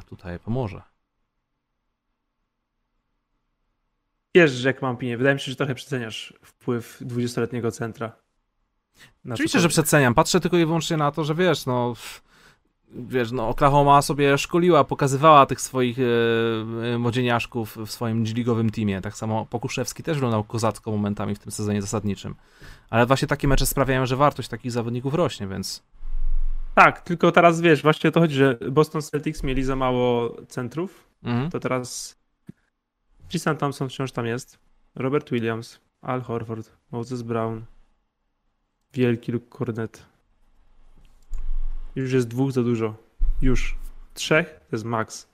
tutaj pomoże. Wiesz, że jak mam opinię, wydaje mi się, że trochę przeceniasz wpływ 20-letniego centra Oczywiście, że przeceniam. Patrzę tylko i wyłącznie na to, że wiesz, no wiesz, no Oklahoma sobie szkoliła, pokazywała tych swoich e, młodzieniaszków w swoim ligowym teamie. Tak samo Pokuszewski też wyglądał kozacko momentami w tym sezonie zasadniczym. Ale właśnie takie mecze sprawiają, że wartość takich zawodników rośnie, więc... Tak, tylko teraz wiesz, właśnie o to chodzi, że Boston Celtics mieli za mało centrów, Mhm. to teraz Tristan Thompson wciąż tam jest, Robert Williams, Al Horford, Moses Brown, wielki Luke Cornet. Już jest dwóch za dużo. Już. Trzech to jest max.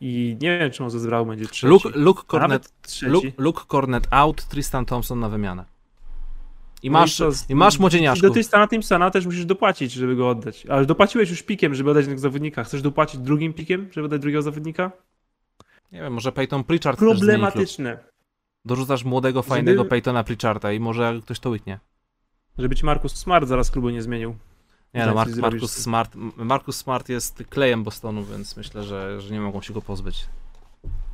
I nie wiem, czy Moses Brown będzie trzeci. Luke, Luke, Cornet. Luke, Luke Cornet out, Tristan Thompson na wymianę. I No masz, co, i masz Do. Tristana Thompsona też musisz dopłacić, żeby go oddać. Ale dopłaciłeś już pikiem, żeby oddać jednego zawodnika. Chcesz dopłacić drugim pikiem, żeby oddać drugiego zawodnika? Nie wiem, może Peyton Pritchard. Problematyczne. Dorzucasz młodego, fajnego Peytona Pritcharda i może ktoś to łyknie. Żeby ci Markus Smart zaraz klubu nie zmienił. Nie no, Mark, coś zrobisz. Marcus, Smart, Marcus Smart jest klejem Bostonu, więc myślę, że, że nie mogą się go pozbyć.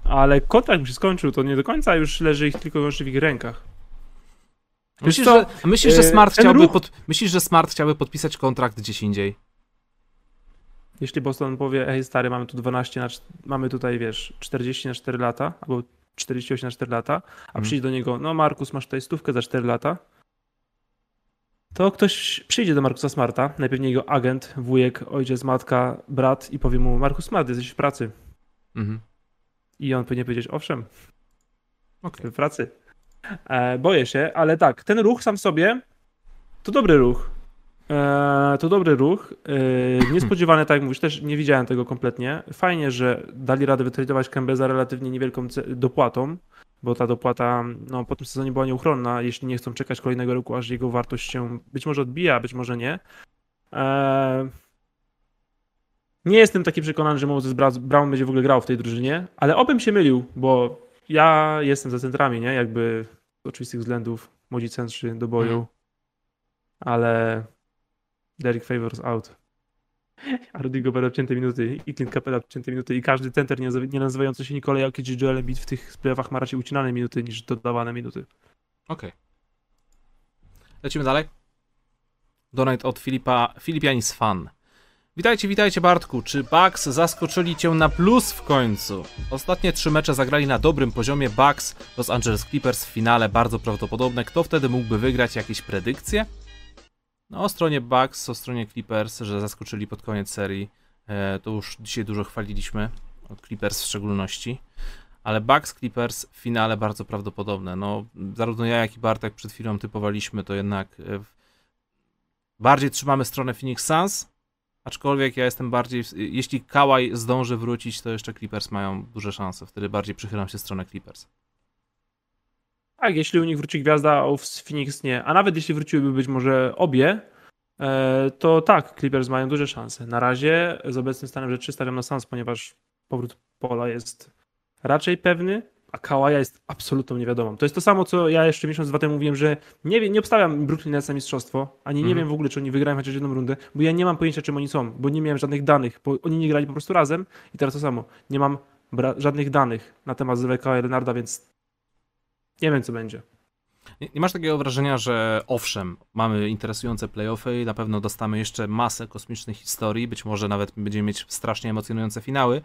Ale kontrakt już się skończył, to nie do końca już leży ich tylko wyłącznie w ich rękach. Myślisz, że, myślisz, że Smart ten chciałby ruch- pod, myślisz, że Smart chciałby podpisać kontrakt gdzieś indziej? Jeśli Boston powie, hej stary, mamy tu 12 na, mamy tutaj, wiesz, 40 na 4 lata, albo 48 na 4 lata, a Mhm. przyjdzie do niego, no Markus, masz tutaj stówkę za 4 lata, to ktoś przyjdzie do Markusa Smarta, najpewniej jego agent, wujek, ojciec, matka, brat i powie mu, Markus Smart, jesteś w pracy. Mhm. I on powinien powiedzieć, owszem, Okej. w pracy. E, boję się, ale tak, ten ruch sam w sobie to dobry ruch. E, to dobry ruch. E, *clears throat* niespodziewany, tak jak mówisz, też nie widziałem tego kompletnie. Fajnie, że dali radę wytradować Kembe za relatywnie niewielką dopłatą, bo ta dopłata no, po tym sezonie była nieuchronna, jeśli nie chcą czekać kolejnego roku, aż jego wartość się być może odbija, być może nie. E, nie jestem taki przekonany, że Moses Brown będzie w ogóle grał w tej drużynie, ale obym się mylił, bo ja jestem za centrami, nie? Jakby z oczywistych względów młodzi centrzy do boju, Mhm. ale Derek Favors out. A Rudy Gobert odcięte minuty i Clint Capella odcięte minuty i każdy center nie, nie nazywający się Nikolaj Jokic czy Joel Embiid w tych playoffach ma raczej ucinane minuty niż dodawane minuty. Okej. Lecimy dalej. Donate od Filipa, Filipianis Fan. Witajcie, witajcie Bartku. Czy Bucks zaskoczyli cię na plus w końcu? Ostatnie trzy mecze zagrali na dobrym poziomie. Bucks, Los Angeles Clippers w finale bardzo prawdopodobne. Kto wtedy mógłby wygrać? Jakieś predykcje? No, o stronie Bucks, o stronie Clippers, że zaskoczyli pod koniec serii. E, to już dzisiaj dużo chwaliliśmy. O Clippers w szczególności. Ale Bucks Clippers w finale bardzo prawdopodobne. No, zarówno ja, jak i Bartek przed chwilą typowaliśmy, to jednak e, bardziej trzymamy stronę Phoenix Suns, aczkolwiek ja jestem bardziej, jeśli Kawhi zdąży wrócić, to jeszcze Clippers mają duże szanse, wtedy bardziej przychylam się stronę Clippers. Tak, jeśli u nich wróci gwiazda, a u Phoenix nie. A nawet jeśli wróciłyby być może obie, e, to tak, Clippers mają duże szanse. Na razie z obecnym stanem rzeczy stawiam na Suns, ponieważ powrót Pola jest raczej pewny, a Kałaja jest absolutną niewiadomą. To jest to samo, co ja jeszcze miesiąc, dwa temu mówiłem, że nie, wiem, nie obstawiam Brooklyn Nets na mistrzostwo, ani nie Mhm. wiem w ogóle, czy oni wygrają chociaż jedną rundę, bo ja nie mam pojęcia, czym oni są, bo nie miałem żadnych danych, bo oni nie grali po prostu razem i teraz to samo. Nie mam żadnych danych na temat Zweka Leonarda, więc nie wiem, co będzie. Nie, nie masz takiego wrażenia, że owszem, mamy interesujące playoffy i na pewno dostamy jeszcze masę kosmicznych historii, być może nawet będziemy mieć strasznie emocjonujące finały,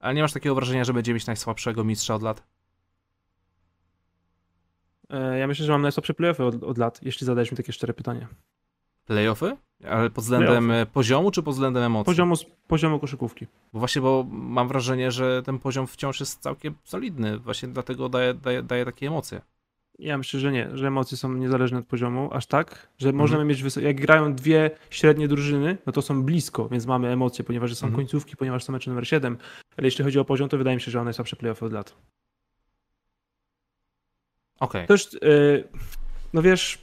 ale nie masz takiego wrażenia, że będziemy mieć najsłabszego mistrza od lat? E, Ja myślę, że mam najsłabsze playoffy od, od lat, jeśli zadajesz mi takie szczere pytanie. Playoffy? Ale pod względem e, poziomu czy pod względem emocji? Poziomu, poziomu koszykówki. Bo właśnie, bo mam wrażenie, że ten poziom wciąż jest całkiem solidny, właśnie dlatego daje, daje, daje takie emocje. Ja myślę, że nie, że emocje są niezależne od poziomu, aż tak, że Mhm. możemy mieć, wysok- jak grają dwie średnie drużyny, no to są blisko, więc mamy emocje, ponieważ są Mhm. końcówki, ponieważ są mecze numer 7, ale jeśli chodzi o poziom, to wydaje mi się, że one najsłabsze playoffy od lat. Okej. Też, yy, no wiesz,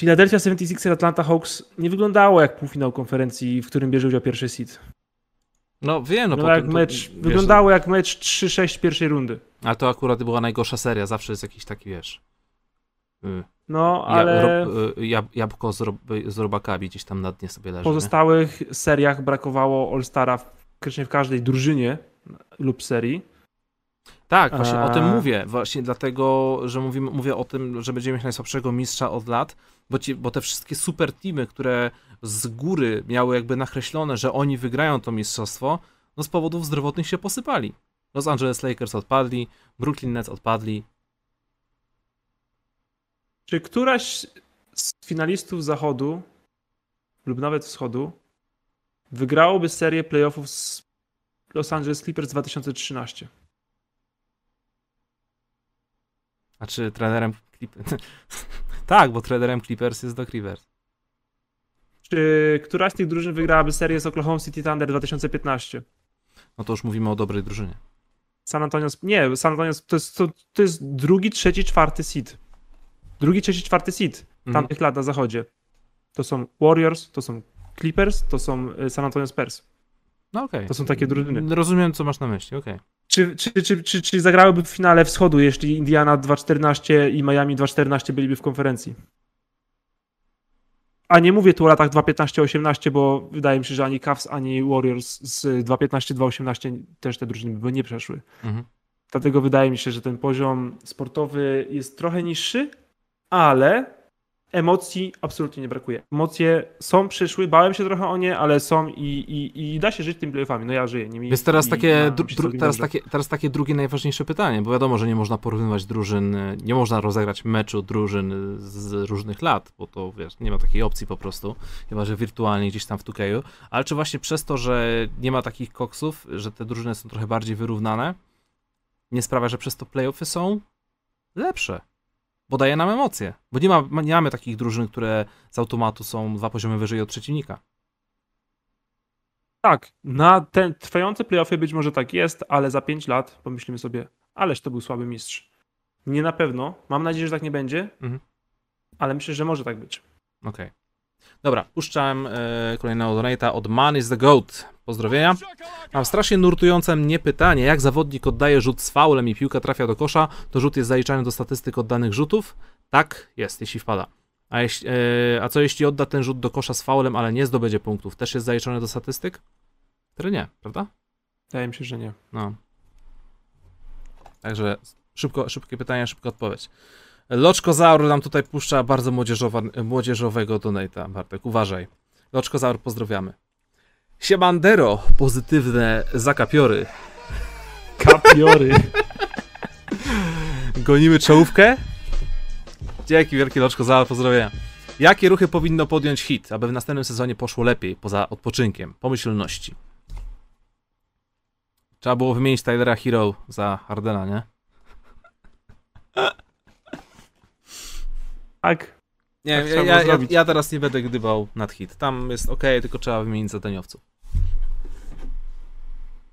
Philadelphia 76 Atlanta Hawks nie wyglądało jak półfinał konferencji, w którym bierze udział pierwszy seed. No wiem, no, No, jak mecz, wiesz, wyglądało jak mecz 3-6 pierwszej rundy. Ale to akurat była najgorsza seria, zawsze jest jakiś taki, wiesz... y, No, ale rob, y, jab, jabłko z, rob, z robakami gdzieś tam na dnie sobie leży. w pozostałych seriach brakowało All-Stara praktycznie w każdej drużynie lub serii. Tak, właśnie o tym A. mówię. Właśnie dlatego, że mówimy, mówię o tym, że będziemy mieć najsłabszego mistrza od lat, bo, ci, bo te wszystkie super teamy, które z góry miały jakby nakreślone, że oni wygrają to mistrzostwo, no z powodów zdrowotnych się posypali. Los Angeles Lakers odpadli, Brooklyn Nets odpadli. Czy któraś z finalistów zachodu lub nawet wschodu wygrałoby serię playoffów z Los Angeles Clippers 2013? A czy trenerem Clippers? *laughs* tak, bo trenerem Clippers jest Doc Rivers. Czy któraś z tych drużyn wygrałaby serię z Oklahoma City Thunder 2015? No to już mówimy o dobrej drużynie. San Antonio, nie, San Antonio to jest, to, to jest drugi, trzeci, czwarty seed. Drugi, trzeci, czwarty seed Mhm. tamtych lat na zachodzie. To są Warriors, to są Clippers, to są y, San Antonio Spurs. No okej. To są takie drużyny. Rozumiem, co masz na myśli, okej. Czy, czy, czy, czy, czy zagrałyby w finale wschodu, jeśli Indiana 2.14 i Miami 2.14 byliby w konferencji? A nie mówię tu o latach 2.15-18, bo wydaje mi się, że ani Cavs, ani Warriors z 2.15-2.18 też te drużyny by nie przeszły. Mhm. Dlatego wydaje mi się, że ten poziom sportowy jest trochę niższy, ale emocji absolutnie nie brakuje. Emocje są, przyszły, bałem się trochę o nie, ale są i, i, i da się żyć tymi playoffami. No ja żyję nimi. Jest teraz i takie, mam dru, teraz, dobrze. takie, teraz takie drugie najważniejsze pytanie, bo wiadomo, że nie można porównywać drużyn, y, nie można rozegrać meczu drużyn z różnych lat, bo to wiesz, nie ma takiej opcji po prostu, chyba że wirtualnie gdzieś tam w 2K, ale czy właśnie przez to, że nie ma takich koksów, że te drużyny są trochę bardziej wyrównane, nie sprawia, że przez to playoffy są lepsze, bo daje nam emocje, bo nie, ma, nie mamy takich drużyn, które z automatu są dwa poziomy wyżej od przeciwnika. Tak, na te trwające playoffy być może tak jest, ale za 5 lat pomyślimy sobie, ależ to był słaby mistrz. Nie na pewno, mam nadzieję, że tak nie będzie, Mhm. ale myślę, że może tak być. Okej. Dobra, puszczam e, kolejnego donate'a od Man is the Goat. Pozdrowienia. Mam strasznie nurtujące mnie pytanie, jak zawodnik oddaje rzut z faulem i piłka trafia do kosza, to rzut jest zaliczany do statystyk oddanych rzutów? Tak, jest, jeśli wpada. A, jeśli, e, a co jeśli odda ten rzut do kosza z faulem, ale nie zdobędzie punktów? Też jest zaliczony do statystyk? Wtedy nie, prawda? Wydaje mi się, że nie. No. Także szybko, szybkie pytanie, szybka odpowiedź. Loczkozaur nam tutaj puszcza bardzo młodzieżowa, młodzieżowego donata. Bartek, uważaj. Loczkozaur, pozdrawiamy. Siemandero, pozytywne zakapiory. Kapiory. *laughs* Gonimy czołówkę? Dzięki wielkie Loczkozaur, pozdrowienia. Jakie ruchy powinno podjąć hit, aby w następnym sezonie poszło lepiej, poza odpoczynkiem, pomyślności? Trzeba było wymienić Tylera Hero za Hardena, nie? *laughs* Tak, Nie, Tak ja, ja, ja, ja teraz nie będę gdybał nad hit. Tam jest ok, tylko trzeba wymienić zadaniowców.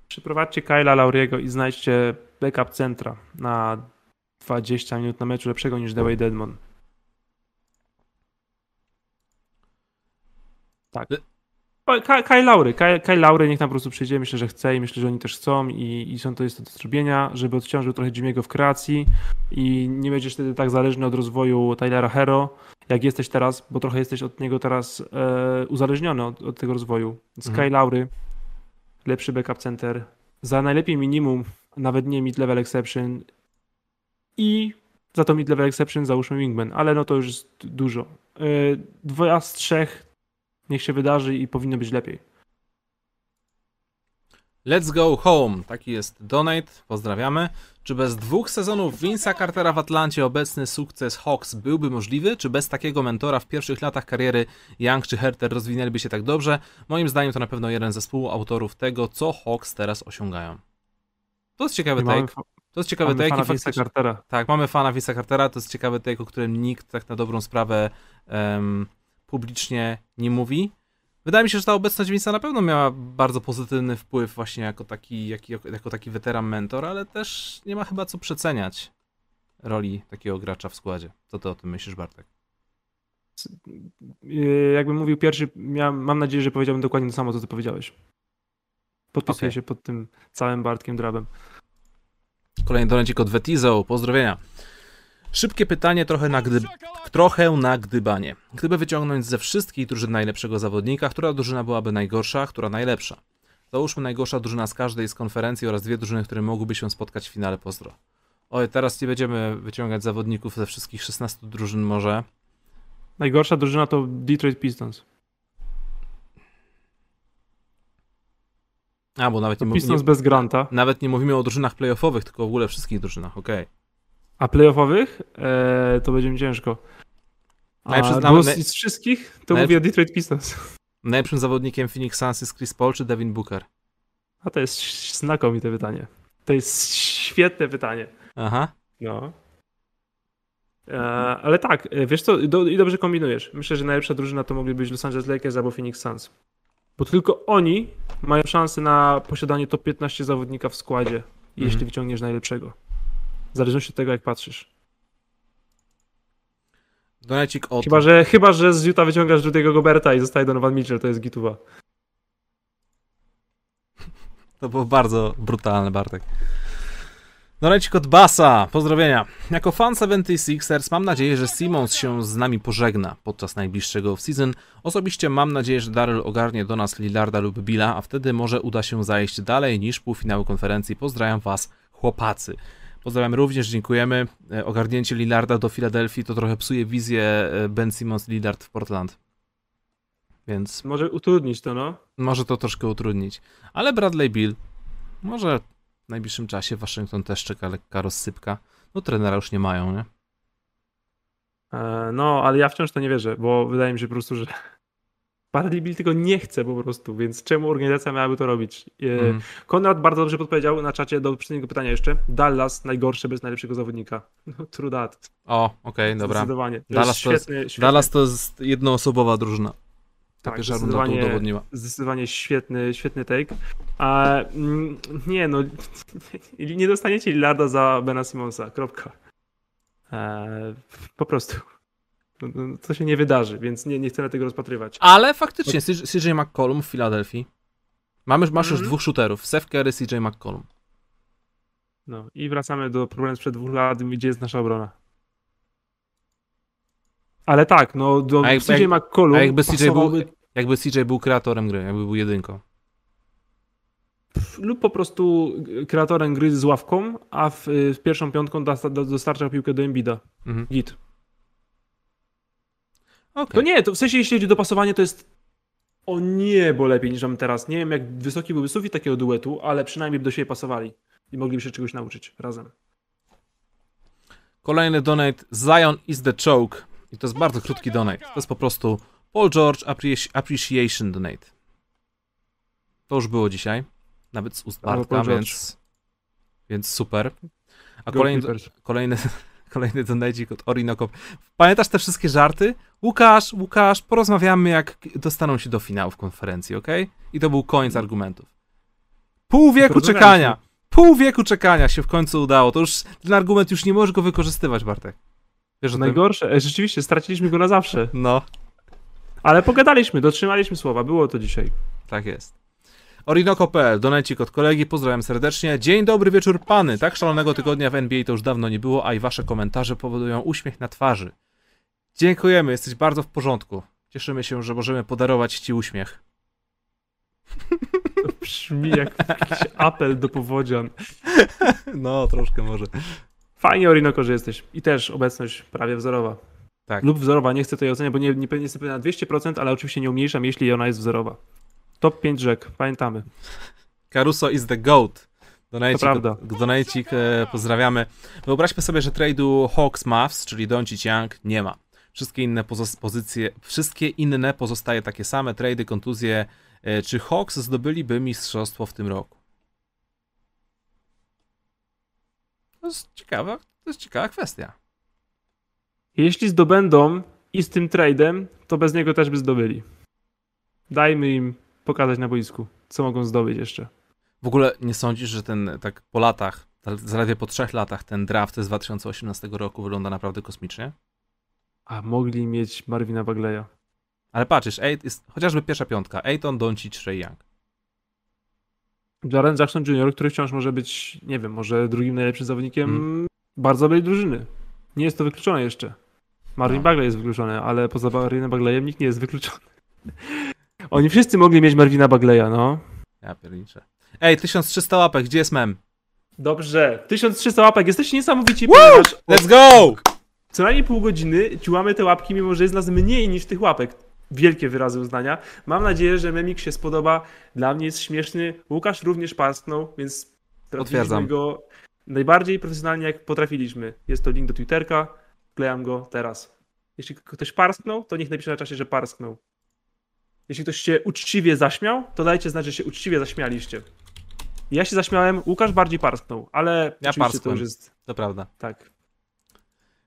przyprowadźcie Kyla Lauriego i znajdźcie backup centra na 20 minut na meczu lepszego niż Dewey Deadmon. Tak. Le- O, Ka- Kyle Laury, Kyle, Kyle Laury niech tam po prostu przyjdzie, myślę, że chce i myślę, że oni też chcą i, i są to jest to do zrobienia, żeby odciążył trochę Jimmy'ego w kreacji i nie będziesz wtedy tak zależny od rozwoju Tylera Hero, jak jesteś teraz, bo trochę jesteś od niego teraz e, uzależniony od, od tego rozwoju. Więc Mhm. Laury, lepszy backup center, za najlepiej minimum, nawet nie mid-level exception i za to mid-level exception załóżmy wingman, ale no to już jest dużo. Yy, Dwa z trzech niech się wydarzy i powinno być lepiej. Let's go home. Taki jest donate. Pozdrawiamy. Czy bez dwóch sezonów Vince'a Cartera w Atlancie obecny sukces Hawks byłby możliwy? Czy bez takiego mentora w pierwszych latach kariery Young czy Herter rozwinęliby się tak dobrze? Moim zdaniem to na pewno jeden ze współautorów tego, co Hawks teraz osiągają. To jest ciekawy mamy, take. To jest ciekawy mamy take fana faktycznie... Cartera. Tak, mamy fana Vince'a Cartera, to jest ciekawy take, o którym nikt tak na dobrą sprawę em, publicznie nie mówi. Wydaje mi się, że ta obecność Vince'a na pewno miała bardzo pozytywny wpływ właśnie jako taki, jak, jako taki weteran mentor, ale też nie ma chyba co przeceniać roli takiego gracza w składzie. Co ty o tym myślisz, Bartek? Yy, Jakbym mówił pierwszy, mam nadzieję, że powiedziałbym dokładnie to samo, co ty powiedziałeś. Podpisuję Okej. się pod tym całym Bartkiem Drabem. Kolejny dolecik od Vetizo, pozdrowienia. Szybkie pytanie, trochę na, gdy... trochę na gdybanie. Gdyby wyciągnąć ze wszystkich drużyn najlepszego zawodnika, która drużyna byłaby najgorsza, która najlepsza? Załóżmy najgorsza drużyna z każdej z konferencji oraz dwie drużyny, które mogłyby się spotkać w finale pozdro. Oj, teraz nie będziemy wyciągać zawodników ze wszystkich 16 drużyn może. Najgorsza drużyna to Detroit Pistons. A, bo nawet nie, To mów- Pistons nie, bez Granta. nawet nie mówimy o drużynach playoffowych, tylko w ogóle wszystkich drużynach, okej. A playoffowych? Eee, to będzie mi ciężko. A bo nawet- z, wszystkich to mówię Detroit Pistons. Najlepszym zawodnikiem Phoenix Suns jest Chris Paul czy Devin Booker? A to jest znakomite pytanie. To jest świetne pytanie. Aha. No. E, ale tak, e, wiesz co, do, i dobrze kombinujesz. Myślę, że najlepsza drużyna to mogli być Los Angeles Lakers albo Phoenix Suns. Bo tylko oni mają szansę na posiadanie top 15 zawodnika w składzie, Mhm. jeśli wyciągniesz najlepszego. W zależności od tego, jak patrzysz. Donecik od... Chyba, że, chyba, że z Utah wyciągasz Rudy'ego Goberta i zostaje Donovan Mitchell, to jest gituwa. To było bardzo brutalne, Bartek. Donecik od Basa. Pozdrowienia. Jako fan 76ers mam nadzieję, że Simmons się z nami pożegna podczas najbliższego off-season. Osobiście mam nadzieję, że Daryl ogarnie do nas Lillarda lub Billa, a wtedy może uda się zajść dalej niż półfinały konferencji. Pozdrawiam was, chłopacy. Pozdrawiam również, dziękujemy. E, Ogarnięcie Lillarda do Filadelfii to trochę psuje wizję e, Ben Simmons Lillard w Portland. Więc Może utrudnić to, no. może to troszkę utrudnić. Ale Bradley Bill, może w najbliższym czasie Waszyngton też czeka lekka rozsypka. No trenera już nie mają, nie? E, No, ale ja wciąż to nie wierzę, bo wydaje mi się po prostu, że Bradley Bill tego nie chce po prostu, więc czemu organizacja miałaby to robić? Mhm. Konrad bardzo dobrze podpowiedział na czacie do poprzedniego pytania jeszcze. Dallas najgorsze bez najlepszego zawodnika. *laughs* No, true that. O, okej, dobra. Zdecydowanie. To Dallas jest to jest- świetny, świetny, Dallas to jest jednoosobowa drużyna. Ta Tak, to zdecydowanie- udowodniła. Zdecydowanie świetny, świetny take. A, mm, nie no, *laughs* nie dostaniecie Lillarda za Bena Simonsa, kropka. E, po prostu. No, no, To się nie wydarzy, więc nie, nie chcę tego rozpatrywać. Ale faktycznie, CJ McCollum w Filadelfii. Mamy, masz już Mhm. dwóch shooterów, Seth Curry, CJ McCollum. No i wracamy do problemu sprzed dwóch lat, gdzie jest nasza obrona. Ale tak, no do A CJ jak- McCollum a jakby CJ był- Jakby CJ był kreatorem gry, jakby był jedynką. lub po prostu kreatorem gry z ławką, a w, y, z pierwszą piątką dosta- do- dostarczał piłkę do Embida. Mhm. Git. Okej. To nie, to w sensie jeśli chodzi o dopasowanie, to jest o niebo lepiej niż mamy teraz. Nie wiem jak wysoki byłby sufit takiego duetu, ale przynajmniej by do siebie pasowali i mogliby się czegoś nauczyć razem. Kolejny donate. Zion is the choke. I to jest bardzo krótki donate. To jest po prostu Paul George appreci- Appreciation Donate. To już było dzisiaj. Nawet z ust Bartka, więc, więc super. A Go kolejny, Clippers. kolejny, kolejny donate od Orinoco. Pamiętasz te wszystkie żarty? Łukasz, Łukasz, porozmawiamy jak dostaną się do finału w konferencji, ok? I to był koniec argumentów. Pół wieku czekania. Pół wieku czekania się w końcu udało. To już ten argument już nie możesz go wykorzystywać, Bartek. Wiesz o tym? Najgorsze, e, rzeczywiście, straciliśmy go na zawsze. No, Ale pogadaliśmy, dotrzymaliśmy słowa, było to dzisiaj. tak jest. Orinoco.pl, donecik od kolegi, pozdrawiam serdecznie. Dzień dobry wieczór pany. Tak szalonego tygodnia w NBA to już dawno nie było, a i wasze komentarze powodują uśmiech na twarzy. Dziękujemy, jesteś bardzo w porządku. Cieszymy się, że możemy podarować ci uśmiech. To brzmi jak jakiś apel do powodzian. *laughs* No, troszkę może. Fajnie, Orinoco, że jesteś. I też obecność prawie wzorowa. Tak. Lub wzorowa, nie chcę tej oceniać, bo nie, nie, nie jestem pewien na 200%, ale oczywiście nie umniejszam, jeśli ona jest wzorowa. Top 5 rzek, pamiętamy. Caruso is the GOAT. Donajcik, donajcik e, pozdrawiamy. Wyobraźmy sobie, że trade'u Hawks Mavs, czyli Doncic Young, nie ma. Wszystkie inne pozycje, wszystkie inne pozostaje takie same, trady, kontuzje. E, czy Hawks zdobyliby mistrzostwo w tym roku? To jest ciekawa, to jest ciekawa kwestia. Jeśli zdobędą i z tym trade'em, to bez niego też by zdobyli. Dajmy im pokazać na boisku, co mogą zdobyć jeszcze. W ogóle nie sądzisz, że ten tak po latach, zaledwie po trzech latach, ten draft z 2018 roku wygląda naprawdę kosmicznie? A mogli mieć Marvina Bagleya. Ale patrzysz, Ej- jest chociażby pierwsza piątka. Aiton, Doncic, Trae Young. Jaren Jackson Jr., który wciąż może być, nie wiem, może drugim najlepszym zawodnikiem Mhm. bardzo dobrej drużyny. Nie jest to wykluczone jeszcze. Marvin No. Bagley jest wykluczony, ale poza Marvinem Bagleyem nikt nie jest wykluczony. Oni wszyscy mogli mieć Marvina Bagleya, no. Ja pierniczę. Ej, 1300 łapek, gdzie jest mem? Dobrze. 1300 łapek, jesteście niesamowici, ponieważ Let's go! co najmniej pół godziny ciłamy te łapki, mimo że jest nas mniej niż tych łapek. Wielkie wyrazy uznania. Mam nadzieję, że memik się spodoba. Dla mnie jest śmieszny. Łukasz również parsknął, więc Potwierdzam. go najbardziej profesjonalnie jak potrafiliśmy. Jest to link do Twitterka. Wklejam go teraz. Jeśli ktoś parsknął, to niech napisze na czasie, że parsknął. Jeśli ktoś się uczciwie zaśmiał, to dajcie znać, że się uczciwie zaśmialiście. Ja się zaśmiałem, Łukasz bardziej parsknął, ale Ja oczywiście to już jest To prawda. tak.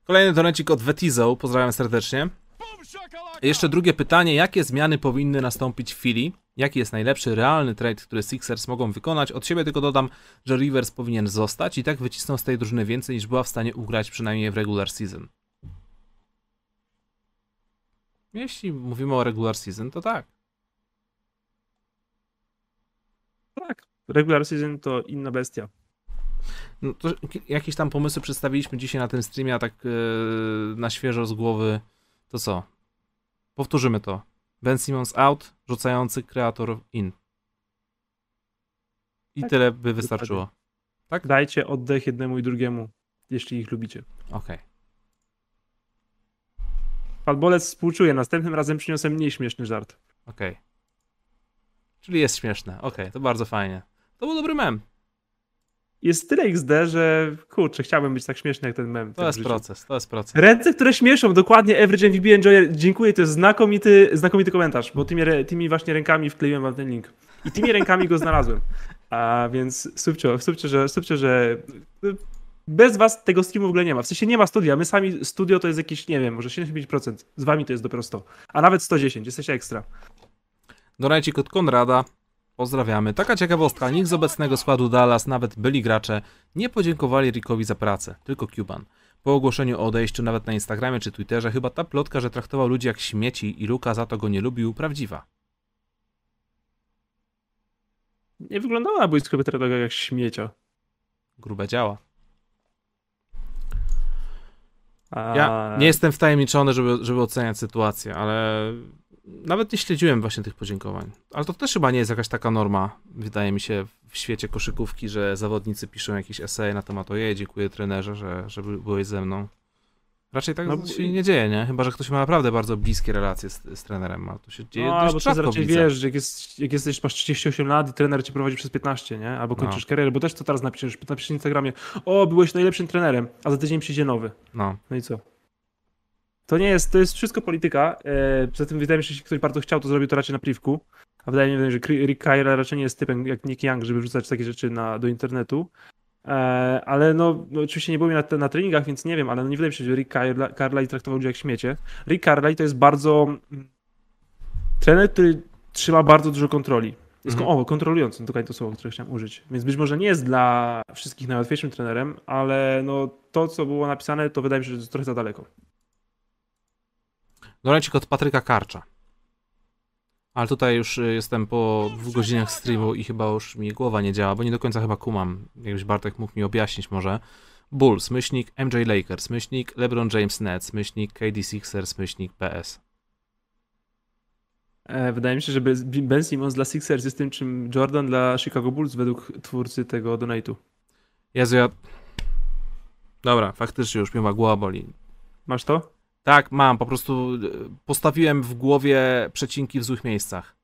Kolejny donecik od Vetizo, pozdrawiam serdecznie. Jeszcze drugie pytanie, jakie zmiany powinny nastąpić w Philly? Jaki jest najlepszy, realny trade, który Sixers mogą wykonać? Od siebie tylko dodam, że Rivers powinien zostać i tak wycisną z tej drużyny więcej niż była w stanie ugrać przynajmniej w regular season. Jeśli mówimy o regular season, to tak. Tak. Regular season to inna bestia. No to ki- jakieś tam pomysły przedstawiliśmy dzisiaj na tym streamie, a tak e, na świeżo z głowy, to co? Powtórzymy to. Ben Simmons out, rzucający kreator in. I Tak, tyle by wystarczyło. Tak? Dajcie oddech jednemu i drugiemu, jeśli ich lubicie. Okej. Padbolec współczuje, następnym razem przyniosę mniej śmieszny żart. Okej. Czyli jest śmieszne. Okej, to bardzo fajnie. To był dobry mem. Jest tyle XD, że kurczę, chciałbym być tak śmieszny jak ten mem. To jest życiu. proces, to jest proces. Ręce, które śmieszą, dokładnie, Average MVP Enjoyer, dziękuję, to jest znakomity, znakomity komentarz, bo tymi, tymi właśnie rękami wkleiłem wam ten link. I tymi rękami go znalazłem. A więc subcio, subcio, że, subcio, że bez was tego streamu w ogóle nie ma. W sensie nie ma studia, my sami studio to jest jakieś, nie wiem, może 75%, z wami to jest dopiero 100, a nawet 110, jesteście ekstra. Donajcik od Konrada. Pozdrawiamy. Taka ciekawostka. Nikt z obecnego składu Dallas, nawet byli gracze, nie podziękowali Rickowi za pracę. Tylko Cuban. Po ogłoszeniu o odejściu, nawet na Instagramie czy Twitterze, chyba ta plotka, że traktował ludzi jak śmieci i Luka za to go nie lubił, prawdziwa. Nie wyglądało na boisko Petrologa jak śmiecia. Grube działa. A... Ja nie jestem wtajemniczony, żeby, żeby oceniać sytuację, ale nawet nie śledziłem właśnie tych podziękowań. Ale to też chyba nie jest jakaś taka norma, wydaje mi się, w świecie koszykówki, że zawodnicy piszą jakieś eseje na temat ojej, dziękuję trenerze, że, że by- byłeś ze mną. Raczej tak No, się nie dzieje, nie? Chyba, że ktoś ma naprawdę bardzo bliskie relacje z, z trenerem, a to się dzieje No, dość rzadko raczej widzę. wiesz, jak, jest, jak jesteś, masz 38 lat i trener cię prowadzi przez 15, nie? Albo No. kończysz karierę, bo też to teraz napiszesz, napiszesz na Instagramie, o, byłeś najlepszym trenerem, a za tydzień przyjdzie nowy. No. No i co? To nie jest, to jest wszystko polityka, e, poza tym wydaje mi się, że jeśli ktoś bardzo chciał, to zrobił to raczej na privku, a wydaje mi się, że Rick Kyra raczej nie jest typem jak Nick Young, żeby wrzucać takie rzeczy na, do internetu. E, ale no, no, oczywiście nie byłem na, na treningach, więc nie wiem, ale no nie wydaje mi się, że Rick Carlisle traktował ludzi jak śmiecie. Rick Carlisle to jest bardzo mm, trener, który trzyma bardzo dużo kontroli. Jest Mhm. o, kontrolujący, dokładnie to słowo, które chciałem użyć. Więc być może nie jest dla wszystkich najłatwiejszym trenerem, ale no to, co było napisane, to wydaje mi się, że jest trochę za daleko. Donajcik od Patryka Karcza. Ale tutaj już y, jestem po dwóch godzinach streamu i chyba już mi głowa nie działa, bo nie do końca chyba kumam. Jakbyś Bartek mógł mi objaśnić może. Bulls, myślnik MJ Lakers, myślnik LeBron James Nets, myślnik KD Sixers, myślnik PS. E, wydaje mi się, że Ben Simmons dla Sixers jest tym, czym Jordan dla Chicago Bulls według twórcy tego donate'u. Jezu, ja... Dobra, faktycznie już mnie ma głowa boli. Masz to? Tak, mam, po prostu y, postawiłem w głowie przecinki w złych miejscach.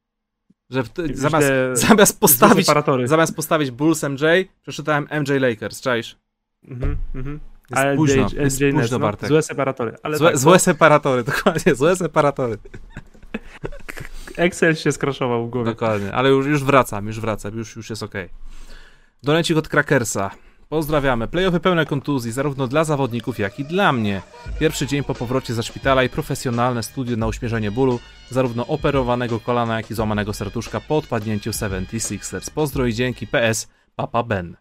Że zamiast, *laughs* zamiast postawić. Zamiast postawić Bulls MJ, przeczytałem MJ Lakers, czaisz? Mhm, mhm. Jest Ale późno, jest późno, no, Bartek. Złe separatory. Ale Złe, tak, złe separatory, *laughs* dokładnie, złe separatory. Excel się skraszował w głowie. Dokładnie, ale już, już wracam, już wracam, już, już jest okej. Donecik od Krakersa. Pozdrawiamy. Playoffy pełne kontuzji, zarówno dla zawodników, jak i dla mnie. Pierwszy dzień po powrocie ze szpitala i profesjonalne studio na uśmierzenie bólu, zarówno operowanego kolana, jak i złamanego serduszka po odpadnięciu 76ers. Pozdro i dzięki PS Papa Ben.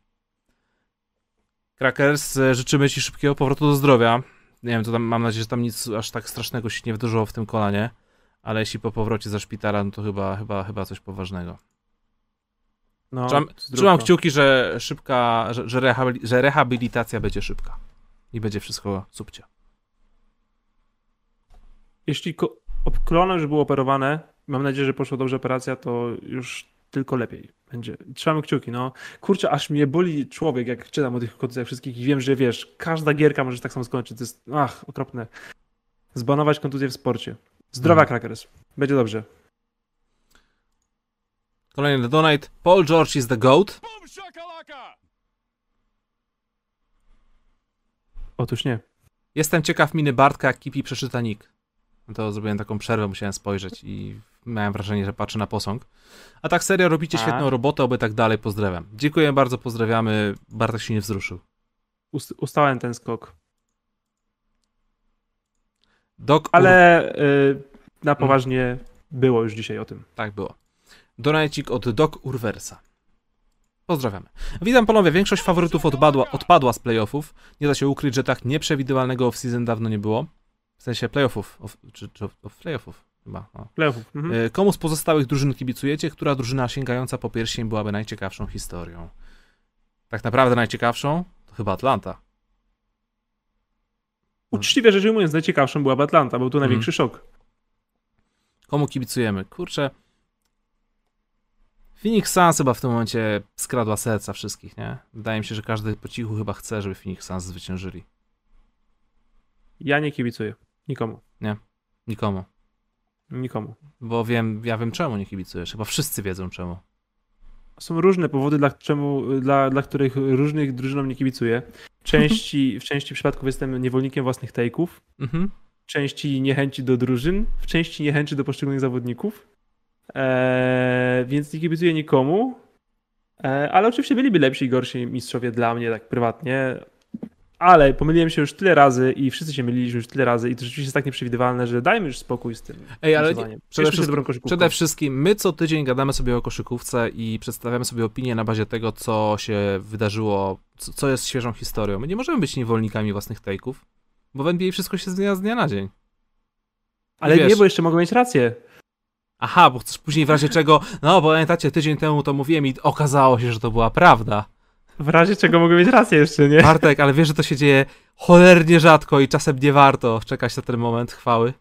Krakers, e, życzymy Ci szybkiego powrotu do zdrowia. Nie wiem, to tam, mam nadzieję, że tam nic aż tak strasznego się nie wydarzyło w tym kolanie, ale jeśli po powrocie ze szpitala, no to chyba, chyba, chyba coś poważnego. No, Trzymam, trzymam kciuki, że szybka, że, że, rehabili, że rehabilitacja będzie szybka. I będzie wszystko subcie. Jeśli ko- kolono już było operowane, mam nadzieję, że poszła dobrze operacja, to już tylko lepiej będzie. Trzymamy kciuki, no. Kurczę, aż mnie boli człowiek, jak czytam o tych kontuzjach wszystkich i wiem, że wiesz, każda gierka może tak samo skończyć. To jest, ach, okropne. Zbanować kontuzję w sporcie. Zdrowa Mhm. Krakers. Będzie dobrze. Kolejny donate. Paul George is the GOAT. Otóż nie. Jestem ciekaw miny Bartka, jak Kipi przeczyta nick. To zrobiłem taką przerwę, musiałem spojrzeć i miałem wrażenie, że patrzę na posąg. A tak serio, robicie A? świetną robotę, oby tak dalej, pozdrawiam. Dziękuję bardzo, pozdrawiamy. Bartek się nie wzruszył. Ust- ustałem ten skok. Dok Ale y, na poważnie było już dzisiaj o tym. Tak było. Donajcik od Doc Urwersa. Pozdrawiamy. Witam panowie, większość faworytów odpadła, odpadła z playoffów. Nie da się ukryć, że tak nieprzewidywalnego off-season dawno nie było. W sensie playoffów, off, czy, czy off playoffów chyba. No. Playoffów. Mhm. E, Komu z pozostałych drużyn kibicujecie? Która drużyna sięgająca po pierścień byłaby najciekawszą historią? Tak naprawdę najciekawszą? To chyba Atlanta. Uczciwie rzecz ujmując, najciekawszą byłaby Atlanta, był to największy szok. Komu kibicujemy? Kurczę. Phoenix Suns chyba w tym momencie skradła serca wszystkich, nie? Wydaje mi się, że każdy po cichu chyba chce, żeby Phoenix Suns zwyciężyli. Ja nie kibicuję. Nikomu. Nikomu. Nikomu. Bo wiem, ja wiem czemu nie kibicujesz. Chyba wszyscy wiedzą czemu. Są różne powody, dla, czemu, dla, dla których różnych drużynom nie kibicuję. Części, w części przypadków jestem niewolnikiem własnych take'ów, Mhm. w części niechęci do drużyn, w części niechęci do poszczególnych zawodników. Eee, więc nie kibicuję nikomu. Eee, ale oczywiście byliby lepsi i gorsi mistrzowie dla mnie, tak prywatnie. Ale pomyliłem się już tyle razy i wszyscy się myliliśmy już tyle razy i to rzeczywiście jest tak nieprzewidywalne, że dajmy już spokój z tym. Ej, ale przede wszystkim-. Przede wszystkim my co tydzień gadamy sobie o koszykówce i przedstawiamy sobie opinie na bazie tego, co się wydarzyło, co, co jest świeżą historią. My nie możemy być niewolnikami własnych take'ów, bo w NBA wszystko się zmienia z dnia na dzień. Ale wiesz- nie, bo jeszcze mogą mieć rację. Aha, bo chcesz później w razie czego, no bo pamiętacie, tydzień temu to mówiłem i okazało się, że to była prawda. W razie czego mogą mieć rację jeszcze, nie? Bartek, ale wiesz, że to się dzieje cholernie rzadko i czasem nie warto czekać na ten moment chwały.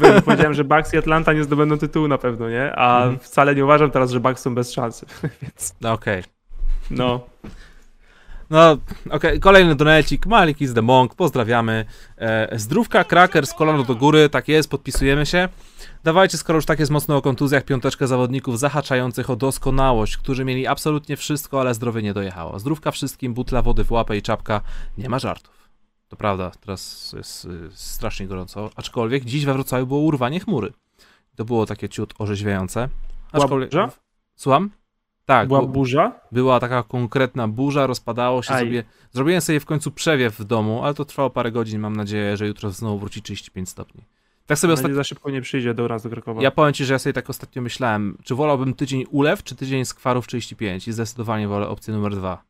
Bo Powiedziałem, że Bucks i Atlanta nie zdobędą tytułu na pewno, nie? A Mhm. wcale nie uważam teraz, że Bucks są bez szansy. *laughs* Więc No okej. no. No, okej, kolejny donecik, Malik is the Monk, pozdrawiamy. E, zdrówka, kraker z kolano do góry, tak jest, podpisujemy się. Dawajcie, skoro już tak jest mocno o kontuzjach, piąteczkę zawodników zahaczających o doskonałość, którzy mieli absolutnie wszystko, ale zdrowie nie dojechało. Zdrówka wszystkim, butla wody w łapę i czapka, nie ma żartów. To prawda, teraz jest y, strasznie gorąco, aczkolwiek dziś we Wrocławiu było urwanie chmury. To było takie ciut orzeźwiające. Aczkolwiek... Słucham? Tak, Była bu- burza? była taka konkretna burza, rozpadało się Aj. sobie. Zrobiłem sobie w końcu przewiew w domu, ale to trwało parę godzin. Mam nadzieję, że jutro znowu wróci 35 stopni. Tak sobie ostatnio. za szybko nie przyjdzie do nas do Krakowa. Ja powiem ci, że ja sobie tak ostatnio myślałem, czy wolałbym tydzień ulew, czy tydzień skwarów 35 i zdecydowanie wolę opcję numer dwa.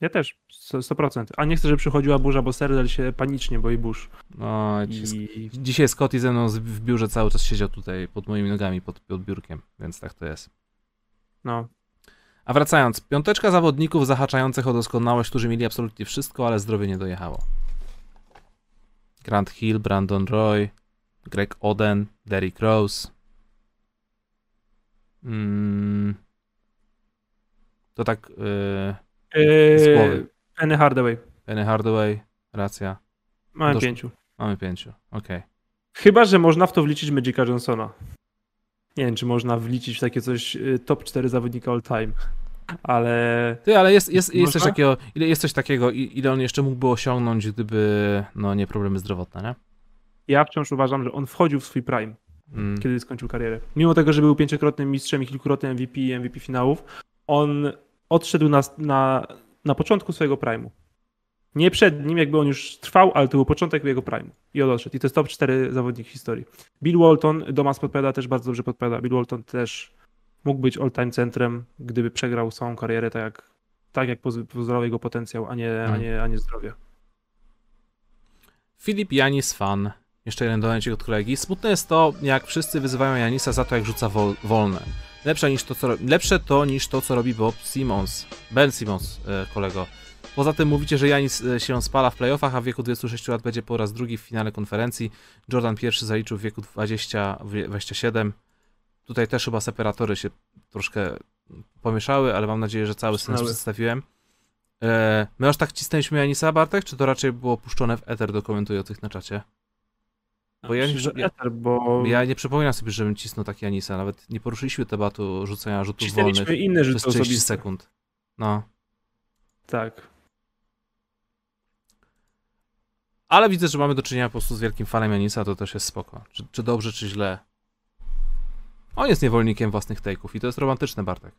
Ja też, 100%. 100%. A nie chcę, żeby przychodziła burza, bo Serdel się panicznie boi burz. No, I dzisiaj Scotty ze mną w biurze cały czas siedział tutaj pod moimi nogami, pod, pod biurkiem, więc tak to jest. No, A wracając, piąteczka zawodników zahaczających o doskonałość, którzy mieli absolutnie wszystko, ale zdrowie nie dojechało. Grant Hill, Brandon Roy, Greg Oden, Derrick Rose. Mm. To tak, yy, Z głowy. Eee, Penny Hardaway. Penny Hardaway, racja. Mamy Dosz- pięciu. Mamy pięciu, okej. Chyba, że można w to wliczyć Magica Johnsona. Nie wiem, czy można wliczyć w takie coś y, top 4 zawodnika all time. Ale Ty, ale jest, jest, jest, coś takiego, ile, jest coś takiego, ile on jeszcze mógłby osiągnąć, gdyby, no nie problemy zdrowotne, nie? ja wciąż uważam, że on wchodził w swój prime. Mm. kiedy skończył karierę. Mimo tego, że był pięciokrotnym mistrzem i kilkukrotnym MVP i MVP finałów, on odszedł na, na, na początku swojego prime'u. Nie przed nim, jakby on już trwał, ale to był początek jego prime'u. I on odszedł. I to jest top 4 zawodnik historii. Bill Walton, Domas podpowiada, też bardzo dobrze podpowiada. Bill Walton też mógł być all-time centrem, gdyby przegrał całą karierę tak jak, tak jak poz- pozwalał jego potencjał, a nie, a Hmm. nie, a nie zdrowie. Filip Janis fan. Jeszcze jeden donecik od kolegi. Smutne jest to, jak wszyscy wyzywają Janisa za to, jak rzuca wol wolne. Lepsze, niż to, co, lepsze to niż to, co robi Bob Simmons. Ben Simmons, e, kolego. Poza tym mówicie, że Janis e, się spala w playoffach, a w wieku 26 lat będzie po raz drugi w finale konferencji. Jordan pierwszy zaliczył w wieku 20, w- 27. Tutaj też chyba separatory się troszkę pomieszały, ale mam nadzieję, że cały sens przedstawiłem. E, my aż tak cisnęliśmy Janisa, Bartek, czy to raczej było puszczone w eter do komentujących na czacie? Bo ja, Myślę, ja, Ether, bo ja nie przypominam sobie, żebym cisnął taki Janisa, nawet nie poruszyliśmy tematu rzucania rzutów wolnych inne przez rzuty 30 osobiste. sekund. No. Tak. Ale widzę, że mamy do czynienia po prostu z wielkim fanem Janisa, to też jest spoko. Czy, czy dobrze, czy źle? On jest niewolnikiem własnych take'ów i to jest romantyczne, Bartek.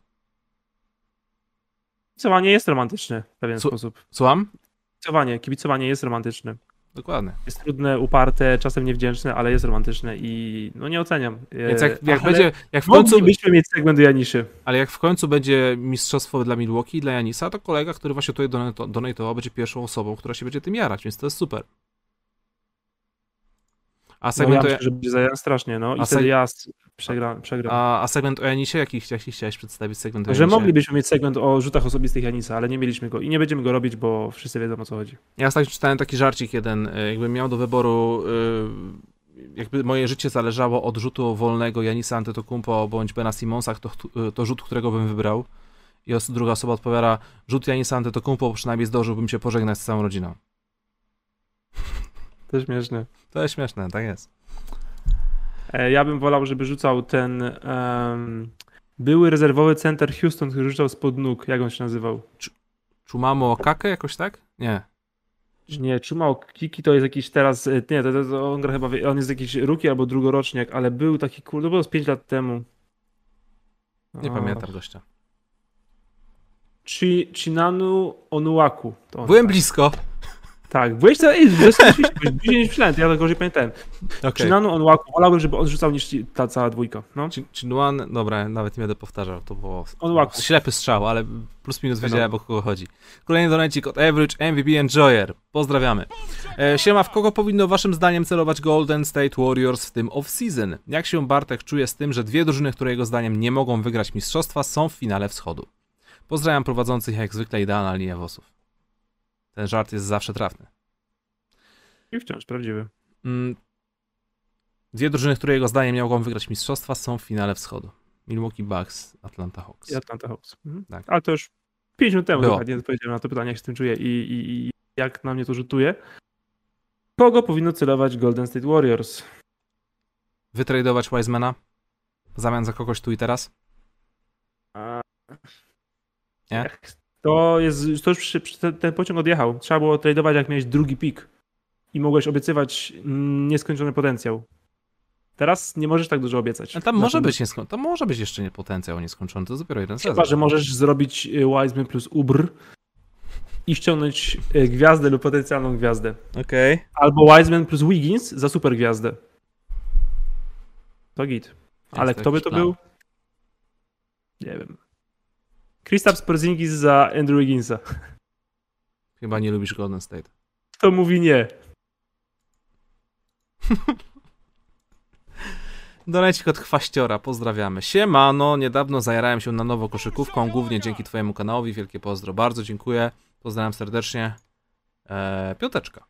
Kibicowanie jest romantyczne w pewien Su- sposób. Słucham? Kibicowanie, kibicowanie jest romantyczne. Dokładnie. Jest trudne, uparte, czasem niewdzięczne, ale jest romantyczne i no nie oceniam. Więc jak, jak będzie, jak w końcu, Moglibyśmy mieć segment do Janiszy. ale jak w końcu będzie mistrzostwo dla Milwaukee i dla Janisa, to kolega, który właśnie tutaj donato- donatował, będzie pierwszą osobą, która się będzie tym jarać, więc to jest super. A No, ja segment, myślę, że będzie strasznie, no i A wtedy ja przegram. przegram. a, a segment o Janisie, jaki, jaki chciałeś przedstawić segment o Że Janisie? moglibyśmy mieć segment o rzutach osobistych Janisa, ale nie mieliśmy go i nie będziemy go robić, bo wszyscy wiedzą o co chodzi. Ja ostatnio czytałem taki żarcik jeden, y, jakbym miał do wyboru, y, jakby moje życie zależało od rzutu wolnego Janisa Antetokounmpo bądź Bena Simonsa, to, y, to rzut, którego bym wybrał. I os- druga osoba odpowiada, rzut Janisa Antetokounmpo, bo przynajmniej zdążyłbym się pożegnać z całą rodziną. To śmieszne. To jest śmieszne, tak jest. E, Ja bym wolał, żeby rzucał ten em, były rezerwowy center Houston, który rzucał spod nóg. Jak on się nazywał? Chumamo Kake jakoś tak? Nie. Nie, Chumao Kiki to jest jakiś teraz, e, nie, to, to, to on gra chyba, on jest jakiś rookie albo drugoroczniak, ale był taki, kurde, to było z 5 lat temu. Nie O, pamiętam gościa. Chi, Chinanu Onuaku. Byłem blisko. Tak, byłeś to, ej, rzeczywiście, byłeś bliżej niż myślałem, ja to gorzej pamiętałem. Okay. Chinanu Onuaku, wolałbym, żeby on rzucał niż ta cała dwójka, no. Chinuan, dobra, nawet nie będę powtarzał, to było Onuaku. ślepy strzał, ale plus minus No. wiedziałem o kogo chodzi. Kolejny donacik od Average MVP Enjoyer. Pozdrawiamy. E, siema, w kogo powinno waszym zdaniem celować Golden State Warriors w tym off-season? Jak się Bartek czuje z tym, że dwie drużyny, które jego zdaniem nie mogą wygrać mistrzostwa, są w finale wschodu? Pozdrawiam prowadzących jak zwykle idealna linia włosów. Ten żart jest zawsze trafny. I wciąż prawdziwy. Mm, Dwie drużyny, które jego zdaniem nie mogą wygrać mistrzostwa, są w finale wschodu. Milwaukee Bucks, Atlanta Hawks. I Atlanta Hawks. Mhm. Tak. Ale to już 5 minut temu dokładnie odpowiedziałem na to pytanie, jak się z tym czuję i, i, i jak na mnie to rzutuje. Kogo powinno celować Golden State Warriors? Wytradować Wisemana w zamian za kogoś tu i teraz? A... Nie? To jest, to już ten, ten pociąg odjechał. Trzeba było tradować jak miałeś drugi pik i mogłeś obiecywać mm, nieskończony potencjał. Teraz nie możesz tak dużo obiecać. No tam może tym- być niesko- może być jeszcze nie potencjał nieskończony, to dopiero jeden Chyba, sezon. że możesz zrobić y, Wiseman plus Ubr i ściągnąć y, gwiazdę lub potencjalną gwiazdę. Okej. Albo Wiseman plus Wiggins za super gwiazdę. To git. Ale to kto by to plan. był? Nie wiem. Kristaps Porzingis za Andrew Wigginsa. Chyba nie lubisz Golden State. Kto mówi nie? *laughs* Donajcik od Chwaściora, pozdrawiamy. Siemano, niedawno zajarałem się na nowo koszykówką, głównie dzięki twojemu kanałowi, wielkie pozdro, bardzo dziękuję, pozdrawiam serdecznie. Eee, piąteczka.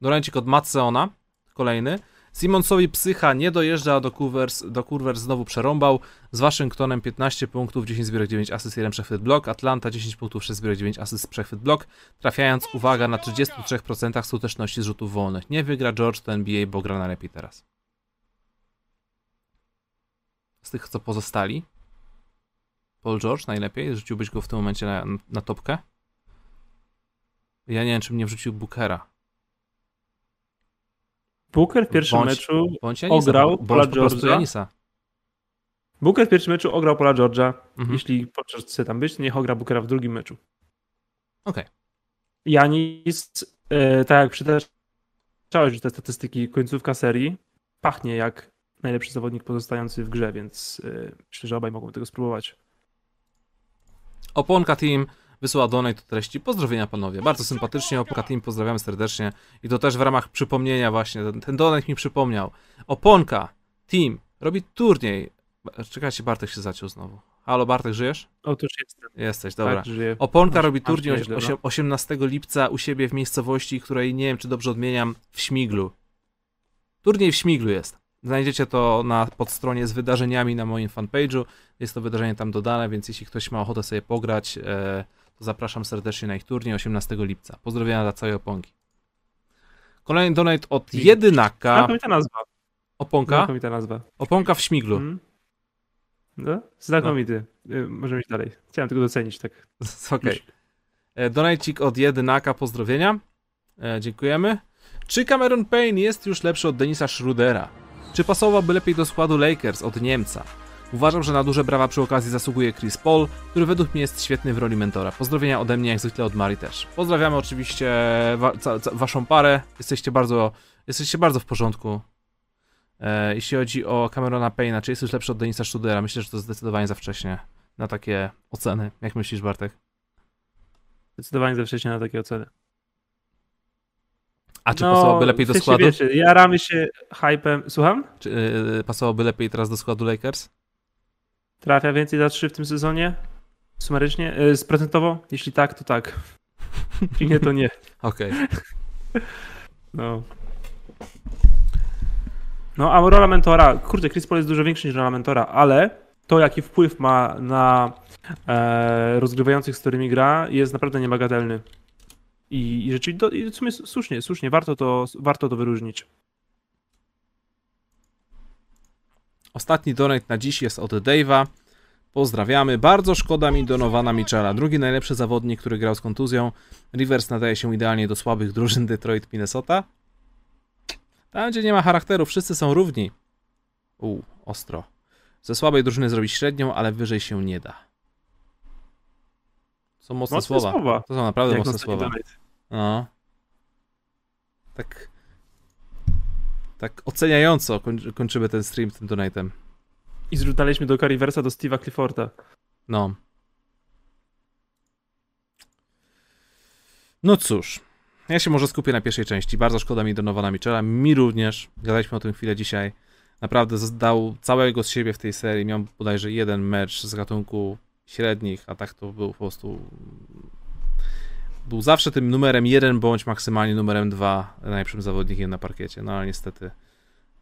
Donajcik od Matseona, kolejny. Simonsowi psycha nie dojeżdża, do Cougars, do Cougars znowu przerąbał. Z Waszyngtonem 15 punktów, 10 zbiórek, 9 asyst, 1 przechwyt blok. Atlanta 10 punktów, 6 zbiórek, 9 asyst, przechwyt blok. Trafiając, uwaga, na 33% skuteczności z rzutów wolnych. Nie wygra George to NBA, bo gra najlepiej teraz. Z tych, co pozostali. Paul George najlepiej. Rzuciłbyś go w tym momencie na, na topkę. Ja nie wiem, czy mnie wrzucił Bookera. Booker w pierwszym Bądź- meczu Bądź Janisa. Ograł bądź Paula po prostu George'a. Booker w pierwszym meczu ograł Paula George'a. Mhm. Jeśli chce tam być, niech ogra Bookera w drugim meczu. Okej. Janis, e, tak jak przytaczałeś już te statystyki, końcówka serii, pachnie jak najlepszy zawodnik pozostający w grze, więc e, myślę, że obaj mogą tego spróbować. Oponka Team wysyła donate do treści. Pozdrowienia panowie. Bardzo sympatycznie. Oponka Team pozdrawiamy serdecznie. I to też w ramach przypomnienia właśnie. Ten, ten donate mi przypomniał. Oponka Team robi turniej. Czekajcie, Bartek się zaciął znowu. Halo Bartek, żyjesz? Otóż jest Jesteś, dobra. tak, żyje. Oponka robi turniej nieźle, osie- no. 18 lipca u siebie w miejscowości, której nie wiem, czy dobrze odmieniam, w Śmiglu. Turniej w Śmiglu jest. Znajdziecie to na podstronie z wydarzeniami na moim fanpage'u. Jest to wydarzenie tam dodane, więc jeśli ktoś ma ochotę sobie pograć, e, zapraszam serdecznie na ich turniej 18 lipca. Pozdrowienia dla całej oponki. Kolejny donate od Jedynaka. Znakomita nazwa. Oponka? Znakomita nazwa. Oponka w Śmiglu. Mm. No? Znakomity. Y, Możemy iść dalej. Chciałem tylko docenić, tak. *laughs* Okej. Okay. Donajcik od Jedynaka, pozdrowienia. E, dziękujemy. Czy Cameron Payne jest już lepszy od Denisa Schrudera? Czy pasowałby lepiej do składu Lakers od Niemca? Uważam, że na duże brawa przy okazji zasługuje Chris Paul, który według mnie jest świetny w roli mentora. Pozdrowienia ode mnie, jak zwykle od Mari też. Pozdrawiamy oczywiście wa waszą parę. Jesteście bardzo, jesteście bardzo w porządku. E, jeśli chodzi o Camerona Payna, czy jest już lepszy od Denisa Studera? Myślę, że to zdecydowanie za wcześnie na takie oceny. Jak myślisz, Bartek? Zdecydowanie za wcześnie na takie oceny. A czy no, pasowałoby lepiej do składu? Wiecie, jaramy się hypem. Słucham? Czy yy, pasowałoby lepiej teraz do składu Lakers? Trafia więcej za 3 w tym sezonie? Sumarycznie? Yy, procentowo? Jeśli tak, to tak. *laughs* Jeśli nie, to nie. Okej. Okay. No. No, a rola mentora, kurde, Chris Paul jest dużo większy niż rola mentora, ale to, jaki wpływ ma na e, rozgrywających, z którymi gra, jest naprawdę niebagatelny. I, i rzeczywiście, i w sumie słusznie, słusznie, warto to, warto to wyróżnić. Ostatni donate na dziś jest od Dave'a. Pozdrawiamy. Bardzo szkoda mi Donowana Michela. Drugi najlepszy zawodnik, który grał z kontuzją. Rivers nadaje się idealnie do słabych drużyn Detroit, Minnesota. Tam, gdzie nie ma charakteru, wszyscy są równi. U, ostro. Ze słabej drużyny zrobić średnią, ale wyżej się nie da. Są mocne, mocne słowa. słowa. To są naprawdę Jak mocne słowa. No. Tak. Tak oceniająco kończymy ten stream tym donatem. I zrzucaliśmy do Cariversa do Steve'a Clifforda. No. No cóż. Ja się może skupię na pierwszej części. Bardzo szkoda mi Donowana Michela. Mi również. Gadaliśmy o tym chwilę dzisiaj. Naprawdę zdał całego z siebie w tej serii. Miał bodajże jeden mecz z gatunku średnich, a tak to był po prostu. Był zawsze tym numerem jeden, bądź maksymalnie numerem dwa najlepszym zawodnikiem na parkiecie. No ale niestety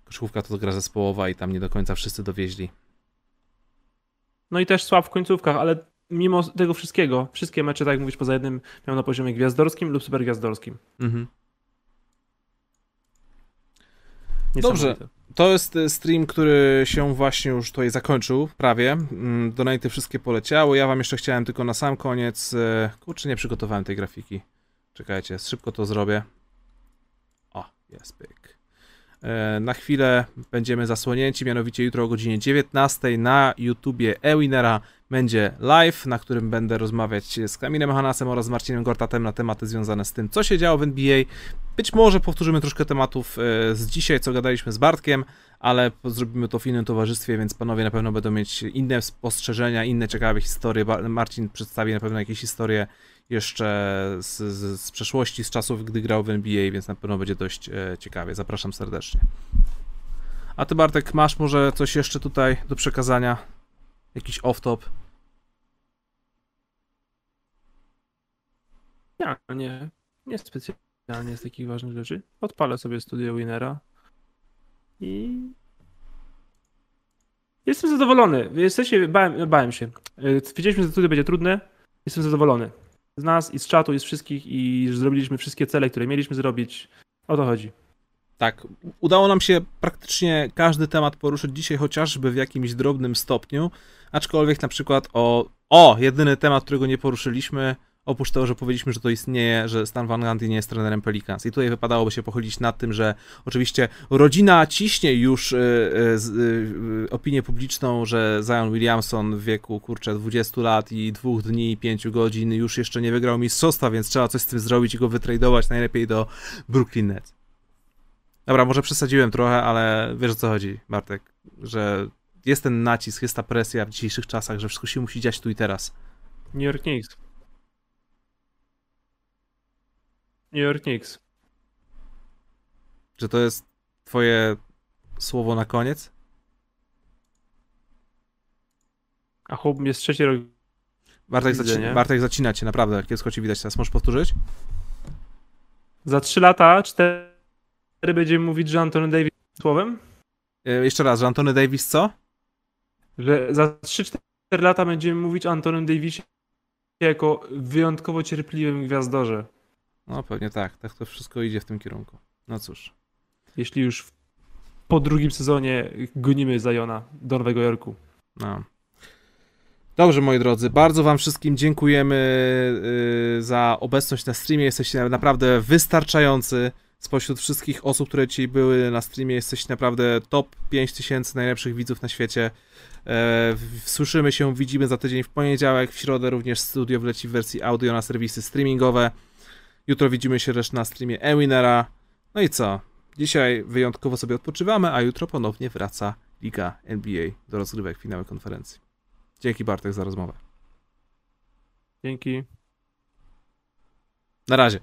koszykówka to gra zespołowa i tam nie do końca wszyscy dowieźli. No i też słab w końcówkach, ale mimo tego wszystkiego, wszystkie mecze, tak jak mówisz, poza jednym miał na poziomie gwiazdorskim lub supergwiazdorskim. Mhm. Dobrze. To jest e, stream, który się właśnie już tutaj zakończył, prawie. Mm, donaty wszystkie poleciały. Ja wam jeszcze chciałem tylko na sam koniec... E, kurczę, nie przygotowałem tej grafiki. Czekajcie, szybko to zrobię. O, jest pyk. E, na chwilę będziemy zasłonięci, mianowicie jutro o godzinie 19 na YouTubie Ewinera będzie live, na którym będę rozmawiać z Kamilem Hanasem oraz Marcinem Gortatem na tematy związane z tym, co się działo w NBA. Być może powtórzymy troszkę tematów e, z dzisiaj, co gadaliśmy z Bartkiem, ale zrobimy to w innym towarzystwie, więc panowie na pewno będą mieć inne spostrzeżenia, inne ciekawe historie. Marcin przedstawi na pewno jakieś historie jeszcze z, z, z przeszłości, z czasów, gdy grał w NBA, więc na pewno będzie dość e, ciekawie. Zapraszam serdecznie. A ty Bartek, masz może coś jeszcze tutaj do przekazania? Jakiś off-top? Ja, nie. Nie specjalnie z takich ważnych rzeczy. Odpalę sobie studio Winnera i jestem zadowolony. Bałem, bałem się. E, wiedzieliśmy, że studio będzie trudne. Jestem zadowolony. Z nas i z czatu i z wszystkich i że zrobiliśmy wszystkie cele, które mieliśmy zrobić. O to chodzi. Tak, udało nam się praktycznie każdy temat poruszyć dzisiaj, chociażby w jakimś drobnym stopniu, aczkolwiek na przykład o, o, jedyny temat, którego nie poruszyliśmy, oprócz tego, że powiedzieliśmy, że to istnieje, że Stan Van Gundy nie jest trenerem Pelicans. I tutaj wypadałoby się pochylić nad tym, że oczywiście rodzina ciśnie już y, y, y, opinię publiczną, że Zion Williamson w wieku, kurczę, 20 lat i dwóch dni i 5 godzin już jeszcze nie wygrał mistrzostwa, więc trzeba coś z tym zrobić i go wytradować najlepiej do Brooklyn Nets. Dobra, może przesadziłem trochę, ale wiesz o co chodzi, Bartek, że jest ten nacisk, jest ta presja w dzisiejszych czasach, że wszystko się musi dziać tu i teraz. New York Knicks. New York Knicks. Że to jest twoje słowo na koniec? A chłop jest trzeci rok. Bartek, zaci Bartek zacina cię, naprawdę. Kiepsko ci widać teraz. Możesz powtórzyć? Za trzy lata, cztery będziemy mówić, że Antony Davis słowem? E, jeszcze raz, że Antony Davis co? Że za 3-4 lata będziemy mówić o Antonym Davisie jako wyjątkowo cierpliwym gwiazdorze. No pewnie tak, tak to wszystko idzie w tym kierunku. No cóż. Jeśli już po drugim sezonie gonimy Zajona do Nowego Jorku. No. Dobrze, moi drodzy, bardzo Wam wszystkim dziękujemy yy, za obecność na streamie. Jesteście naprawdę wystarczający. Spośród wszystkich osób, które dzisiaj były na streamie, jesteś naprawdę top 5000 najlepszych widzów na świecie. E, słyszymy się, widzimy za tydzień w poniedziałek, w środę również studio wleci w wersji audio na serwisy streamingowe. Jutro widzimy się też na streamie Ewinera. No i co? Dzisiaj wyjątkowo sobie odpoczywamy, a jutro ponownie wraca Liga NBA do rozgrywek finały konferencji. Dzięki Bartek za rozmowę. Dzięki. Na razie.